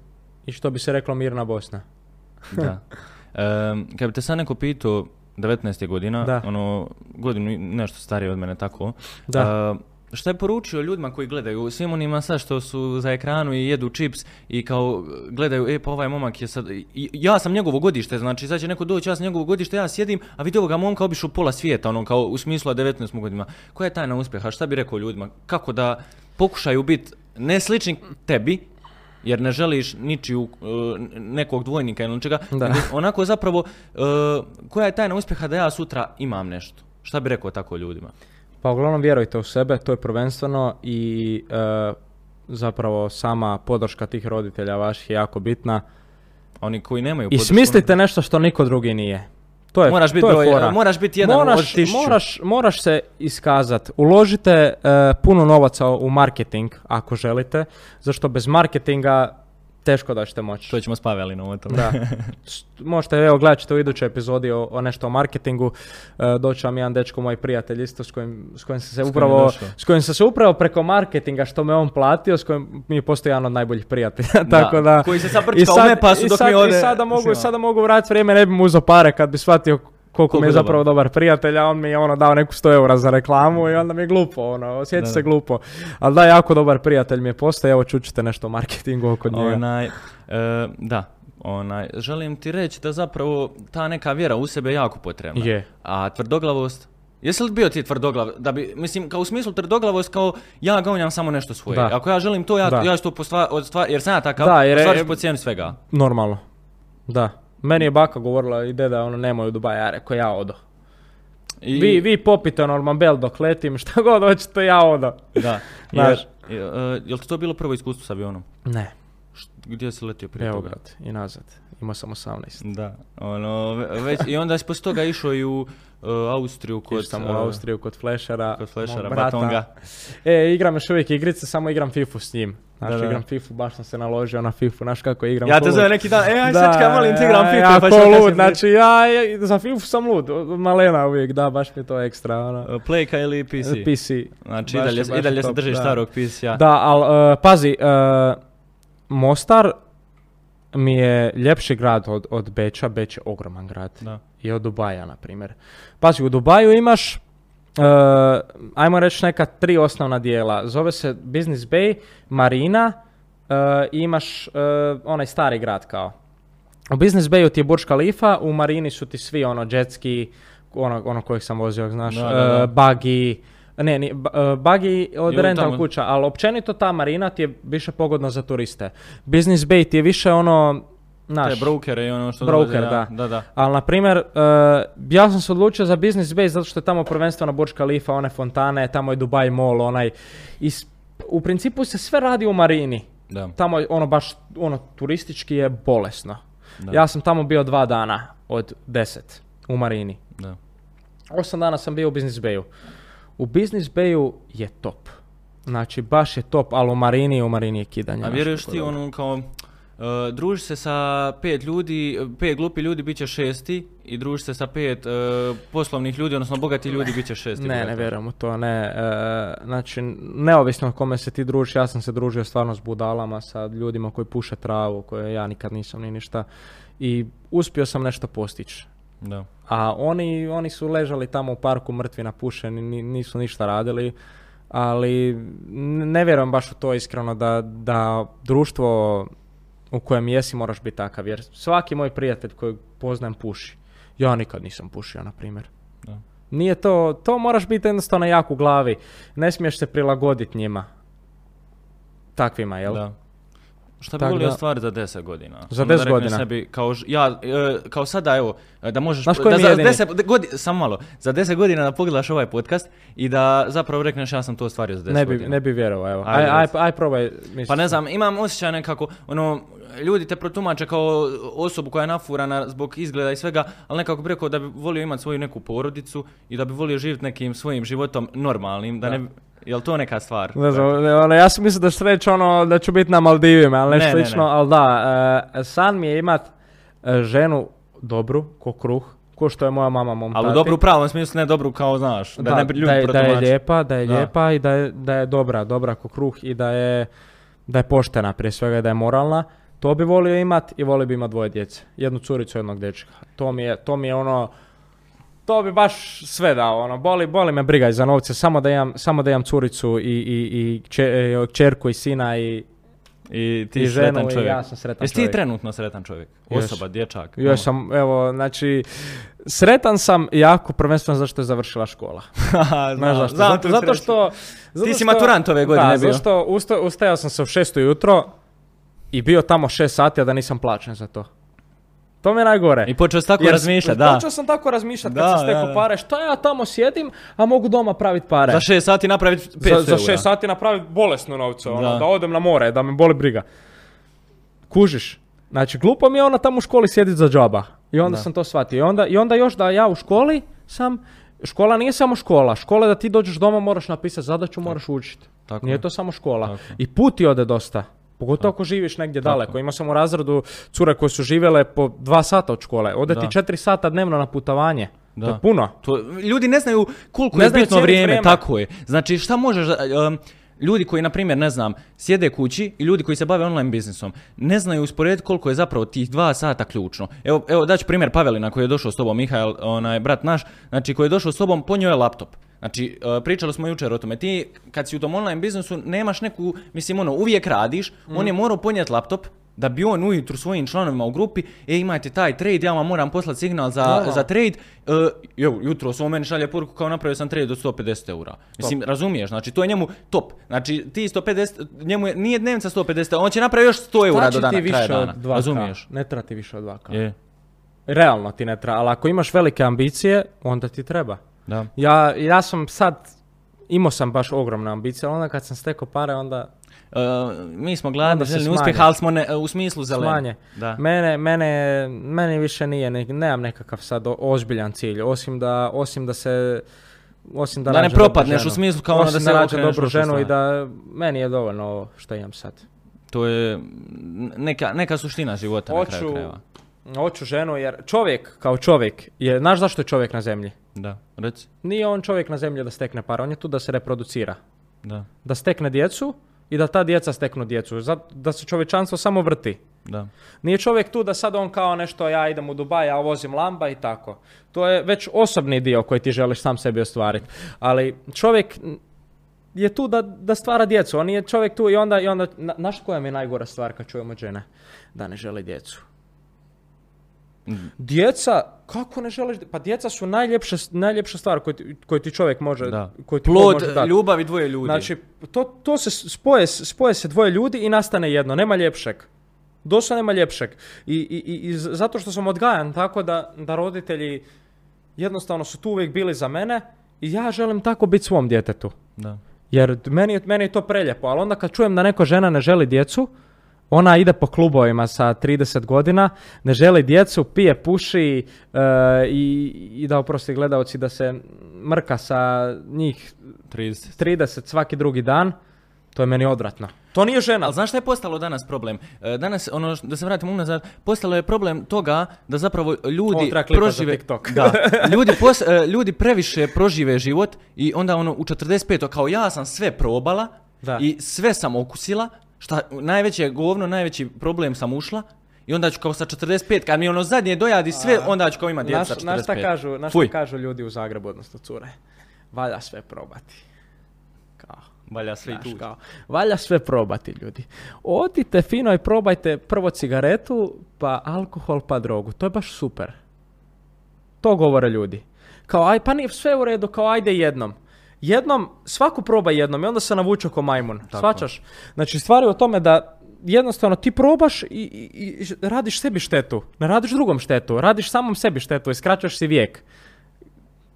i što bi se reklo mirna Bosna. Da. Em, kad bi te sad neko pitao 19 je godina, Da. ono, godinu nešto stariji od mene, tako. Da. Šta je poručio ljudima koji gledaju, svim onima sad što su za ekranu i jedu čips i kao gledaju, e pa ovaj momak je sad, i, ja sam njegovo godište, znači sad će neko doći, ja sam njegovo godište, ja sjedim, a vidi ovoga momka obišao pola svijeta, ono kao u smislu od 19 mu godina. Koja je tajna uspjeha, šta bi rekao ljudima, kako da pokušaju biti ne slični tebi, jer ne želiš ničiju uh, nekog dvojnika ili čega, Da. onako zapravo, uh, koja je tajna uspjeha da ja sutra imam nešto? Šta bi rekao tako ljudima? Pa uglavnom vjerujte u sebe, to je prvenstveno i e, zapravo sama podrška tih roditelja vaših je jako bitna. Oni koji nemaju I podršku, smislite nešto što niko drugi nije. To je, Moraš biti to je broj- fora. moraš biti jedan moraš, od. Moraš, moraš se iskazat. Uložite e, puno novaca u marketing ako želite, zašto bez marketinga teško da ćete moći. To ćemo s Pavelinom o tome. Da. S- Možete, evo, gledat ćete u idućoj epizodi o, o nešto o marketingu. E, doći vam jedan dečko, moj prijatelj isto, s kojim, s kojim sam se je upravo, s kojim sam se upravo preko marketinga što me on platio, s kojim mi je postao jedan od najboljih prijatelja. Da, Tako da, koji se sad brčka u sad- Mepasu i dok sad- mi ovdje I sada mogu, sada mogu vratiti vrijeme, ne bi mu uzeo pare kad bi shvatio koliko, mi je zapravo dobar prijatelj, a on mi je ono dao neku 100 eura za reklamu i onda mi je glupo, ono, osjeti Da, se glupo. Ali da, jako dobar prijatelj mi je postao, evo čućete nešto o marketingu oko njega. Onaj, e, da, onaj, želim ti reći da zapravo ta neka vjera u sebe je jako potrebna. Je. A tvrdoglavost, jesi li bio ti tvrdoglav, da bi, mislim, kao u smislu tvrdoglavnost, kao ja gonjam samo nešto svoje. Da. Ako ja želim to, ja, Da. ja ću to postva, odstva, jer sam ja takav, Da, jer je- po cijenu svega. Normalno. Da. Meni je baka govorila i deda ono nemoj u Dubai, ja rekao ja odo. I, Vi, vi popite Norman dok letim, šta god hoćete ja odo. Da, Znaš. jer, e, jel ti to bilo prvo iskustvo s avionom? Ne, Gdje si letio prije toga? Beograd i nazad. Imao sam 18. Da, ono, ve- već, i onda si poslije toga išao i u e, Austriju kod... Išao sam u e, Austriju kod Flashera. Kod brata. Batonga. E, igram još uvijek igrice, samo igram Fifu s njim. Znaš, Da, da. igram Fifu, baš sam se naložio na Fifu, znaš kako igram. Ja te zovem neki dan, e, aj Da, sečka, molim ti igram ja, FIFA, Ja, pa ko lud, znači ja, ja za Fifu sam lud, malena uvijek, da, baš mi je to ekstra, pričati. E, Playka ili PC? PC. Znači, i Baš dalje, je- baš i dalje je se držiš da. starog PC-a. Da, ali pazi, e, Mostar mi je ljepši grad od, od Beča, Beč je ogroman grad. Da. I od Dubaja, na primjer. Pazi, u Dubaju imaš, e, ajmo reći neka tri osnovna dijela. Zove se Business Bay, Marina e, i imaš e, onaj stari grad kao. U Business Bayu ti je Burj Khalifa, u Marini su ti svi ono jetski, ono, ono kojeg sam vozio, znaš, Da, da, da. e, buggy, ne, ni, ba- e, od Ili rental tamo- kuća, ali općenito ta marina ti je više pogodna za turiste. Business Bay ti je više ono, Te znaš, brokere i ono što Broker, dolaze, da. da, da. ali na primjer, e, ja sam se odlučio za Business Bay zato što je tamo prvenstveno Burj Khalifa, one fontane, tamo je Dubai Mall, onaj, i u principu se sve radi u marini. da. Tamo je ono baš, ono, turistički je bolesno. Da. Ja sam tamo bio dva dana od deset u marini. da. Osam dana sam bio u Business Bayu. U Business Bayu je top. Znači, baš je top, ali u marini, u marini je kidanje. A vjeruješ ti dobro. ono kao, uh, družiš se sa pet ljudi, pet glupi ljudi bit će šesti i družiš se sa pet uh, poslovnih ljudi, odnosno bogati ljudi bit će šesti. Ne, ne vjerujem u to, ne. E, znači, neovisno o kome se ti družiš, ja sam se družio stvarno s budalama, sa ljudima koji puše travu, koje ja nikad nisam ni ništa. I uspio sam nešto postići. Da. A oni, oni su ležali tamo u parku mrtvi napušeni, ni- nisu ništa radili. Ali ne vjerujem baš u to iskreno da, da društvo u kojem jesi moraš biti takav. Jer svaki moj prijatelj kojeg poznajem puši. Ja nikad nisam pušio, na primjer. Da. Nije to, to moraš biti jednostavno jak u glavi. Ne smiješ se prilagoditi njima. Takvima, jel? Da. Šta bi volio da- stvari za 10 godina? Za Samo da 10 rekneš godina. Sebi, kao, ja, e, kao sada, evo, e, da možeš... Znaš koji da mi za je jedini? 10 godi, samo malo, za 10 godina da pogledaš ovaj podcast i da zapravo rekneš ja sam to ostvario za 10 Ne bi, godina. ne bi vjerovao, evo. Aj, aj, reci. aj, probaj. misliš. Pa ne znam, imam osjećaj nekako, ono, ljudi te protumače kao osobu koja je nafurana zbog izgleda i svega, ali nekako bi rekao da bi volio imati svoju neku porodicu i da bi volio živjeti nekim svojim životom normalnim, da, Da. ne Jel to neka stvar? Ne znam, ne, ja sam mislio da ću reći ono da ću biti na Maldivima, ali nešto Ne, ne, slično, ne. ali da, e, san mi je imat e, ženu dobru, ko kruh, ko što je moja mama mom Ali dobru u pravom smislu, ne dobru kao znaš, da, ne bi ljudi da, je, da lijepa, da je Da. lijepa i da je, da je dobra, dobra ko kruh i da je, da je poštena prije svega i da je moralna. To bi volio imat i volio bi imat dvoje djece. Jednu curicu, jednog dečka. To mi je, to mi je ono, to bi baš sve dao, ono, boli, boli me briga i za novce, samo da imam, samo da imam curicu i, i, i če- e, čerku i sina i, I ti i si ženu sretan i čovjek. ja sam sretan Jesi ti čovjek. trenutno sretan čovjek? Jes. Osoba, dječak. Još ono. sam, evo, znači, sretan sam jako prvenstveno zato što je završila škola. Znaš zašto? Zato, zato što... zato si što- maturant ove godine da, bio. zato što usta, ustajao sam se u šesto jutro i bio tamo šest sati, a da nisam plaćen za to. To mi je najgore. I počeo si tako razmišljati, da. Počeo sam tako razmišljati kad sam stekao pare, šta ja tamo sjedim, a mogu doma praviti pare. Za šest sati napraviti 500 za, za eura. šest sati napraviti bolesno novce, ono, Da. da. odem na more, da me boli briga. Kužiš? Znači, glupo mi je ona tamo u školi sjediti za džaba. I onda Da. sam to shvatio. I onda, I onda još da ja u školi sam, škola nije samo škola. Škola je da ti dođeš doma, moraš napisati zadaću, moraš učiti. Tako Nije je. to samo škola. Tako. I put ti ode dosta. Pogotovo ako živiš negdje Tako. daleko. Imao sam u razredu cure koje su živjele po dva sata od škole. Ode Da. ti četiri sata dnevno na putovanje. To Da. je puno. To, ljudi ne znaju koliko Ne je bitno vrijeme, vrijeme. tako je. Znači šta možeš, um, ljudi koji na primjer ne znam, sjede kući i ljudi koji se bave online biznisom, ne znaju usporediti koliko je zapravo tih dva sata ključno. Evo, evo daću primjer Pavelina koji je došao s tobom, Mihael, onaj brat naš, znači koji je došao s tobom, ponio je laptop. Znači, uh, pričali smo jučer o tome, ti kad si u tom online biznisu nemaš neku, mislim ono, uvijek radiš, on je morao ponijeti laptop, da bi on ujutro svojim članovima u grupi, e imajte taj trade, ja vam moram poslati signal za, Normalno. za trade, uh, evo, jutro on meni šalje poruku kao napravio sam trade od 150 eura. Mislim, razumiješ, znači to je njemu top. Znači ti 150, njemu je, nije dnevnica 150, on će napraviti još 100 eura do dana, ti kraja dana. od 2K? Razumiješ? Ne treba ti više od 2K. Je, Realno ti ne treba, ali ako imaš velike ambicije, onda ti treba. Da. Ja, ja sam sad, imao sam baš ogromne ambicije, ali onda kad sam stekao pare, onda Uh, mi smo gladni, željni smanje. uspjeh, ali smo ne, u smislu zeleni. smanje. Da. Mene, mene, meni više nije, ne, nemam nekakav sad o- ozbiljan cilj, osim da, osim da se, osim da, Da ne propadneš u smislu kao ono da se okreneš dobru ženu i da, meni je dovoljno ovo što imam sad. To je neka, neka suština života na kraju krajeva. hoću ženu jer čovjek kao čovjek je, znaš zašto je čovjek na zemlji? Da, reci. Nije on čovjek na zemlji da stekne pare, on je tu da se reproducira. Da, Da stekne djecu i da ta djeca steknu djecu. Da se čovječanstvo samo vrti. da. Nije čovjek tu da sad on kao nešto, ja idem u Dubaj, ja vozim lamba i tako. To je već osobni dio koji ti želiš sam sebi ostvariti. Ali čovjek je tu da, da stvara djecu. On je čovjek tu i onda, i onda na, znaš koja mi je najgora stvar kad čujemo žene? Da ne želi djecu. Mm. Djeca, kako ne želiš? Pa djeca su najljepša, najljepša stvar koju ti, koju ti čovjek može, Da. koju ti Plod može dati. ljubavi dvoje ljudi. Znači, to, to se spoje, spoje se dvoje ljudi i nastane jedno, nema ljepšeg. Doslovno nema ljepšeg. I, i, i- zato što sam odgajan tako da, da roditelji jednostavno su tu uvijek bili za mene i ja želim tako biti svom djetetu. da. Jer meni, meni je to preljepo, ali onda kad čujem da neko žena ne želi djecu, ona ide po klubovima sa 30 godina, ne želi djecu, pije, puši e, i, i da oprosti gledaoci da se mrka sa njih 30. 30 svaki drugi dan, to je meni odvratno. To nije žena. Ali znaš šta je postalo danas problem? E, Danas, ono, da se vratimo unazad, postalo je problem toga da zapravo ljudi prožive... TikTok. Da, ljudi, pos- e, ljudi previše prožive život i onda ono u 45 kao ja sam sve probala Da. i sve sam okusila, šta najveće govno, najveći problem sam ušla i onda ću kao sa 45, kad mi ono zadnje dojadi sve, onda ću kao imati djeca Znaš, 45. znaš šta kažu, znaš Fuj. šta kažu ljudi u Zagrebu, odnosno cure? Valja sve probati. Kao, Valja sve i znaš, tu. kao, valja sve probati, ljudi. Odite fino i probajte prvo cigaretu, pa alkohol, pa drogu. To je baš super. To govore ljudi. Kao, aj, pa nije sve u redu, kao ajde jednom. Jednom, svaku proba jednom i onda se navuče ko majmun. Svačaš? Znači, stvar je o tome da jednostavno ti probaš i, i- i radiš sebi štetu. Ne radiš drugom štetu, radiš samom sebi štetu i skraćaš si vijek.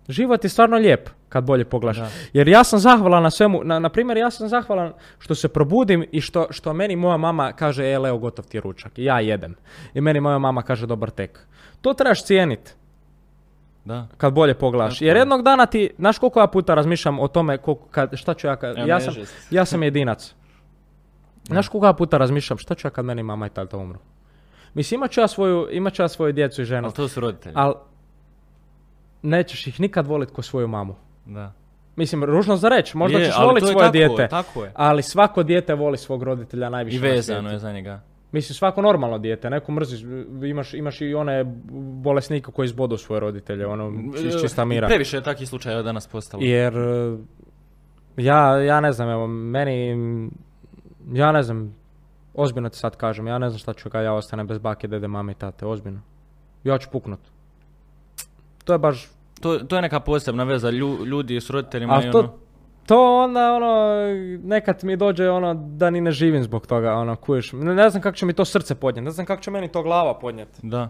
Život je stvarno lijep kad bolje pogledaš. Da. Jer ja sam zahvalan na svemu, na, na primjer ja sam zahvalan što se probudim i što, što meni moja mama kaže, e Leo, gotov ti je ručak. I ja jedem. I meni moja mama kaže, dobar tek. To trebaš cijenit Da. kad bolje pogledaš. Tako Jer je. jednog dana ti, znaš koliko ja puta razmišljam o tome koliko, kad, šta ću ja kad, ja ne sam, ja sam jedinac. Znaš koliko ja puta razmišljam šta ću ja kad meni mama i tata umru. Mislim, imat ću ja svoju, imat ću ja svoju djecu i ženu, Ali to su roditelji. ali nećeš ih nikad volit ko svoju mamu. Da. Mislim, ružno za reći, možda Je, ćeš ali volit to je svoje tako, dijete, tako je. ali svako dijete voli svog roditelja najviše I vezano je za njega. Mislim, svako normalno dijete, neko mrzi, imaš, imaš i one bolesnike koji zbodu svoje roditelje, ono, iz čista mira. Previše je takvih slučajeva danas postalo. Jer, e, ja, ja ne znam, evo, meni, ja ne znam, ozbiljno ti sad kažem, ja ne znam šta ću kad ja ostanem bez bake, dede, mame i tate, ozbiljno. Ja ću puknut. To je baš, To, to je neka posebna veza lju- ljudi s roditeljima i a ono... to, onda ono, nekad mi dođe ono da ni ne živim zbog toga, ono, kuješ. Ne, ne znam kako će mi to srce podnijeti, ne znam kako će meni to glava podnijeti. Da.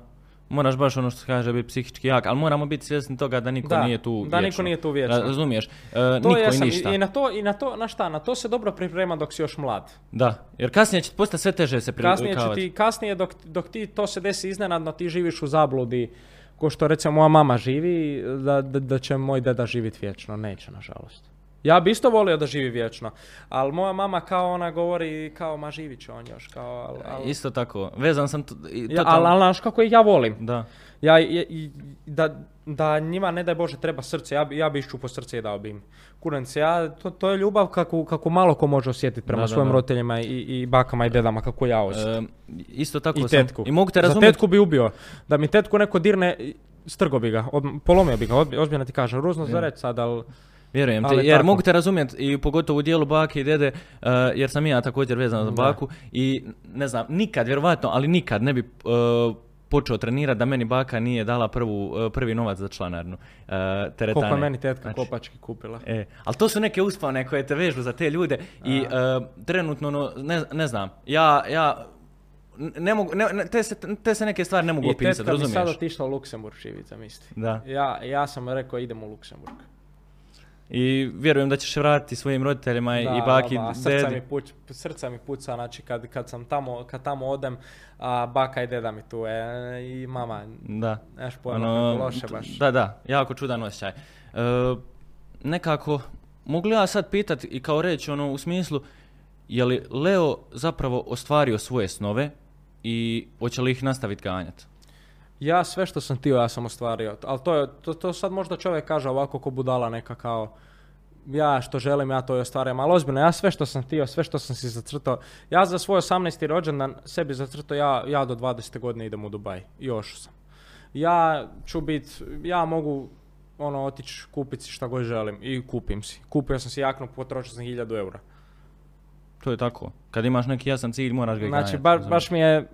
Moraš baš ono što se kaže biti psihički jak, ali moramo biti svjesni toga da niko Da, nije tu da niko vječno. nije tu vječno. Ra- Razumiješ? E, To niko i ništa. I, na to, i na to, na šta, na to se dobro priprema dok si još mlad. Da, jer kasnije će postati sve teže se Kasnije će ti, kasnije dok, dok ti to se desi iznenadno, ti živiš u zabludi, ko što recimo moja mama živi, da, da, da će moj deda živjeti vječno. Neće, nažalost. Ja bi isto volio da živi vječno, ali moja mama kao ona govori kao ma živit će on još, kao, al, al- Isto tako, vezan sam t- i ja, ali, znaš kako ih ja volim. Da. Ja, i- da, da njima ne daj Bože treba srce, ja bi, ja bi iščupo srce i dao bi im. Kurence, ja, to, to je ljubav kako, kako malo ko može osjetiti prema Da, svojim da. roditeljima i, i bakama i dedama kako ja osjetim. E, isto tako I sam, tetku. i mogu te Za razumjeti, tetku bi ubio. Da mi tetku neko dirne, strgo bi ga, od- polomio bi ga, ozbiljno ti kažem. Ružno za reći sad, ali... vjerujem ali jer tako. mogu te razumjeti i pogotovo u dijelu bake i dede, e, jer sam i ja također vezan za baku i ne znam, nikad, vjerovatno, ali nikad ne bi e, počeo trenirati da meni baka nije dala prvu, e, prvi novac za članarnu e, teretane. Koliko je meni tetka Znači, kopački kupila. E, ali to su neke uspone koje te vežu za te ljude i trenutno, ono, ne, ne znam, ja, ja ne mogu, ne, te, se, te se neke stvari ne mogu I opisati, tetka mi sad razumiješ? otišla u Luksemburg živit, zamisli. Da. Ja, ja sam rekao idem u Luksemburg. I vjerujem da ćeš vratiti svojim roditeljima i- Da, i baki, da, srca mi, puć, srca mi puca, znači kad, kad sam tamo, kad tamo odem, a baka i deda mi tu e, i mama, Da. neš pojma Ono, loše baš. Da, da, jako čudan osjećaj. E, nekako, mogu li ja sad pitat i kao reći ono u smislu, je li Leo zapravo ostvario svoje snove i hoće li ih nastaviti ganjati? Ja sve što sam htio, ja sam ostvario. Ali to, je, to, to sad možda čovjek kaže ovako ko budala neka kao ja što želim, ja to i ostvarujem. Ali ozbiljno, ja sve što sam htio, sve što sam si zacrtao, ja za svoj 18. rođendan sebi zacrtao, ja, ja do 20. godine idem u Dubaj. Još sam. Ja ću bit, ja mogu ono otići kupiti si šta god želim i kupim si. Kupio sam si jaknu, potrošio sam 1000 eura. To je tako. Kad imaš neki jasan cilj, moraš ga Znači, ba- baš mi je,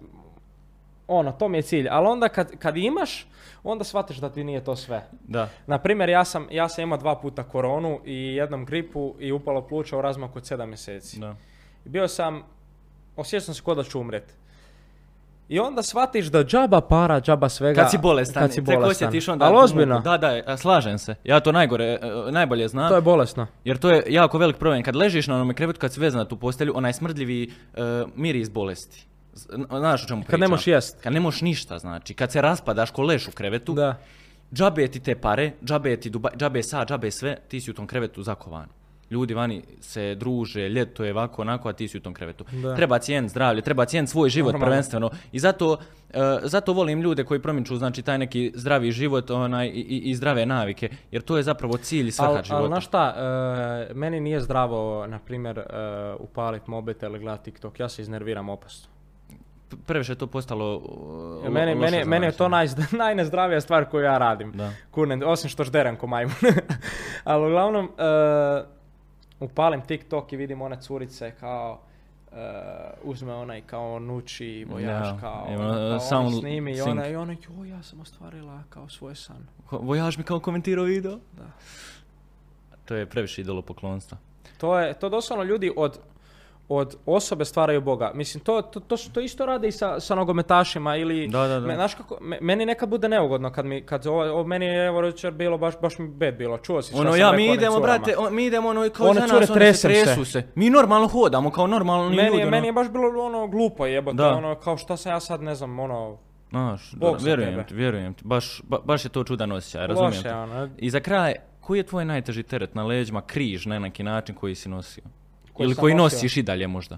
ono, to mi je cilj. Ali onda kad, kad imaš, onda shvatiš da ti nije to sve. Da. Na primjer, ja sam, ja sam imao dva puta koronu i jednom gripu i upalo pluća u razmaku od 7 mjeseci. Da. Bio sam, osjećao sam se k'o da ću umret. I onda shvatiš da džaba para, džaba svega. Kad si bolestan, kad si tek bolestan. osjetiš onda Ali ozbiljno. Da, da, a, slažem se. Ja to najgore, e, najbolje znam. to je bolesno. Jer to je jako velik problem. Kad ležiš na onome krevetu, kad si vezan na tu postelju, onaj smrdljivi uh, miris bolesti. Znaš o čemu pričam? Kad ne možeš jest. Kad ne možeš ništa, znači. Kad se raspadaš ko leš u krevetu, Da. džabe ti te pare, džabe ti Duba, džabe sa, džabe sve, ti si u tom krevetu zakovan. Ljudi vani se druže, ljeto je ovako, onako, a ti si u tom krevetu. Da. Treba cijeniti zdravlje, treba cijeniti svoj život Normalno. prvenstveno. I zato, e, zato volim ljude koji promiču znači, taj neki zdravi život onaj, i, i- zdrave navike, jer to je zapravo cilj i svrha Ali života. znaš šta, e, meni nije zdravo, na primjer, e, upalit mobitel ili gledati TikTok. Ja se iznerviram opasno. Previše je to postalo uh, lo- meni, loše meni, je to najzd- najnezdravija stvar koju ja radim. Da. Kurnen, osim što žderem ko majmun. Ali uglavnom, e, upalim TikTok i vidim one curice kao e, uzme onaj kao nuči vojaž Da, kao, ima, ono, kao sound oni snimi i ona i ona joj ja sam ostvarila kao svoj san. Vojaž mi kao komentirao video? Da. To je previše idolopoklonstva. To je, to doslovno ljudi od, od osobe stvaraju Boga. Mislim, to, to, to, to isto rade i sa, sa nogometašima ili... Da, da, da. Me, znaš kako, me- meni nekad bude neugodno kad mi, kad ovo, meni je evo jučer bilo baš, baš mi bed bilo, čuo si šta Ono, sam ja, mi idemo, curama. brate, o- mi idemo, ono, kao One za nas, one se tresu se. Mi normalno hodamo, kao normalni Meni, ljudi, ono. meni je baš bilo ono glupo jebote, Da. ono kao šta sam ja sad ne znam, ono, Znaš, vjerujem ti, vjerujem ti. Baš, ba- baš je to čudan osjećaj, razumijem loše, te. ono. I za kraj, koji je tvoj najteži teret na leđima, križ na neki način koji si nosio? Koji Ili koji nosiš i dalje možda?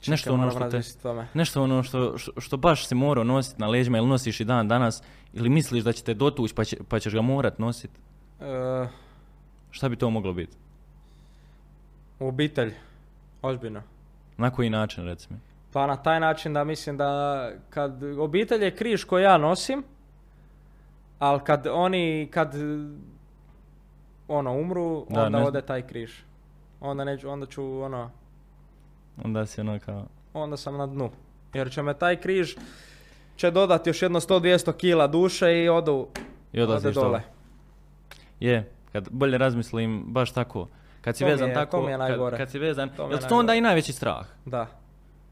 Čekaj, Nešto ono što te- tome. Nešto ono što, što, što baš si morao nositi na leđima ili nosiš i dan danas ili misliš da će te dotući pa, će, pa ćeš ga morat nositi? E, Šta bi to moglo biti? obitelj, ozbiljno. Na koji način, recimo? Pa na taj način da mislim da kad obitelj je križ koji ja nosim, ali kad oni, kad ono umru, Da, onda ne- ode taj križ. Onda, neću, onda ću ono, Onda si ono kao... onda sam na dnu. Jer će me taj križ će dodati još jedno 100-200 kila duše i odu, I ode dole. Je, kad bolje razmislim, baš tako. Kad si To vezan je- tako, to mi je kad, najgore. kad si vezan, To je to onda i najveći strah? Da.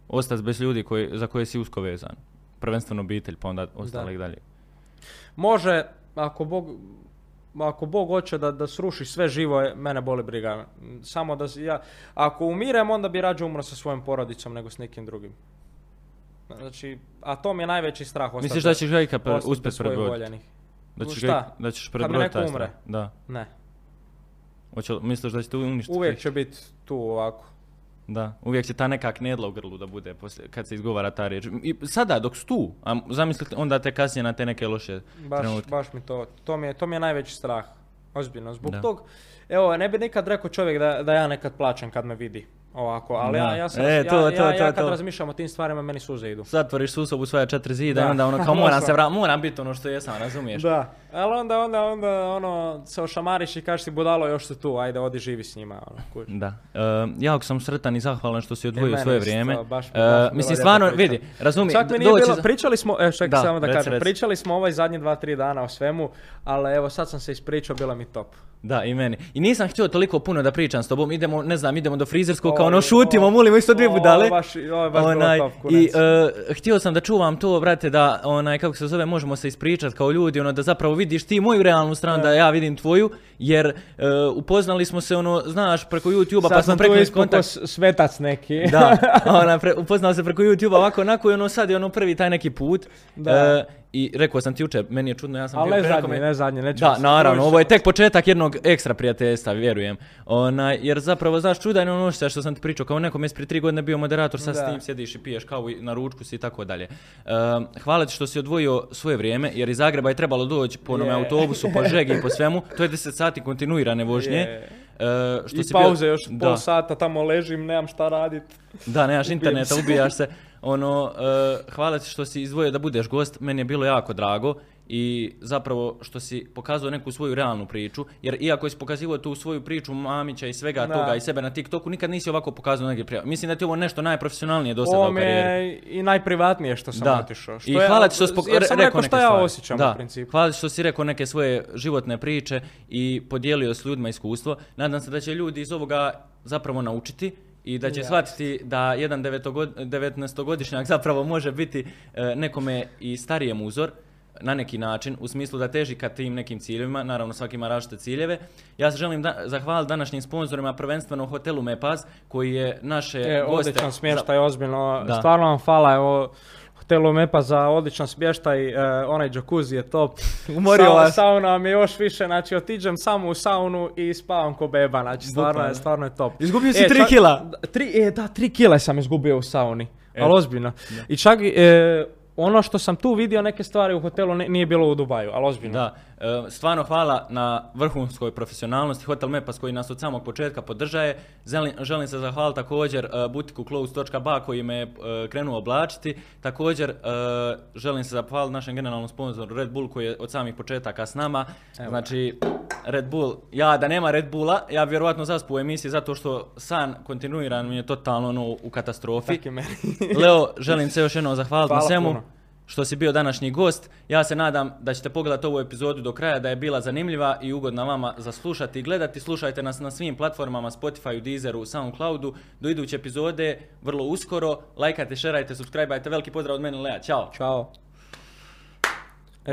Ostati bez ljudi koji, za koje si usko vezan. Prvenstveno obitelj, pa onda ostalih dalje. Može, ako Bog, ako Bog hoće da, da sruši sve živo, je- mene boli briga. Samo da ja, ako umirem, onda bi rađe umro sa svojom porodicom nego s nekim drugim. Znači, a to mi je najveći strah. ostati Misliš da ćeš ga ikad pre, uspjeti prebroditi? voljenih. Da ćeš, Šta? da ćeš prebroditi neko taj umre? Da. Ne. Hoće, li- misliš da će te uništiti? Uvijek će biti tu ovako. Da, uvijek će ta neka knedla u grlu da bude poslije, kad se izgovara ta riječ. I sada dok su tu, a zamislite onda te kasnije na te neke loše Baš, trenutke. baš mi to, to mi, je, to mi je najveći strah. Ozbiljno. Zbog Da. tog, evo, ne bi nikad rekao čovjek da, da ja nekad plaćam kad me vidi ovako, ali ja, Da. ja, sam, E, ja, to, ja, to, ja to, kad to. razmišljam o tim stvarima, meni suze idu. Zatvoriš susobu svoja četiri zida Da. i onda ono kao moram se Doslovno. vratiti, moram biti ono što jesam, razumiješ? Da, ali onda, onda, onda, ono, se ošamariš i kažeš si budalo, još su tu, ajde, odi živi s njima, ono, kužiš. Da. E, jako sam sretan i zahvalan što si odvojio meni svoje vrijeme. baš E, baš bilo mislim, stvarno, vidi, razumij, Čak mi nije bilo, za- pričali smo, evo čekaj Da, samo da reci, kažem, reci. pričali smo ovaj zadnji dva, tri dana o svemu, ali evo sad sam se ispričao, bilo mi top. Da, i meni. I nisam htio toliko puno da pričam s tobom, idemo, ne znam, idemo do frizerskog, kao Ovo ono šutimo, ovo- molimo isto dvije ovo je budale. baš- ovo baš bilo top, I e, htio sam da čuvam to, brate, da, onaj, kako se zove, možemo se ispričat kao ljudi, ono, da zapravo vidiš ti moju realnu stranu, da ja vidim tvoju, jer e, upoznali smo se, ono, znaš, preko YouTube-a, pa smo ispukao kontakt. svetac neki. Da, ona, pre, upoznao se preko YouTube-a ovako, onako i ono sad je ono prvi taj neki put. Da. E, I rekao sam ti jučer, meni je čudno, ja sam Ali ne nekome- ne zadnji, nećemo Da, naravno, ovo je tek početak jednog ekstra prijateljstva, vjerujem. Onaj, jer zapravo, znaš, čudan je ono što sam ti pričao, kao nekom jesi prije tri godine bio moderator, sad s tim sjediš i piješ kavu i na ručku si i tako dalje. Ehm, hvala ti što si odvojio svoje vrijeme, jer iz Zagreba je trebalo doći po onome autobusu, po žegi i po svemu. To je 10 sati kontinuirane vožnje. Je. E, što I si bio- pauze još Da. pol sata, tamo ležim, nemam šta radit. Da, nemaš interneta, ubijaš se. Ono, e, hvala ti što si izdvojio da budeš gost, meni je bilo jako drago i zapravo što si pokazao neku svoju realnu priču, jer iako si pokazivao tu svoju priču Mamića i svega Da. toga i sebe na TikToku, nikad nisi ovako pokazao neke prijave. Mislim da ti je ovo nešto najprofesionalnije do sada u karijeri. je i najprivatnije što sam Da. otišao. Što I ja- hvala ti što si pok- jer sam re- rekao neke šta ja stvari. osjećam da. u principu. Hvala ti što si rekao neke svoje životne priče i podijelio s ljudima iskustvo. Nadam se da će ljudi iz ovoga zapravo naučiti i da će shvatiti da jedan 19-godišnjak zapravo može biti e, nekome i starijem uzor na neki način, u smislu da teži ka tim nekim ciljevima, naravno svaki ima različite ciljeve. Ja se želim da, zahvaliti današnjim sponzorima, prvenstveno hotelu Mepaz, koji je naše E, goste... odličan smještaj, ozbiljno. Da. Stvarno vam hvala, evo, hotelu Mepa za odličan smještaj, e, onaj jacuzzi je top. Umorio Sa- vas. Sauna mi je još više, znači otiđem samo u saunu i spavam ko beba, znači stvarno je, stvarno je top. Izgubio si tri čak- kila. Tri, e, da, tri kile sam izgubio u sauni, E. ali ozbiljno. I čak e, ono što sam tu vidio neke stvari u hotelu nije bilo u Dubaju, ali ozbiljno. Da, e, stvarno hvala na vrhunskoj profesionalnosti Hotel Mepas koji nas od samog početka podržaje. Želim, želim se zahvaliti također e, butiku close.ba koji me je e, krenuo oblačiti. Također e, želim se zahvaliti našem generalnom sponzoru Red Bull koji je od samih početaka s nama. Evo. Znači, Red Bull, ja da nema Red Bulla, ja vjerovatno zaspu u emisiji zato što san kontinuiran mi je totalno ono, u katastrofi. Leo, želim se još jednom zahvaliti na svemu puno. Što si bio današnji gost. Ja se nadam da ćete pogledati ovu epizodu do kraja, da je bila zanimljiva i ugodna vama za slušati i gledati. Slušajte nas na svim platformama, Spotify, Deezeru, Soundcloudu. Do iduće epizode, vrlo uskoro. Lajkajte, šerajte, subscribeajte. Veliki pozdrav od mene, Lea. Ćao. Ćao.